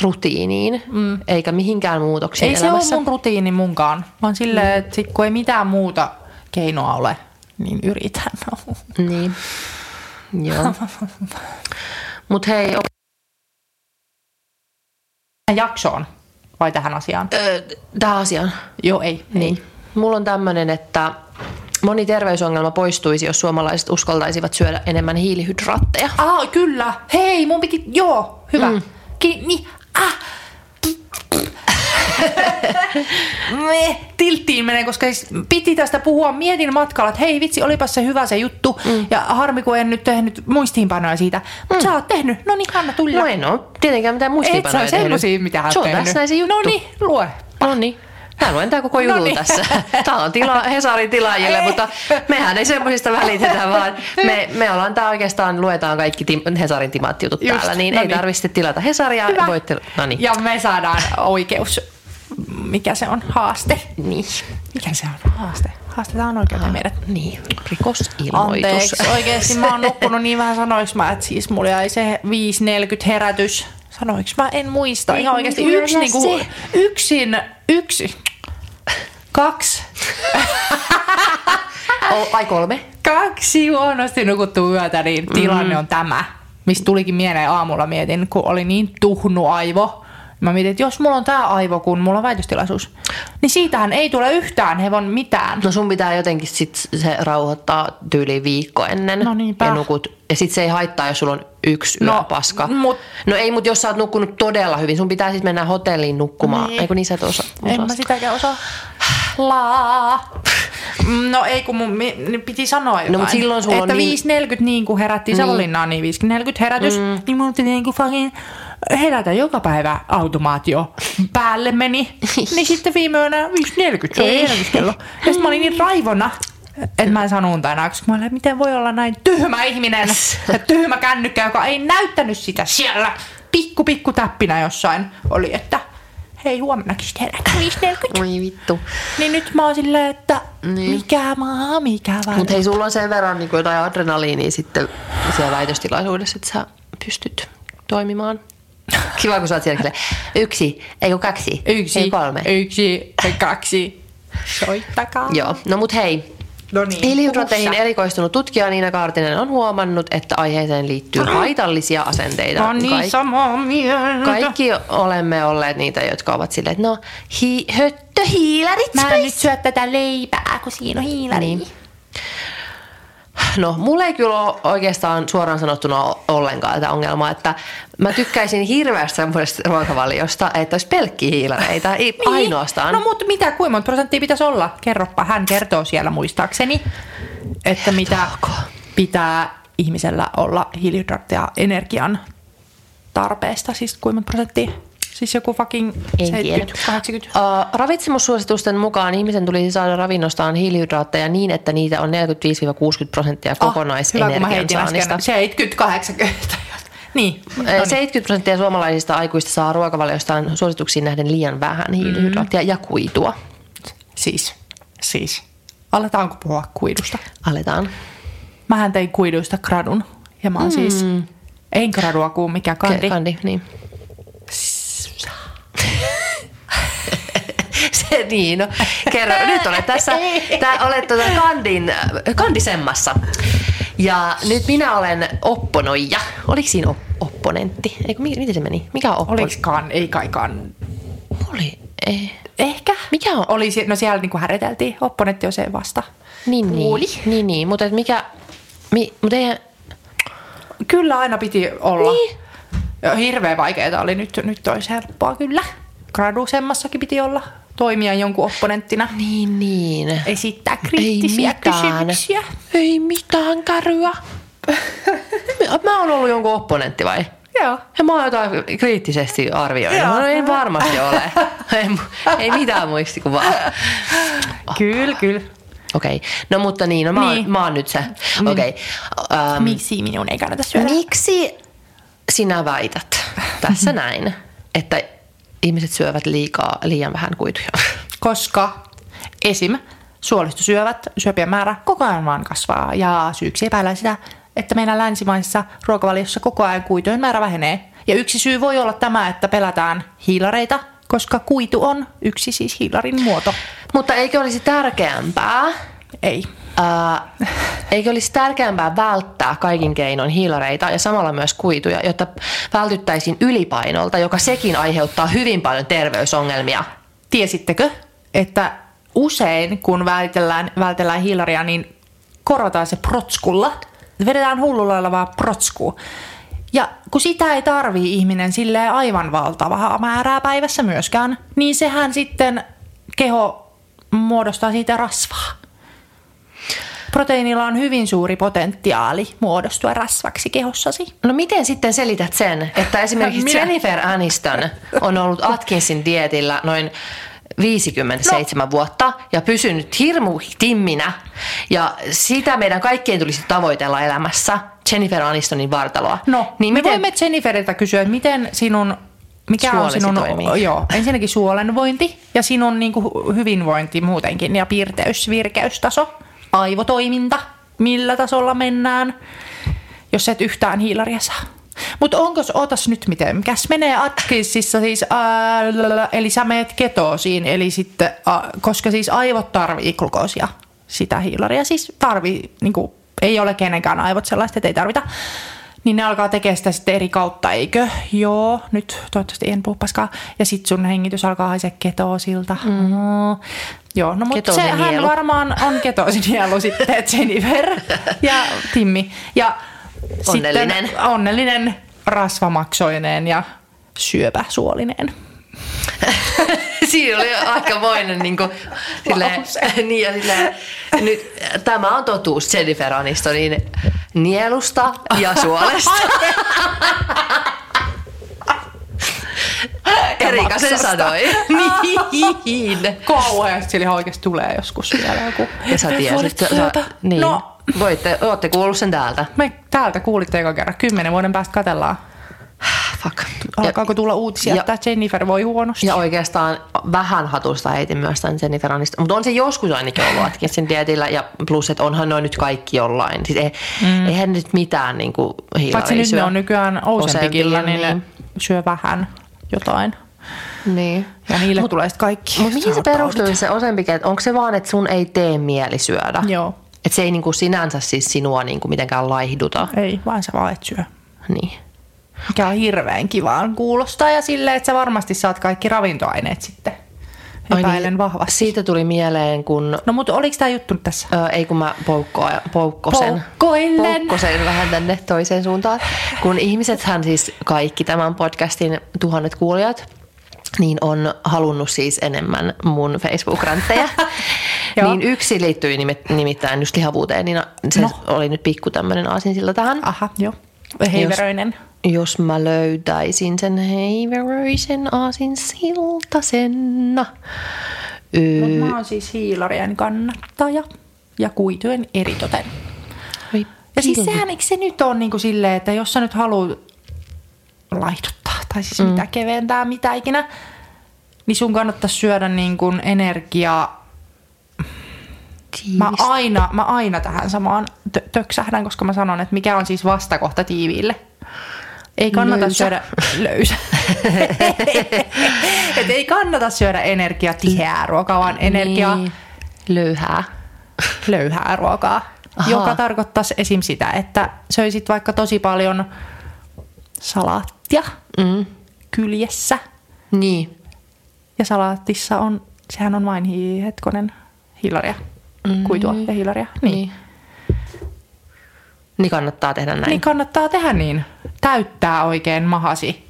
Speaker 1: rutiiniin, mm. eikä mihinkään muutoksiin
Speaker 2: Ei se
Speaker 1: elämässä.
Speaker 2: ole mun rutiini munkaan, vaan silleen, että sit kun ei mitään muuta keinoa ole, niin yritän. [laughs]
Speaker 1: Niin. Joo. Mut hei,
Speaker 2: jaksoon vai tähän asiaan?
Speaker 1: ö, tähän asiaan.
Speaker 2: Joo, ei.
Speaker 1: Niin. Mulla on tämmöinen, että moni terveysongelma poistuisi, jos suomalaiset uskaltaisivat syödä enemmän hiilihydraatteja.
Speaker 2: Ah, kyllä. Hei, mun piti... Joo, hyvä. Mm. Ki, niin, ah. Me tilttiin menee, koska siis piti tästä puhua. Mietin matkalla, että hei vitsi, olipas se hyvä se juttu. Mm. Ja harmi, kun en nyt tehnyt muistiinpanoja siitä. Mutta mm. sä oot tehnyt. No niin, Hanna, tulla.
Speaker 1: No en ole tietenkään mitään
Speaker 2: Et
Speaker 1: muistiinpanoja
Speaker 2: sä semmosia, mitä hän
Speaker 1: Se on tässä näin se juttu.
Speaker 2: No niin, lue.
Speaker 1: No niin. Mä luen tää koko jutun
Speaker 2: Noniin.
Speaker 1: tässä. Tää on tila, Hesarin tilaajille,
Speaker 2: Ei.
Speaker 1: mutta mehän ei semmoisista välitetä, vaan me, me ollaan tää oikeastaan, luetaan kaikki tim, Hesarin timaat-jutut
Speaker 2: Just,
Speaker 1: täällä, niin
Speaker 2: no
Speaker 1: ei
Speaker 2: niin.
Speaker 1: tarvitse tilata Hesaria.
Speaker 2: Hyvä.
Speaker 1: Voitte, no niin.
Speaker 2: Ja me saadaan oikeus. Mikä se on? Haaste.
Speaker 1: Niin.
Speaker 2: Mikä se on? Haaste. Haastetaan oikeuteen meidät.
Speaker 1: Niin, rikosilmoitus.
Speaker 2: Anteeksi, oikeesti mä oon nukkunut niin vähän sanoiks mä, että siis mulla jäi se 5.40 herätys. Sanoiks mä? En muista.
Speaker 1: Ei,
Speaker 2: Ihan oikeesti
Speaker 1: kun
Speaker 2: yksi, niinku, yksin, yksi, kaksi, [laughs]
Speaker 1: O, ai kolme?
Speaker 2: kaksi huonosti nukuttua yötä, niin tilanne
Speaker 1: Mm.
Speaker 2: on tämä. Mistä tulikin mieleen aamulla mietin, kun oli niin tuhnu aivo. Mä mietin, että jos mulla on tää aivo, kun mulla on väitöstilaisuus, niin siitähän ei tule yhtään hevon mitään.
Speaker 1: No sun pitää jotenkin sit se rauhoittaa tyyliin viikko ennen.
Speaker 2: No niinpä.
Speaker 1: Ja, nukut, ja sit se ei haittaa, jos sulla on yksi
Speaker 2: No,
Speaker 1: paska.
Speaker 2: mut-
Speaker 1: no ei, mutta jos sä oot nukkunut todella hyvin, sun pitää siis mennä hotelliin nukkumaan.
Speaker 2: Niin.
Speaker 1: Eikö niin sä et osa,
Speaker 2: En
Speaker 1: osaa
Speaker 2: mä sitäkään osaa. Laa. Mm, No ei, kun mun mi- niin piti sanoa jotain.
Speaker 1: mut silloin sulla on
Speaker 2: Että
Speaker 1: niin-
Speaker 2: 5.40 niin kuin herättiin niin. Savonlinnaan, niin 5.40 herätys. Mm. Niin mun piti niin kuin fucking herätä joka päivä automaatio päälle meni. niin sitten viime yönä 5.40, se oli herätyskello. Ja sitten mä olin niin raivona, että mä en sanonut unta enää, koska mä olin, että miten voi olla näin tyhmä ihminen ja tyhmä kännykkä, joka ei näyttänyt sitä siellä. Pikku pikku täppinä jossain oli, että hei huomennakin sitten herätä 5.40.
Speaker 1: Oi vittu.
Speaker 2: Niin nyt mä oon silleen, että
Speaker 1: Niin.
Speaker 2: mikä maa, mikä väärä.
Speaker 1: Mutta hei, sulla on sen verran niin jotain adrenaliinia sitten siellä väitöstilaisuudessa, että sä pystyt toimimaan. Kiva, kun sä oot siellä yksi, ei kun kaksi,
Speaker 2: Yksi,
Speaker 1: ei kolme.
Speaker 2: yksi, kaksi. Soittakaa.
Speaker 1: Joo, no mut hei.
Speaker 2: No niin,
Speaker 1: Hiilihydraatteihin erikoistunut tutkija Niina Kaartinen on huomannut, että aiheeseen liittyy haitallisia asenteita.
Speaker 2: Mä oon niin
Speaker 1: Kaik-
Speaker 2: samaa mieltä.
Speaker 1: kaikki olemme olleet niitä, jotka ovat silleen, että no, hi- höttöhiilarit.
Speaker 2: Mä en nyt syö tätä leipää, kun siinä on hiilari.
Speaker 1: Niin. No, mulla ei kyllä ole oikeastaan suoraan sanottuna ollenkaan tätä ongelmaa, että mä tykkäisin hirveästi semmoisesta ruokavaliosta, että olisi pelkkiä hiilareita, ei ainoastaan.
Speaker 2: No mutta mitä, kuinka monta prosenttia pitäisi olla? Kerropa, hän kertoo siellä muistaakseni, että mitä pitää ihmisellä olla hiilihydraatteja energian tarpeesta, siis kuinka monta prosenttia? Siis joku fucking
Speaker 1: En
Speaker 2: 70,
Speaker 1: tiedä.
Speaker 2: 80.
Speaker 1: Uh, ravitsemussuositusten mukaan ihmisen tulisi saada ravinnostaan hiilihydraatteja niin, että niitä on 45-60 prosenttia
Speaker 2: Ah, hyvä, kun mä
Speaker 1: kokonaisenergian
Speaker 2: heitin
Speaker 1: saannista.
Speaker 2: äsken 70, 80. niin, no niin.
Speaker 1: 70 prosenttia suomalaisista aikuista saa ruokavaliostaan suosituksiin nähden liian vähän hiilihydraattia ja kuitua.
Speaker 2: Siis, siis. Aletaanko puhua kuidusta?
Speaker 1: Aletaan.
Speaker 2: Mähän tein kuiduista gradun. Ja mä oon mm. siis, en gradua kuin mikä kandi.
Speaker 1: Kandi, niin. [laughs] niin, no, kerro. Nyt olet tässä, tää, olet tuota kandin, kandisemmassa. Ja nyt minä olen opponoija. Oliko siinä op- opponentti? Eikö, mi- miten se meni? Mikä on oppon?
Speaker 2: Olikskaan, ei kaikaan.
Speaker 1: Oli. Ei.
Speaker 2: Ehkä.
Speaker 1: Mikä on?
Speaker 2: Oli, no siellä niinku häreteltiin. Opponetti on se vasta.
Speaker 1: Niin,
Speaker 2: Puoli.
Speaker 1: niin, niin, niin. mutta mikä... Mi, mutta ei,
Speaker 2: Kyllä aina piti olla.
Speaker 1: Niin.
Speaker 2: Hirveän vaikeaa oli nyt, nyt olisi helppoa kyllä. Gradusemmassakin piti olla toimia jonkun opponenttina.
Speaker 1: niin, niin.
Speaker 2: Esittää kriittisiä kysymyksiä.
Speaker 1: Ei mitään käryä. mä oon ollut jonkun opponentti vai?
Speaker 2: Joo.
Speaker 1: Ja mä oon jotain kriittisesti arvioinut.
Speaker 2: Joo.
Speaker 1: No ei varmasti ole. ei, ei mitään muistikuvaa.
Speaker 2: Kyllä, kyllä.
Speaker 1: Okei, okay. no mutta niin, no mä, oon,
Speaker 2: Niin.
Speaker 1: mä oon nyt se. Okei. Okay. Um,
Speaker 2: Miksi minun ei kannata syödä?
Speaker 1: miksi sinä väität tässä näin, että ihmiset syövät liikaa, liian vähän kuituja?
Speaker 2: Koska esim. suolistosyövät, syöpien määrä koko ajan vaan kasvaa. Ja syyksi epäillään sitä, että meidän länsimaisessa ruokavaliossa koko ajan kuitujen määrä vähenee. Ja yksi syy voi olla tämä, että pelätään hiilareita, koska kuitu on yksi siis hiilarin muoto.
Speaker 1: Mutta eikö olisi tärkeämpää,
Speaker 2: Ei.
Speaker 1: Ää, eikö olisi tärkeämpää välttää kaikin keinoin hiilareita ja samalla myös kuituja, jotta vältyttäisiin ylipainolta, joka sekin aiheuttaa hyvin paljon terveysongelmia?
Speaker 2: Tiesittekö, että usein kun vältellään, vältellään hiilaria, niin korvataan se protskulla. Vedetään hullulla vaan protskuu. Ja kun sitä ei tarvii ihminen silleen aivan valtavaa määrää päivässä myöskään, niin sehän sitten keho muodostaa siitä rasvaa. Proteiinilla on hyvin suuri potentiaali muodostua rasvaksi kehossasi.
Speaker 1: No miten sitten selität sen, että esimerkiksi [laughs]
Speaker 2: Minä-
Speaker 1: Jennifer Aniston on ollut Atkinsin dietillä noin 57 no. vuotta ja pysynyt hirmu timminä ja sitä meidän kaikkien tulisi tavoitella elämässä, Jennifer Anistonin vartaloa.
Speaker 2: No, niin me miten... voimme Jenniferiltä kysyä, että miten sinun, mikä
Speaker 1: Suolesi
Speaker 2: on sinun,
Speaker 1: toimii.
Speaker 2: joo, ensinnäkin suolenvointi ja sinun niin kuin, hyvinvointi muutenkin ja piirteys, virkeystaso, aivotoiminta, millä tasolla mennään, jos et yhtään hiilaria saa. Mutta onko, ootas nyt miten, mikäs menee Atkinsissa siis, ää, eli sä meet ketoosiin, eli sitten, ää, koska siis aivot tarvii glukoosia, sitä hiilaria siis tarvii, niin kuin, ei ole kenenkään aivot sellaista, että ei tarvita, niin ne alkaa tekemään sitä sitten eri kautta, eikö? Joo, nyt toivottavasti en puhu paskaa. Ja sitten sun hengitys alkaa haisee ketoosilta. Mm. Joo, no mutta sehän varmaan on ketosinielu sitten, Jennifer [laughs] ja Timmi. Ja
Speaker 1: Onnellinen.
Speaker 2: Sitten onnellinen, rasvamaksoinen ja syöpäsuolinen. [laughs]
Speaker 1: Siinä oli aikamoinen niin kuin, silleen, [laughs] niin ja silleen, nyt, tämä on totuus Jennifer Anistonin nielusta ja [laughs] suolesta. Erika sen sanoi. niin.
Speaker 2: Kauheasti ihan oikeasti tulee joskus vielä joku.
Speaker 1: Ja sä tiesit. Sä, niin.
Speaker 2: No,
Speaker 1: Voitte, ootte kuullut sen täältä.
Speaker 2: me täältä kuulitte eka kerran. Kymmenen vuoden päästä katellaan.
Speaker 1: Fuck.
Speaker 2: Alkaako tulla uutisia,
Speaker 1: ja-
Speaker 2: että Jennifer voi huonosti?
Speaker 1: ja oikeastaan vähän hatusta heitin myös tämän Jennifer Aniston. Mutta on se joskus ainakin ollut Atkinsin dietillä. Ja plus, että onhan noin nyt kaikki jollain. Siis ei, mm. eihän nyt mitään niin kuin
Speaker 2: Paitsi nyt ne on nykyään Ozempicilla, niin
Speaker 1: niin.
Speaker 2: syö vähän jotain.
Speaker 1: Niin.
Speaker 2: Ja niille Mut, tulee sitten kaikki.
Speaker 1: Mutta mihin se perustuu se Ozempic, että onko se vaan, että sun ei tee mieli syödä?
Speaker 2: Joo.
Speaker 1: Että se ei niinku sinänsä siis sinua niinku mitenkään laihduta.
Speaker 2: Ei, vaan sä vaan et syö.
Speaker 1: Niin.
Speaker 2: Mikä on hirveän kivaan kuulostaa ja silleen, että sä varmasti saat kaikki ravintoaineet sitten.
Speaker 1: Ai
Speaker 2: Epäilen
Speaker 1: niin,
Speaker 2: vahvasti.
Speaker 1: Siitä tuli mieleen, kun...
Speaker 2: No mutta oliko tämä juttu tässä?
Speaker 1: Ö, ei kun mä poukkoa, poukkosen,
Speaker 2: Poukkoillen.
Speaker 1: poukkosen vähän tänne toiseen suuntaan. Kun ihmisethän siis kaikki tämän podcastin tuhannet kuulijat, niin on halunnut siis enemmän mun Facebook-rantteja. [laughs] Niin yksi liittyy nimet- nimittäin just lihavuuteen, niin se
Speaker 2: No.
Speaker 1: no. oli nyt pikku tämmöinen aasinsilta tähän.
Speaker 2: Aha, joo. Heiveröinen.
Speaker 1: Jos mä löytäisin sen heiveröisen aasin siltasenna. Öö,
Speaker 2: Mut mä oon siis hiilarien kannattaja ja kuitujen eritoten.
Speaker 1: oi
Speaker 2: Ja siis sehän, eikö se nyt on niin kuin silleen, että jos sä nyt haluat laihduttaa tai siis mm. mitä keventää, mitä ikinä, niin sun kannattaisi syödä niin kuin energiaa. Mä
Speaker 1: Tiivistä.
Speaker 2: aina, mä aina tähän samaan tö- töksähdän, koska mä sanon, että mikä on siis vastakohta tiiviille. Ei kannata
Speaker 1: Löysä.
Speaker 2: syödä löysä. [laughs] Et ei kannata syödä energiatiheää ruokaa, vaan energia
Speaker 1: Niin. Löyhää.
Speaker 2: löyhää ruokaa.
Speaker 1: Ahaa.
Speaker 2: Joka tarkoittaisi esim. sitä, että söisit vaikka tosi paljon salaattia
Speaker 1: Mm.
Speaker 2: kyljessä.
Speaker 1: Niin.
Speaker 2: Ja salaatissa on, sehän on vain hi- hetkonen hilaria,
Speaker 1: Mm.
Speaker 2: kuitua ja hilaria. Niin.
Speaker 1: Niin. Niin kannattaa tehdä näin.
Speaker 2: niin kannattaa tehdä niin. Täyttää oikein mahasi.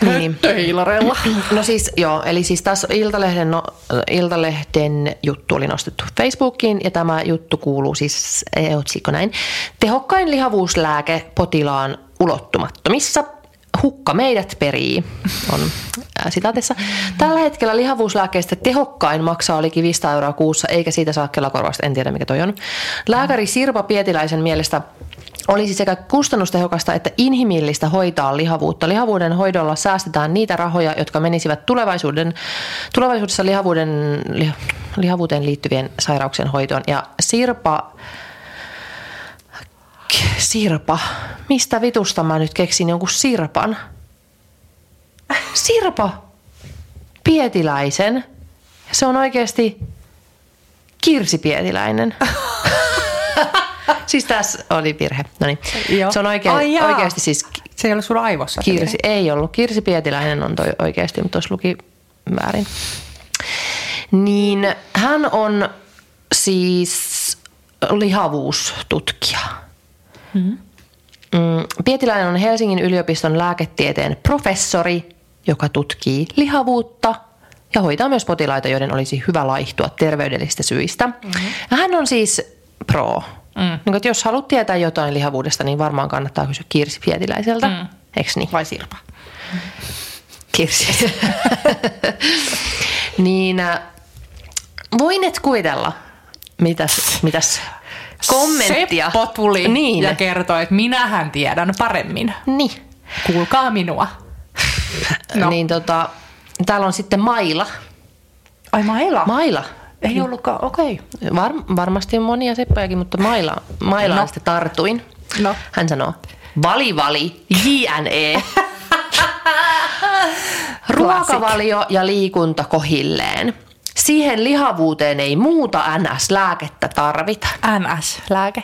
Speaker 1: Niin.
Speaker 2: Höttöhiilarella.
Speaker 1: No siis joo, eli siis tässä Iltalehden, no, Iltalehden juttu oli nostettu Facebookiin ja tämä juttu kuuluu siis eh, otsikko näin. Tehokkain lihavuuslääke potilaan ulottumattomissa. Hukka meidät perii, on ää, sitaatissa. Tällä hetkellä lihavuuslääkkeistä tehokkain maksaa oli 500 euroa kuussa, eikä siitä saa kelakorvausta, en tiedä mikä toi on. Lääkäri Sirpa Pietiläisen mielestä olisi sekä kustannustehokasta että inhimillistä hoitaa lihavuutta. Lihavuuden hoidolla säästetään niitä rahoja, jotka menisivät tulevaisuuden, tulevaisuudessa lihavuuden, liha, lihavuuteen liittyvien sairauksien hoitoon. Ja Sirpa, Sirpa, mistä vitusta mä nyt keksin jonkun Sirpan? Sirpa Pietiläisen. Se on oikeasti Kirsi Pietiläinen. [laughs] siis tässä oli virhe. No niin. Se on oikein,
Speaker 2: Ai jaa.
Speaker 1: oikeasti siis
Speaker 2: Se ei ole sun aivossa.
Speaker 1: Kirsi, ei ollut. Kirsi Pietiläinen on toi oikeasti, mutta tuossa luki väärin. Niin hän on siis lihavuustutkija. Mm, Pietiläinen on Helsingin yliopiston lääketieteen professori, joka tutkii lihavuutta ja hoitaa myös potilaita, joiden olisi hyvä laihtua terveydellisistä syistä. Mm-hmm. Hän on siis pro. Mm. Niin, että jos haluat tietää jotain lihavuudesta, niin varmaan kannattaa kysyä Kirsi Pietiläiseltä. Mm. Eks niin?
Speaker 2: Vai Sirpa?
Speaker 1: Kirsi. [laughs] niin äh, voin et kuvitella, mitäs, mitäs kommenttia.
Speaker 2: Seppo tuli
Speaker 1: niin.
Speaker 2: ja kertoi, että minähän tiedän paremmin.
Speaker 1: Niin.
Speaker 2: Kuulkaa minua. [laughs]
Speaker 1: No. Niin tota, täällä on sitten Maila.
Speaker 2: Ai Maila.
Speaker 1: Maila.
Speaker 2: Ei ollutkaan, okei.
Speaker 1: Var, varmasti on monia seppojakin, mutta Maila, Mailaan
Speaker 2: No.
Speaker 1: sitten tartuin.
Speaker 2: No.
Speaker 1: Hän sanoo, vali vali, JNE. [laughs] Ruokavalio ja liikunta kohilleen. Siihen lihavuuteen ei muuta NS-lääkettä tarvita.
Speaker 2: NS-lääke.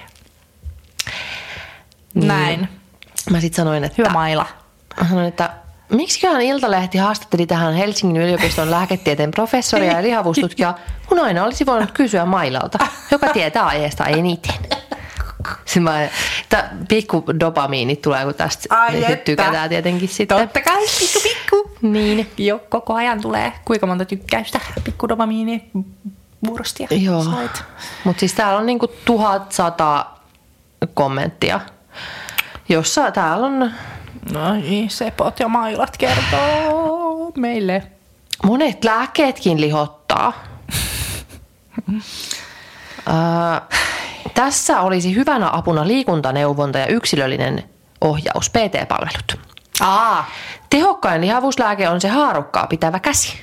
Speaker 1: Niin.
Speaker 2: Näin.
Speaker 1: Mä sitten sanoin, että,
Speaker 2: Hyvä Maila.
Speaker 1: mä sanoin, että miksiköhän Iltalehti haastatteli tähän Helsingin yliopiston [laughs] lääketieteen professoria ja [laughs] lihavuustutkijaa, kun aina olisi voinut kysyä Mailalta, joka tietää aiheesta eniten. Sitten mä, että pikku dopamiinit tulee, kun tästä
Speaker 2: Ai
Speaker 1: niin sit tykätään tietenkin sitten.
Speaker 2: Totta kai, pikku pikku.
Speaker 1: Niin.
Speaker 2: Jo, koko ajan tulee kuinka monta tykkäystä, pikku dopamiini, vuorostia
Speaker 1: Joo.
Speaker 2: sait.
Speaker 1: Mutta siis täällä on niinku 1100 kommenttia, jossa täällä on
Speaker 2: No niin, sepot ja mailat kertoo meille.
Speaker 1: monet lääkkeetkin lihottaa. [laughs] Ää, tässä olisi hyvänä apuna liikuntaneuvonta ja yksilöllinen ohjaus, PT-palvelut.
Speaker 2: Aa,
Speaker 1: Tehokkain lihavuuslääke on se haarukkaa pitävä käsi.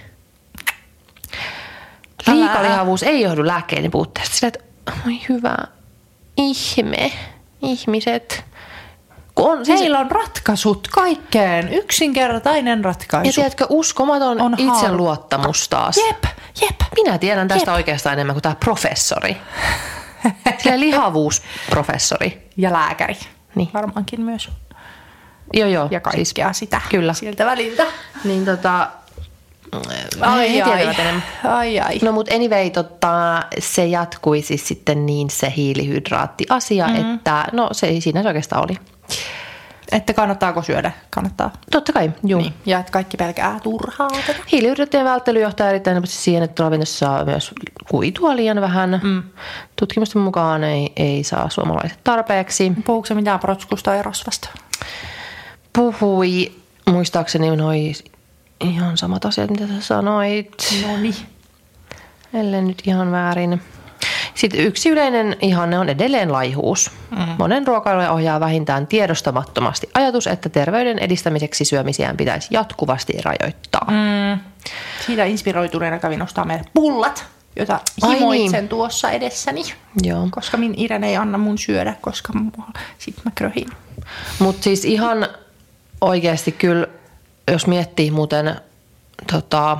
Speaker 1: Liikalihavuus ei johdu lääkkeiden puutteesta. Sillä, että oi hyvä ihme, ihmiset. Kun on, siis,
Speaker 2: heillä on ratkaisut kaikkeen. Yksinkertainen
Speaker 1: ja
Speaker 2: ratkaisu.
Speaker 1: tiedätkö, uskomaton
Speaker 2: On
Speaker 1: on itseluottamus taas.
Speaker 2: Jep, jep.
Speaker 1: Minä tiedän tästä
Speaker 2: Jep.
Speaker 1: oikeastaan enemmän kuin tämä professori. Sillä lihavuusprofessori.
Speaker 2: Ja lääkäri.
Speaker 1: Niin.
Speaker 2: Varmaankin myös.
Speaker 1: Joo, joo.
Speaker 2: Ja kaikkea sitä.
Speaker 1: Kyllä.
Speaker 2: Siltä väliltä.
Speaker 1: Niin tota, he tietävät enemmän.
Speaker 2: ai, ai.
Speaker 1: No mutta anyway, tota, se jatkui siis sitten niin se hiilihydraattiasia, mm. että no se siinä se oikeastaan oli.
Speaker 2: Että kannattaako syödä? Kannattaa.
Speaker 1: Totta kai, juu.
Speaker 2: Niin. Ja että kaikki pelkää turhaa tätä.
Speaker 1: Hiilihydraattien välttely johtaa erittäin siihen, että ravinnossa saa myös kuitua liian vähän. Mm. Tutkimusten mukaan ei, ei saa suomalaiset tarpeeksi.
Speaker 2: Puhuuko se mitään protskusta ja rasvasta?
Speaker 1: Puhui, muistaakseni noi ihan samat asiat, mitä sä sanoit.
Speaker 2: No niin.
Speaker 1: Ellen nyt ihan väärin. Sitten yksi yleinen ihanne on edelleen laihuus. Mm. Monen ruokailuja ohjaa vähintään tiedostamattomasti ajatus, että terveyden edistämiseksi syömisiään pitäisi jatkuvasti rajoittaa. Mm.
Speaker 2: Siitä inspiroituneena kävin ostaa meille pullat, jota
Speaker 1: Ai
Speaker 2: himoitsen
Speaker 1: niin.
Speaker 2: tuossa edessäni.
Speaker 1: Joo.
Speaker 2: Koska min Irene ei anna mun syödä, koska mua, sit mä kröhin.
Speaker 1: Mutta siis ihan oikeasti kyllä, jos miettii muuten tota,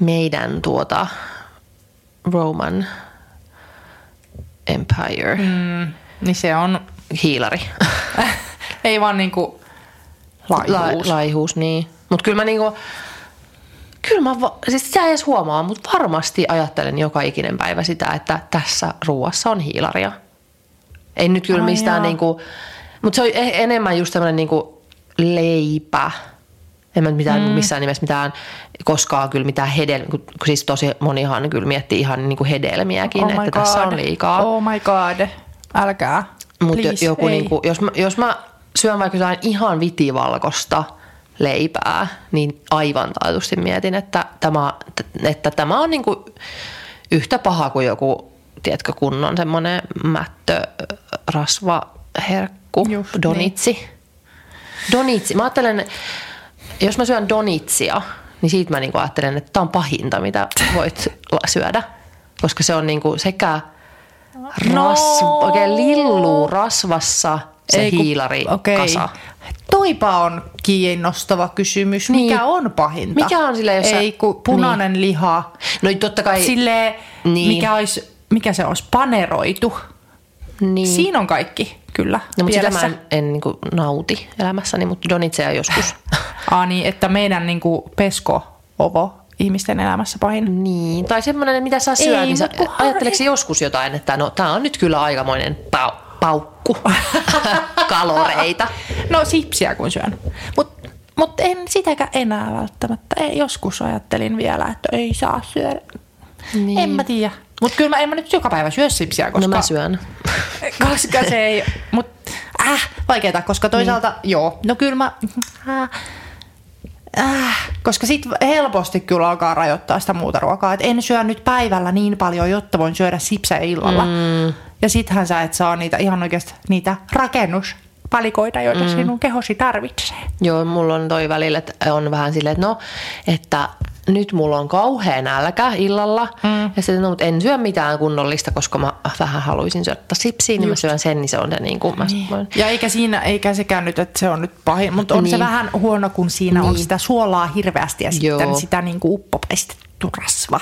Speaker 1: meidän tuota Roman Empire mm.
Speaker 2: Niin se on,
Speaker 1: hiilari. [laughs]
Speaker 2: ei vaan niinku laihuus.
Speaker 1: La, laihuus, niin. Mutta kyllä mä niinku, kyllä mä, va- siis sä edes huomaa, mutta varmasti ajattelen joka ikinen päivä sitä, että tässä ruuassa on hiilaria. Ei nyt kyllä
Speaker 2: Ai
Speaker 1: mistään
Speaker 2: jaa.
Speaker 1: niinku, mutta se on e- enemmän just tämmöinen niinku leipä. En mä mitään, mm. missään nimessä mitään, koskaan kyllä mitään hedelmiä, kun kun siis tosi monihan kyllä miettii ihan niinku hedelmiäkin,
Speaker 2: Oh
Speaker 1: että tässä on
Speaker 2: God.
Speaker 1: liikaa.
Speaker 2: Oh my god. Älkää.
Speaker 1: Mutta joku,
Speaker 2: ei.
Speaker 1: niinku, jos, mä, jos mä syön vaikka jotain ihan vitivalkosta leipää, niin aivan taatusti mietin, että tämä, että tämä on niinku yhtä paha kuin joku, tiedätkö, kunnon semmoinen mättö, rasva, herkku,
Speaker 2: Just niin.
Speaker 1: donitsi. Donitsi. Mä ajattelen, jos mä syön donitsia, niin siitä mä niinku ajattelen, että tämä on pahinta, mitä voit syödä. Koska se on niinku sekä ras,
Speaker 2: No.
Speaker 1: oikein lilluu rasvassa se
Speaker 2: Ei kun-
Speaker 1: hiilari
Speaker 2: okei.
Speaker 1: kasa.
Speaker 2: Toipa on kiinnostava kysymys.
Speaker 1: Niin.
Speaker 2: Mikä on pahinta?
Speaker 1: Mikä on silleen, jos
Speaker 2: Ei kun punainen niin. liha.
Speaker 1: No totta kai,
Speaker 2: Silleen,
Speaker 1: Niin.
Speaker 2: mikä, olisi, mikä se olisi, paneroitu.
Speaker 1: Niin.
Speaker 2: Siinä on kaikki, kyllä,
Speaker 1: no, mutta sitä mä en, en niinku nauti elämässäni, mutta donitseja joskus. [laughs]
Speaker 2: Aa, niin, että meidän niin kuin pesko-ovo ihmisten elämässä pahin.
Speaker 1: niin, tai semmoinen, mitä sä syöt,
Speaker 2: Ei,
Speaker 1: niin sä, ajatteleeko joskus jotain, että no tää on nyt kyllä aikamoinen pau, paukku [laughs] kaloreita.
Speaker 2: No sipsiä kun syön. Mutta mut en sitäkään enää välttämättä. Ei, joskus ajattelin vielä, että ei saa syödä.
Speaker 1: Niin.
Speaker 2: En mä tiedä. Mutta kyllä mä en mä nyt joka päivä syö sipsiä, koska,
Speaker 1: No mä syön. [laughs]
Speaker 2: koska se ei... Mut, äh, vaikeeta, koska toisaalta niin. joo. No kyllä mä... Äh, äh, koska sit helposti kyllä alkaa rajoittaa sitä muuta ruokaa. Et en syö nyt päivällä niin paljon, jotta voin syödä sipsejä illalla. Mm. Ja sittenhän sä et saa niitä ihan oikeasti niitä rakennuspalikoita, joita mm. sinun kehosi tarvitsee.
Speaker 1: Joo, mulla on toi välillä, että on vähän silleen, että no, että nyt mulla on kauhea nälkä illalla. Mm. Ja sitten, no, mutta en syö mitään kunnollista, koska mä vähän haluaisin syödä sipsiä, niin
Speaker 2: Just.
Speaker 1: mä syön sen, niin se on se niin kuin mä voin.
Speaker 2: Ja eikä siinä, eikä sekään nyt, että se on nyt pahin, mutta on niin. se
Speaker 1: Niin.
Speaker 2: vähän huono, kun siinä niin. on
Speaker 1: Niin.
Speaker 2: sitä suolaa hirveästi ja
Speaker 1: Joo.
Speaker 2: sitten sitä niin kuin uppopaistettu rasva.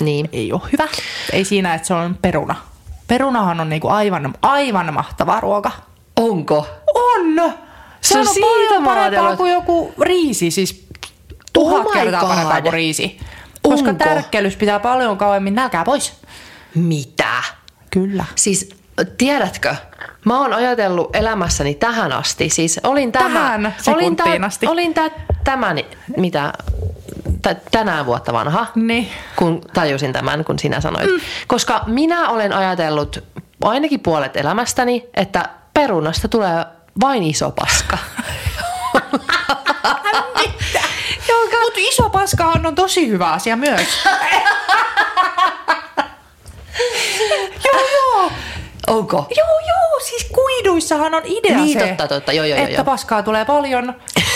Speaker 1: Niin.
Speaker 2: Ei ole hyvä. Ei siinä, että se on peruna. Perunahan on niin kuin aivan, aivan mahtava ruoka.
Speaker 1: Onko?
Speaker 2: On! Se,
Speaker 1: Se
Speaker 2: on,
Speaker 1: on siitä
Speaker 2: paljon parempaa kuin joku riisi, siis tuhat
Speaker 1: Oh
Speaker 2: kertaa
Speaker 1: God.
Speaker 2: parempaa kuin riisi. Koska
Speaker 1: Onko?
Speaker 2: tärkkelys pitää paljon kauemmin nälkää pois.
Speaker 1: Mitä?
Speaker 2: Kyllä.
Speaker 1: Siis tiedätkö, mä oon ajatellut elämässäni tähän asti, siis olin tämä,
Speaker 2: Tähän
Speaker 1: olin
Speaker 2: sekuntiin asti.
Speaker 1: olin tä, tämän, mitä, tä, tänään vuotta vanha,
Speaker 2: Niin.
Speaker 1: kun tajusin tämän, kun sinä sanoit. Mm. Koska minä olen ajatellut ainakin puolet elämästäni, että perunasta tulee vain iso paska. [laughs]
Speaker 2: Jonka... Mutta iso paskahan on tosi hyvä asia myös. [laughs] joo, joo.
Speaker 1: Onko?
Speaker 2: Joo, joo, siis kuiduissahan on idea
Speaker 1: Niin,
Speaker 2: se,
Speaker 1: totta, totta. Joo, joo,
Speaker 2: että
Speaker 1: joo.
Speaker 2: paskaa tulee paljon. [laughs]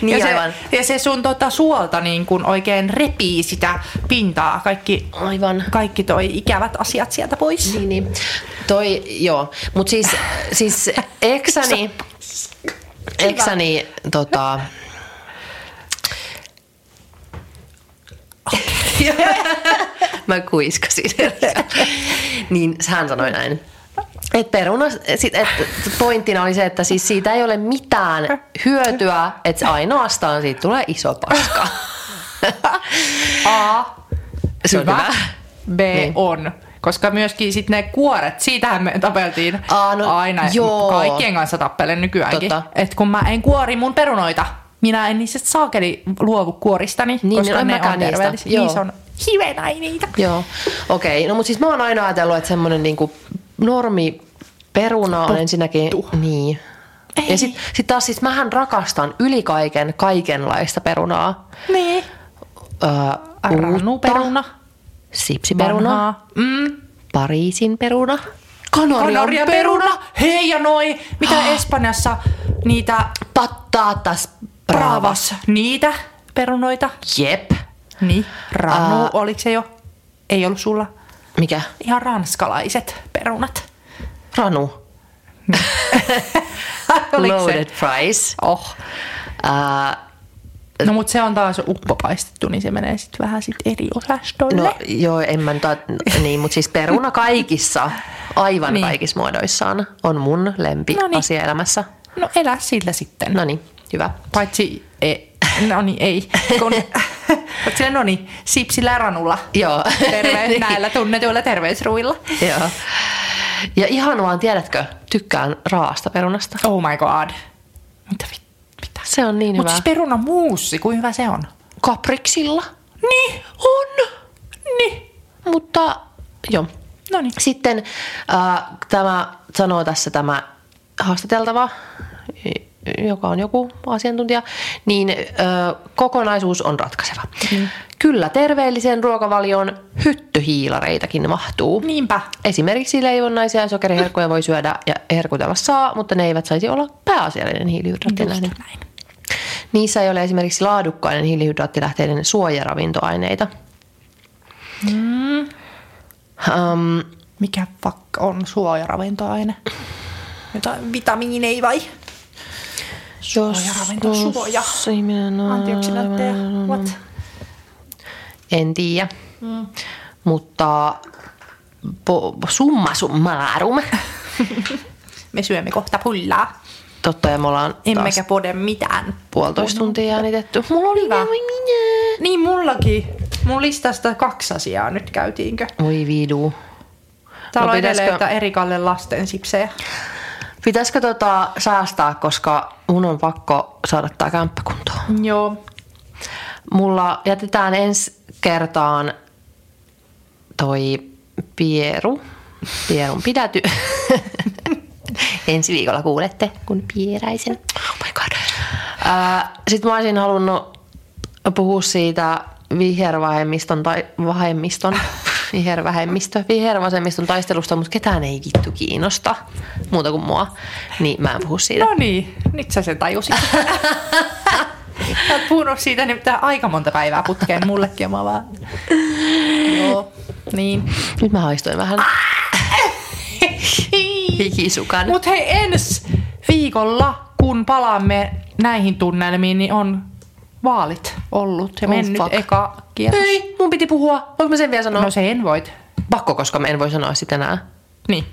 Speaker 1: Niin
Speaker 2: ja, se,
Speaker 1: aivan.
Speaker 2: ja se sun tota suolta niin kun oikein repii sitä pintaa, kaikki,
Speaker 1: Aivan.
Speaker 2: kaikki toi ikävät asiat sieltä pois.
Speaker 1: Niin, niin. Toi, joo. Mutta siis, siis [laughs] eksäni, eksäni tota, [laughs] mä kuiskasin. niin hän sanoi näin. Et peruna, sit, et pointtina oli se, että siis siitä ei ole mitään hyötyä, että ainoastaan siitä tulee iso paska. [laughs]
Speaker 2: A.
Speaker 1: Se on
Speaker 2: hyvä.
Speaker 1: hyvä.
Speaker 2: B
Speaker 1: Niin.
Speaker 2: on. Koska myöskin sit ne kuoret, siitähän me tapeltiin
Speaker 1: Aa, no,
Speaker 2: aina.
Speaker 1: joo.
Speaker 2: Kaikkien kanssa tappelen nykyäänkin.
Speaker 1: Totta.
Speaker 2: Et kun mä en kuori mun perunoita, minä en niistä saakeli luovu kuoristani,
Speaker 1: Niin,
Speaker 2: koska
Speaker 1: no
Speaker 2: ne on terveellisiä.
Speaker 1: Joo.
Speaker 2: Niissä on hivenaineita.
Speaker 1: Joo, okei. Okay. No mutta siis mä oon aina ajatellut, että semmonen niinku normi peruna on ensinnäkin... Niin.
Speaker 2: Ei.
Speaker 1: Ja sit, sit taas siis mähän rakastan yli kaiken kaikenlaista perunaa.
Speaker 2: Niin.
Speaker 1: Öö,
Speaker 2: Ranuperuna.
Speaker 1: sipsiperuna,
Speaker 2: Vanhaa. Mm.
Speaker 1: Pariisin peruna, Kanarian,
Speaker 2: Kanarian peruna. Hei ja noi. Mitä Espanjassa niitä
Speaker 1: patatas bravas.
Speaker 2: Niitä perunoita.
Speaker 1: Jep.
Speaker 2: Niin. Ranu,
Speaker 1: Ää.
Speaker 2: oliko se jo? Ei ollut sulla.
Speaker 1: Mikä?
Speaker 2: Ihan ranskalaiset perunat.
Speaker 1: Ranu. [laughs]
Speaker 2: Se?
Speaker 1: Loaded fries.
Speaker 2: Oh.
Speaker 1: Ää,
Speaker 2: No mutta se on taas uppopaistettu, niin se menee sitten vähän sit eri osastoille.
Speaker 1: no joo, en mä nyt, a- niin, mutta siis peruna kaikissa, aivan
Speaker 2: Niin.
Speaker 1: kaikissa muodoissaan on mun lempi
Speaker 2: No niin.
Speaker 1: asia elämässä.
Speaker 2: no elä sillä sitten.
Speaker 1: No niin, hyvä.
Speaker 2: Paitsi, ei, no niin, ei. Kun, [laughs] sillä, no niin, sipsillä ranulla.
Speaker 1: Joo.
Speaker 2: Terve, [laughs] näillä tunnetuilla terveysruilla.
Speaker 1: Joo. Ja ihan vaan, tiedätkö, tykkään raasta perunasta.
Speaker 2: Oh my god. Mitä vi- mitä?
Speaker 1: Se on niin
Speaker 2: Mutta
Speaker 1: hyvä.
Speaker 2: siis perunamuussi, kuin hyvä se on?
Speaker 1: Kapriksilla.
Speaker 2: Niin.
Speaker 1: On.
Speaker 2: Niin.
Speaker 1: Mutta joo.
Speaker 2: No niin.
Speaker 1: Sitten äh, tämä sanoo tässä tämä haastateltava, joka on joku asiantuntija, niin äh, kokonaisuus on ratkaiseva. Mm. Kyllä terveelliseen ruokavalioon hyttyhiilareitakin mahtuu.
Speaker 2: Niinpä.
Speaker 1: Esimerkiksi leivonnaisia ja sokeriherkkuja voi syödä ja herkutella saa, mutta ne eivät saisi olla pääasiallinen hiilihydraattilähde.
Speaker 2: Näin.
Speaker 1: Niissä ei ole esimerkiksi laadukkaiden hiilihydraattilähteiden suojaravintaineita. Mm. Um,
Speaker 2: Mikä fuck on suojaravintoaine? Jotain vitamiineja vai? Suoja.
Speaker 1: ihminen on
Speaker 2: Antioksidantteja. What?
Speaker 1: En tiedä. Mm. Mutta po, summa summarum. [laughs]
Speaker 2: Me syömme kohta pullaa.
Speaker 1: Totta, ja me ollaan
Speaker 2: Emmekä pode mitään.
Speaker 1: puolitoista tuntia äänitetty. Mulla oli
Speaker 2: Hyvä.
Speaker 1: minä.
Speaker 2: Niin mullakin. Mun listasta kaksi asiaa nyt käytiinkö?
Speaker 1: Voi vidu.
Speaker 2: Täällä
Speaker 1: No
Speaker 2: on edelleen,
Speaker 1: pitäisikö-
Speaker 2: että Erikalle lasten sipsejä.
Speaker 1: Pitäisikö tota säästää, koska mun on pakko saada tää kämppä kuntoon.
Speaker 2: Joo.
Speaker 1: Mulla jätetään ensi kertaan toi Pieru, Pierun pidäty. [laughs] ensi viikolla kuulette, kun pieräisen. Oh my god. Sitten mä olisin halunnut puhua siitä vihervasemmiston tai vahemmiston, [laughs] vihervähemmistö, vihervasemmiston taistelusta, mutta ketään ei vittu kiinnosta muuta kuin mua, niin mä en puhu siitä.
Speaker 2: No niin, nyt sä sen tajusit. [laughs] Sä oot puhunut siitä nimittäin aika monta päivää putkeen mullekin ja mä vaan... Joo, niin.
Speaker 1: Nyt mä haistoin vähän [laughs] hikisukan.
Speaker 2: Mut hei, ensi viikolla, kun palaamme näihin tunnelmiin, niin on vaalit ollut ja
Speaker 1: Oh,
Speaker 2: mennyt
Speaker 1: fuck.
Speaker 2: eka kierros.
Speaker 1: Ei, mun piti puhua. Voinko mä sen vielä sanoa?
Speaker 2: No sen voit.
Speaker 1: Pakko, koska mä en voi sanoa sitä enää.
Speaker 2: Niin.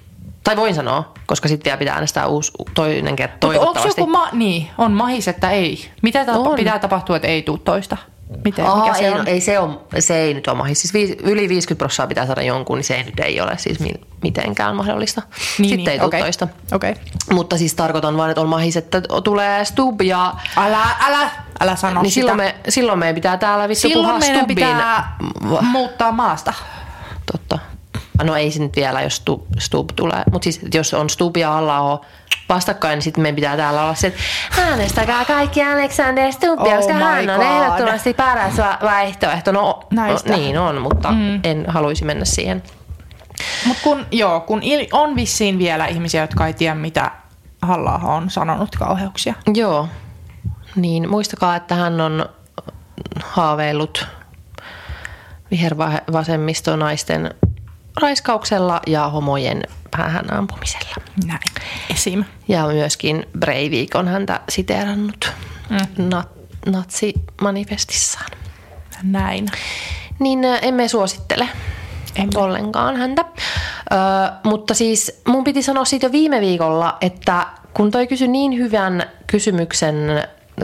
Speaker 1: Tai voin sanoa, koska sitten vielä pitää äänestää uusi toinen kerta
Speaker 2: Onko
Speaker 1: toivottavasti.
Speaker 2: joku ma- niin, on mahis, että ei. Mitä tapa-
Speaker 1: On.
Speaker 2: pitää tapahtua, että ei tule toista? Miten,
Speaker 1: Aa,
Speaker 2: mikä se
Speaker 1: ei,
Speaker 2: on?
Speaker 1: no, ei, se on, se ei nyt ole mahdollista. Siis viis, yli 50 prosenttia pitää saada jonkun, niin se nyt ei ole siis mi- mitenkään mahdollista.
Speaker 2: Niin,
Speaker 1: Sitten
Speaker 2: niin,
Speaker 1: ei tule
Speaker 2: okei.
Speaker 1: toista.
Speaker 2: Okay.
Speaker 1: Mutta siis tarkoitan vaan, että on mahis, että tulee Stub ja...
Speaker 2: Älä, älä, älä sano
Speaker 1: niin
Speaker 2: sitä.
Speaker 1: silloin, me, silloin meidän pitää täällä vittu
Speaker 2: Silloin
Speaker 1: puhua
Speaker 2: meidän pitää muuttaa maasta.
Speaker 1: Totta. No ei se nyt vielä, jos Stub, Stub tulee. Mutta siis jos on Stub ja halla vastakkain, niin sitten meidän pitää täällä olla se, että äänestäkää kaikki Alexander Stubbia,
Speaker 2: Oh
Speaker 1: koska hän on
Speaker 2: God.
Speaker 1: ehdottomasti paras va- vaihtoehto. No, no niin on, mutta mm. en haluaisi mennä siihen.
Speaker 2: Mutta kun, joo, kun on vissiin vielä ihmisiä, jotka ei tiedä, mitä halla on sanonut kauheuksia.
Speaker 1: Joo, niin muistakaa, että hän on haaveillut vihervasemmistonaisten raiskauksella ja homojen päähän ampumisella.
Speaker 2: Näin. Esim.
Speaker 1: Ja myöskin Breivik on häntä siteerannut mm. na- natsimanifestissaan.
Speaker 2: Näin.
Speaker 1: Niin emme suosittele
Speaker 2: Emme.
Speaker 1: ollenkaan häntä. Ö, mutta siis mun piti sanoa siitä jo viime viikolla, että kun toi kysyi niin hyvän kysymyksen,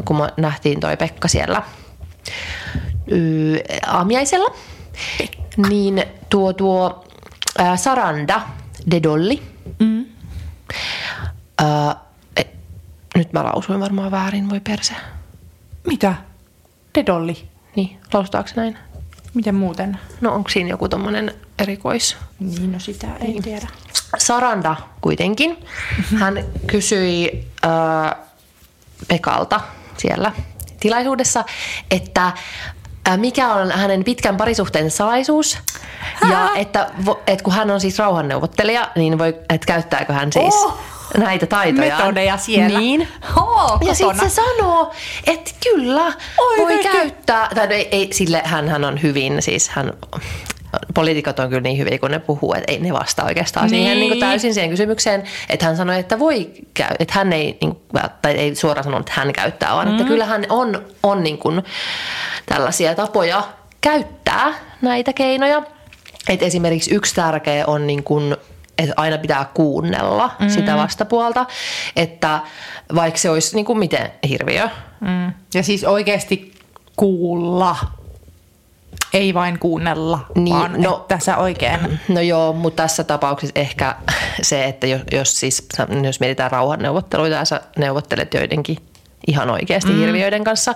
Speaker 1: kun me nähtiin toi Pekka siellä ö, aamiaisella, niin tuo, tuo ä, Saranda de Dolly,
Speaker 2: Mm.
Speaker 1: ä, e, nyt mä lausuin varmaan väärin, voi perse.
Speaker 2: Mitä? Dedolli.
Speaker 1: Niin, lausutaanko näin?
Speaker 2: Miten muuten?
Speaker 1: No onko siinä joku tommonen erikois?
Speaker 2: Niin, no sitä ei tiedä.
Speaker 1: Saranda kuitenkin. [laughs] Hän kysyi äh, Pekalta siellä tilaisuudessa, että äh, mikä on hänen pitkän parisuhteen salaisuus. Ja että, että kun hän on siis rauhanneuvottelija, niin voi, että käyttääkö hän siis
Speaker 2: Oh!
Speaker 1: näitä taitoja.
Speaker 2: Metodeja siellä.
Speaker 1: Niin.
Speaker 2: Oh,
Speaker 1: Ja sitten se sanoo, että kyllä
Speaker 2: Oi,
Speaker 1: voi käyttää, tai no ei, ei sille hän, hän on hyvin, siis hän poliitikot on kyllä niin hyviä, kun ne puhuu, että ei ne vastaa oikeastaan niin. siihen niin kuin täysin siihen kysymykseen, että hän sanoi, että voi käy, että hän ei, niin kuin, tai ei suoraan sanonut, että hän käyttää, vaan mm. että kyllähän on, on niin kuin tällaisia tapoja käyttää näitä keinoja. Et esimerkiksi yksi tärkeä on niin kuin että aina pitää kuunnella mm. sitä vastapuolta, että vaikka se olisi niin kuin miten hirviö.
Speaker 2: Mm. Ja siis oikeasti kuulla, ei vain kuunnella, niin, vaan no, että sä oikein.
Speaker 1: No joo, mutta tässä tapauksessa ehkä se, että jos, jos, siis, jos mietitään rauhanneuvotteluita ja sä neuvottelet joidenkin ihan oikeasti mm. hirviöiden kanssa,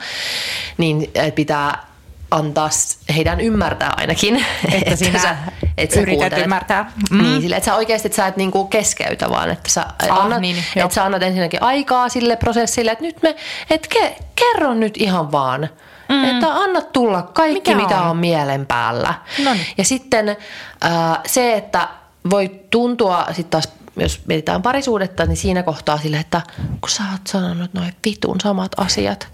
Speaker 1: niin pitää antaa heidän ymmärtää ainakin.
Speaker 2: Että, että sinä sä, että yrität kuuntelet. ymmärtää.
Speaker 1: Mm. Niin, sille, että sä oikeasti että sä et niinku keskeytä, vaan että sä, ah, annat, niin, että sä annat ensinnäkin aikaa sille prosessille, että nyt me, että ke, kerro nyt ihan vaan. Mm. Että anna tulla kaikki, Mikä mitä on, on mielen päällä. Noniin. Ja sitten äh, se, että voi tuntua sitten taas jos mietitään parisuudetta, niin siinä kohtaa sille, että kun sä oot sanonut noin vitun samat asiat,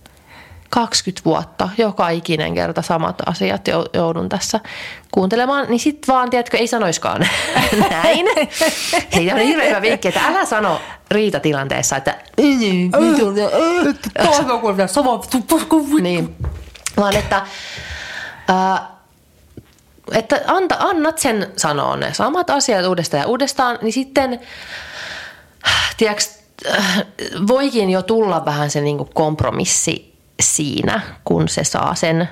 Speaker 1: 20 vuotta, joka ikinen kerta samat asiat joudun tässä kuuntelemaan, niin sitten vaan, tiedätkö, ei sanoiskaan näin. Hei, on hirveän hyvä vinkki, että älä sano riitatilanteessa, että niin, vaan että, että anta, annat sen sanoa ne samat asiat uudestaan ja uudestaan, niin sitten, tiedätkö, voikin jo tulla vähän se niin kompromissi siinä, kun se saa sen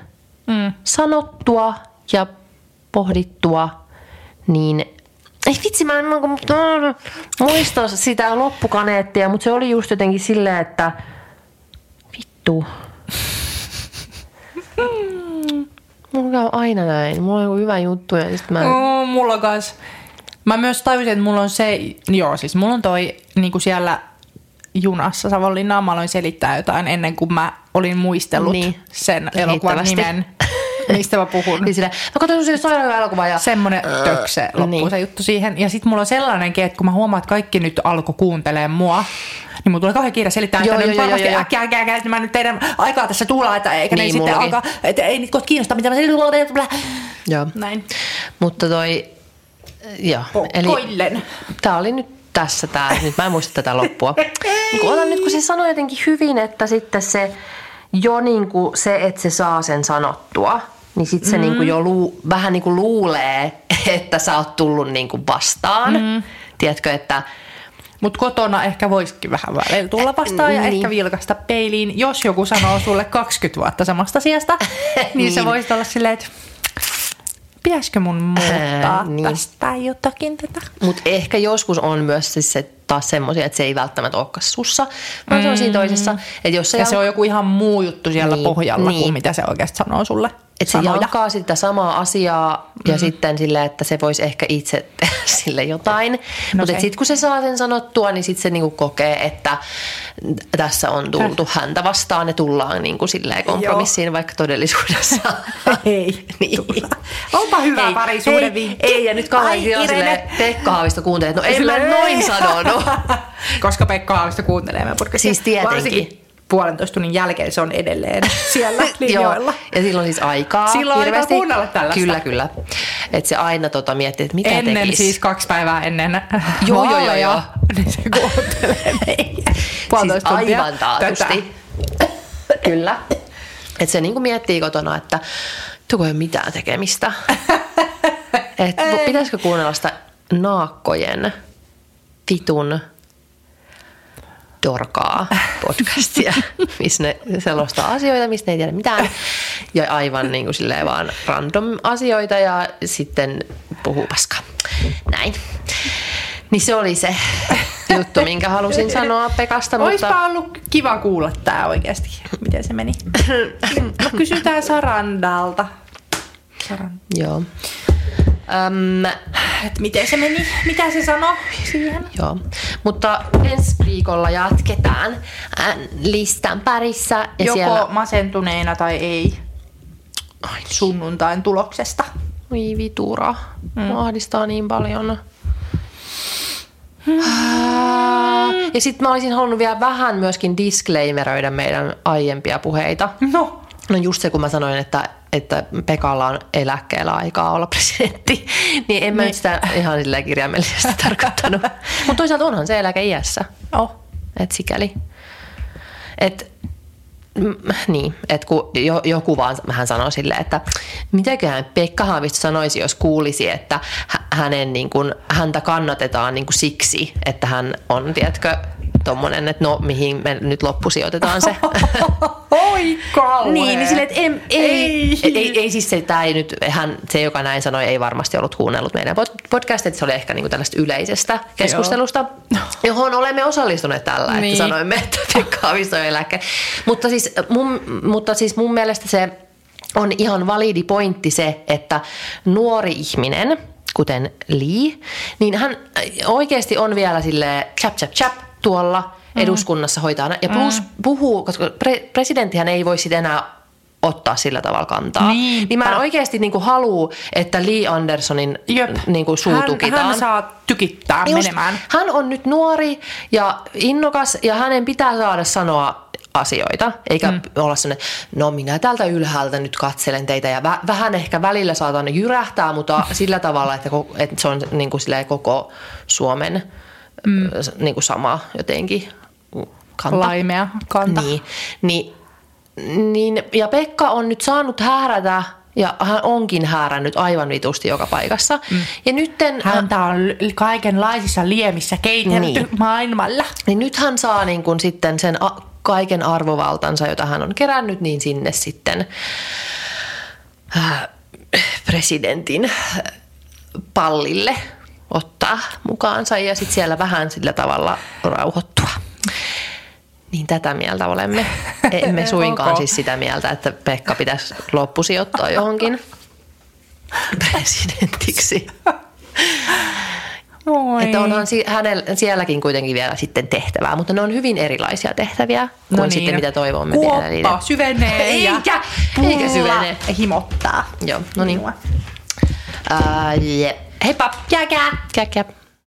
Speaker 1: mm. sanottua ja pohdittua, niin ei vitsi, mä en muista sitä loppukaneettia, mutta se oli just jotenkin silleen, että vittu. Mulla on aina näin. Mulla on joku hyvä juttu ja sit mä...
Speaker 2: Oh, mulla kans. Mä myös tajusin, että mulla on se, joo siis mulla on toi niinku siellä junassa Savonlinnaan. Mä aloin selittää jotain ennen kuin mä olin muistellut niin. sen elokuvan nimen. [laughs] [laughs] Mistä mä puhun.
Speaker 1: niin sille, mä katsoin sen sairaan elokuva ja...
Speaker 2: Semmoinen tökse loppuu niin. se juttu siihen. Ja sitten mulla on sellainenkin, että kun mä huomaan, että kaikki nyt alkoi kuuntelemaan mua, niin mulla tulee kauhean kiire selittää, joo, että joo, nyt varmasti joo, äkkiä, äkkiä, äkkiä, että mä nyt teidän aikaa tässä tulla, että eikä niin, ne sitten alkaa, että ei niitä kohta kiinnosta, mitä mä selitän.
Speaker 1: Joo.
Speaker 2: Näin.
Speaker 1: Mutta toi, joo.
Speaker 2: Eli,
Speaker 1: tää oli nyt tässä tämä, nyt mä en muista tätä loppua. [laughs] Otan nyt, kun se sanoi jotenkin hyvin, että sitten se jo niin kuin se, että se saa sen sanottua, niin sitten se mm. niin kuin jo luu, vähän niin kuin luulee, [laughs] että sä oot tullut niin kuin vastaan. Mm. Tiedätkö, että
Speaker 2: mutta kotona ehkä voisikin vähän välillä tulla vastaan ja niin. ehkä vilkasta peiliin. Jos joku sanoo sulle 20 vuotta samasta asiasta, [laughs] niin, niin se voisi olla silleen, että pitäisikö mun muuttaa äh, niin. tästä jotakin tätä?
Speaker 1: Mutta ehkä joskus on myös siis se taas semmoisia, että se ei välttämättä olekaan sussa, vaan mm. se on siinä toisessa. Että jos
Speaker 2: se ja jan... se on joku ihan muu juttu siellä niin, pohjalla niin. kuin mitä se oikeasti sanoo sulle.
Speaker 1: Että se jakaa sitä samaa asiaa ja mm. sitten sille, että se voisi ehkä itse [laughs] tehdä sille jotain. No Mutta sitten kun se saa sen sanottua, niin sitten se niinku kokee, että tässä on tultu häntä vastaan ja tullaan niinku silleen kompromissiin, Joo. vaikka todellisuudessa [laughs]
Speaker 2: ei [laughs] niin. Tulla. Onpa hyvä ei, parisuuden vinkki.
Speaker 1: Ei, ja nyt kauhean silleen Pekka Haavisto kuuntelee, että no en mä noin sanonut.
Speaker 2: Koska Pekka Haavisto kuuntelee meidän podcastia.
Speaker 1: Siis tietenkin. Varsinkin
Speaker 2: puolentoista tunnin jälkeen se on edelleen [laughs] siellä linjoilla.
Speaker 1: ja silloin siis aikaa
Speaker 2: Silloin aikaa kuunnella tällaista.
Speaker 1: Kyllä, kyllä. Että se aina tota miettii, että mitä
Speaker 2: Ennen
Speaker 1: tekisi.
Speaker 2: siis kaksi päivää ennen
Speaker 1: joo, joo, joo, joo. [laughs]
Speaker 2: niin se kuuntelee meidän puolitoista
Speaker 1: siis tuntia. aivan taatusti. kyllä. Että se niinku miettii kotona, että tuko ei ole mitään tekemistä. [laughs] että pitäisikö kuunnella sitä naakkojen vitun dorkaa podcastia, [laughs] missä ne selostaa asioita, mistä ne ei tiedä mitään. Ja aivan niin kuin silleen vaan random asioita ja sitten puhuu paskaa. Näin. Niin se oli se juttu, minkä halusin sanoa Pekasta.
Speaker 2: Olisipa mutta... ollut kiva kuulla tämä oikeasti, miten se meni. No, kysytään Sarandalta.
Speaker 1: Saran. Joo. Öm,
Speaker 2: että miten se meni, mitä se sanoi siihen.
Speaker 1: Joo, mutta ensi viikolla jatketaan listan parissa.
Speaker 2: Ja Joko siellä... masentuneena tai ei Ai sunnuntain tuloksesta.
Speaker 1: Oi vitura, mm. ahdistaa niin paljon. Hmm. Ja sitten mä olisin halunnut vielä vähän myöskin disclaimeröidä meidän aiempia puheita.
Speaker 2: No.
Speaker 1: No just se, kun mä sanoin, että että Pekalla on eläkkeellä aikaa olla presidentti, [laughs] niin en mä
Speaker 2: Niin.
Speaker 1: sitä ihan silleen kirjaimellisesti [laughs] tarkoittanut. Mutta toisaalta onhan se eläkeiässä,
Speaker 2: Oh.
Speaker 1: että sikäli. Et, niin, että kun jo, joku vaan hän sanoi silleen, että mitäköhän Pekka Haavisto sanoisi, jos kuulisi, että hä- hänen, niin kuin, häntä kannatetaan niin kuin siksi, että hän on, tiedätkö, tommonen, että no mihin me nyt loppusijoitetaan se. [laughs]
Speaker 2: Oi kauhea.
Speaker 1: Niin, niin silleen, että ei, ei,
Speaker 2: Ei.
Speaker 1: ei, ei, siis se, tää ei nyt, hän, se joka näin sanoi, ei varmasti ollut kuunnellut meidän pod- podcastia, että se oli ehkä niinku tällaista yleisestä keskustelusta, johon olemme osallistuneet tällä, että
Speaker 2: Niin.
Speaker 1: sanoimme, että Pekka Haavisto on eläke. Mutta siis, mun, mutta siis mun mielestä se on ihan validi pointti se, että nuori ihminen, kuten Lee, niin hän oikeasti on vielä sille chap chap chap tuolla eduskunnassa hoitaa. Ja plus puhuu, koska pre- presidenttihän ei voi sitten enää ottaa sillä tavalla kantaa.
Speaker 2: Niinpä.
Speaker 1: Niin mä en oikeasti niinku halua, että Lee Andersonin
Speaker 2: Jep.
Speaker 1: niinku suu
Speaker 2: hän,
Speaker 1: tukitaan.
Speaker 2: hän saa tykittää
Speaker 1: Just,
Speaker 2: menemään.
Speaker 1: Hän on nyt nuori ja innokas ja hänen pitää saada sanoa asioita, eikä mm. olla sellainen, no minä täältä ylhäältä nyt katselen teitä ja vä- vähän ehkä välillä saatan jyrähtää, mutta [laughs] sillä tavalla, että, ko- että se on niin kuin koko Suomen mm. niin kuin sama jotenkin kanta.
Speaker 2: Laimea kanta.
Speaker 1: Niin, niin, niin, ja Pekka on nyt saanut häärätä ja hän onkin häärännyt aivan vitusti joka paikassa. Mm. Ja nytten
Speaker 2: Häntä on kaikenlaisissa liemissä keitelty
Speaker 1: Niin.
Speaker 2: maailmalla.
Speaker 1: Niin nyt hän saa niin kuin sitten sen kaiken arvovaltansa, jota hän on kerännyt, niin sinne sitten äh, presidentin äh, pallille ottaa mukaansa ja sitten siellä vähän sillä tavalla rauhoittua. Niin tätä mieltä olemme. Emme [laughs] suinkaan siis sitä mieltä, että Pekka pitäisi loppusijoittaa johonkin [laughs] presidentiksi.
Speaker 2: Moi.
Speaker 1: Että onhan si- hänellä, sielläkin kuitenkin vielä sitten tehtävää, mutta ne on hyvin erilaisia tehtäviä kuin
Speaker 2: No niin.
Speaker 1: sitten mitä toivomme vielä
Speaker 2: Kuoppa syvenee
Speaker 1: Eikä,
Speaker 2: ja
Speaker 1: eikä syvene.
Speaker 2: himottaa.
Speaker 1: Joo, no niin.
Speaker 2: minua.
Speaker 1: Ää, je. Heippa! Kää, kää. Kää, kää.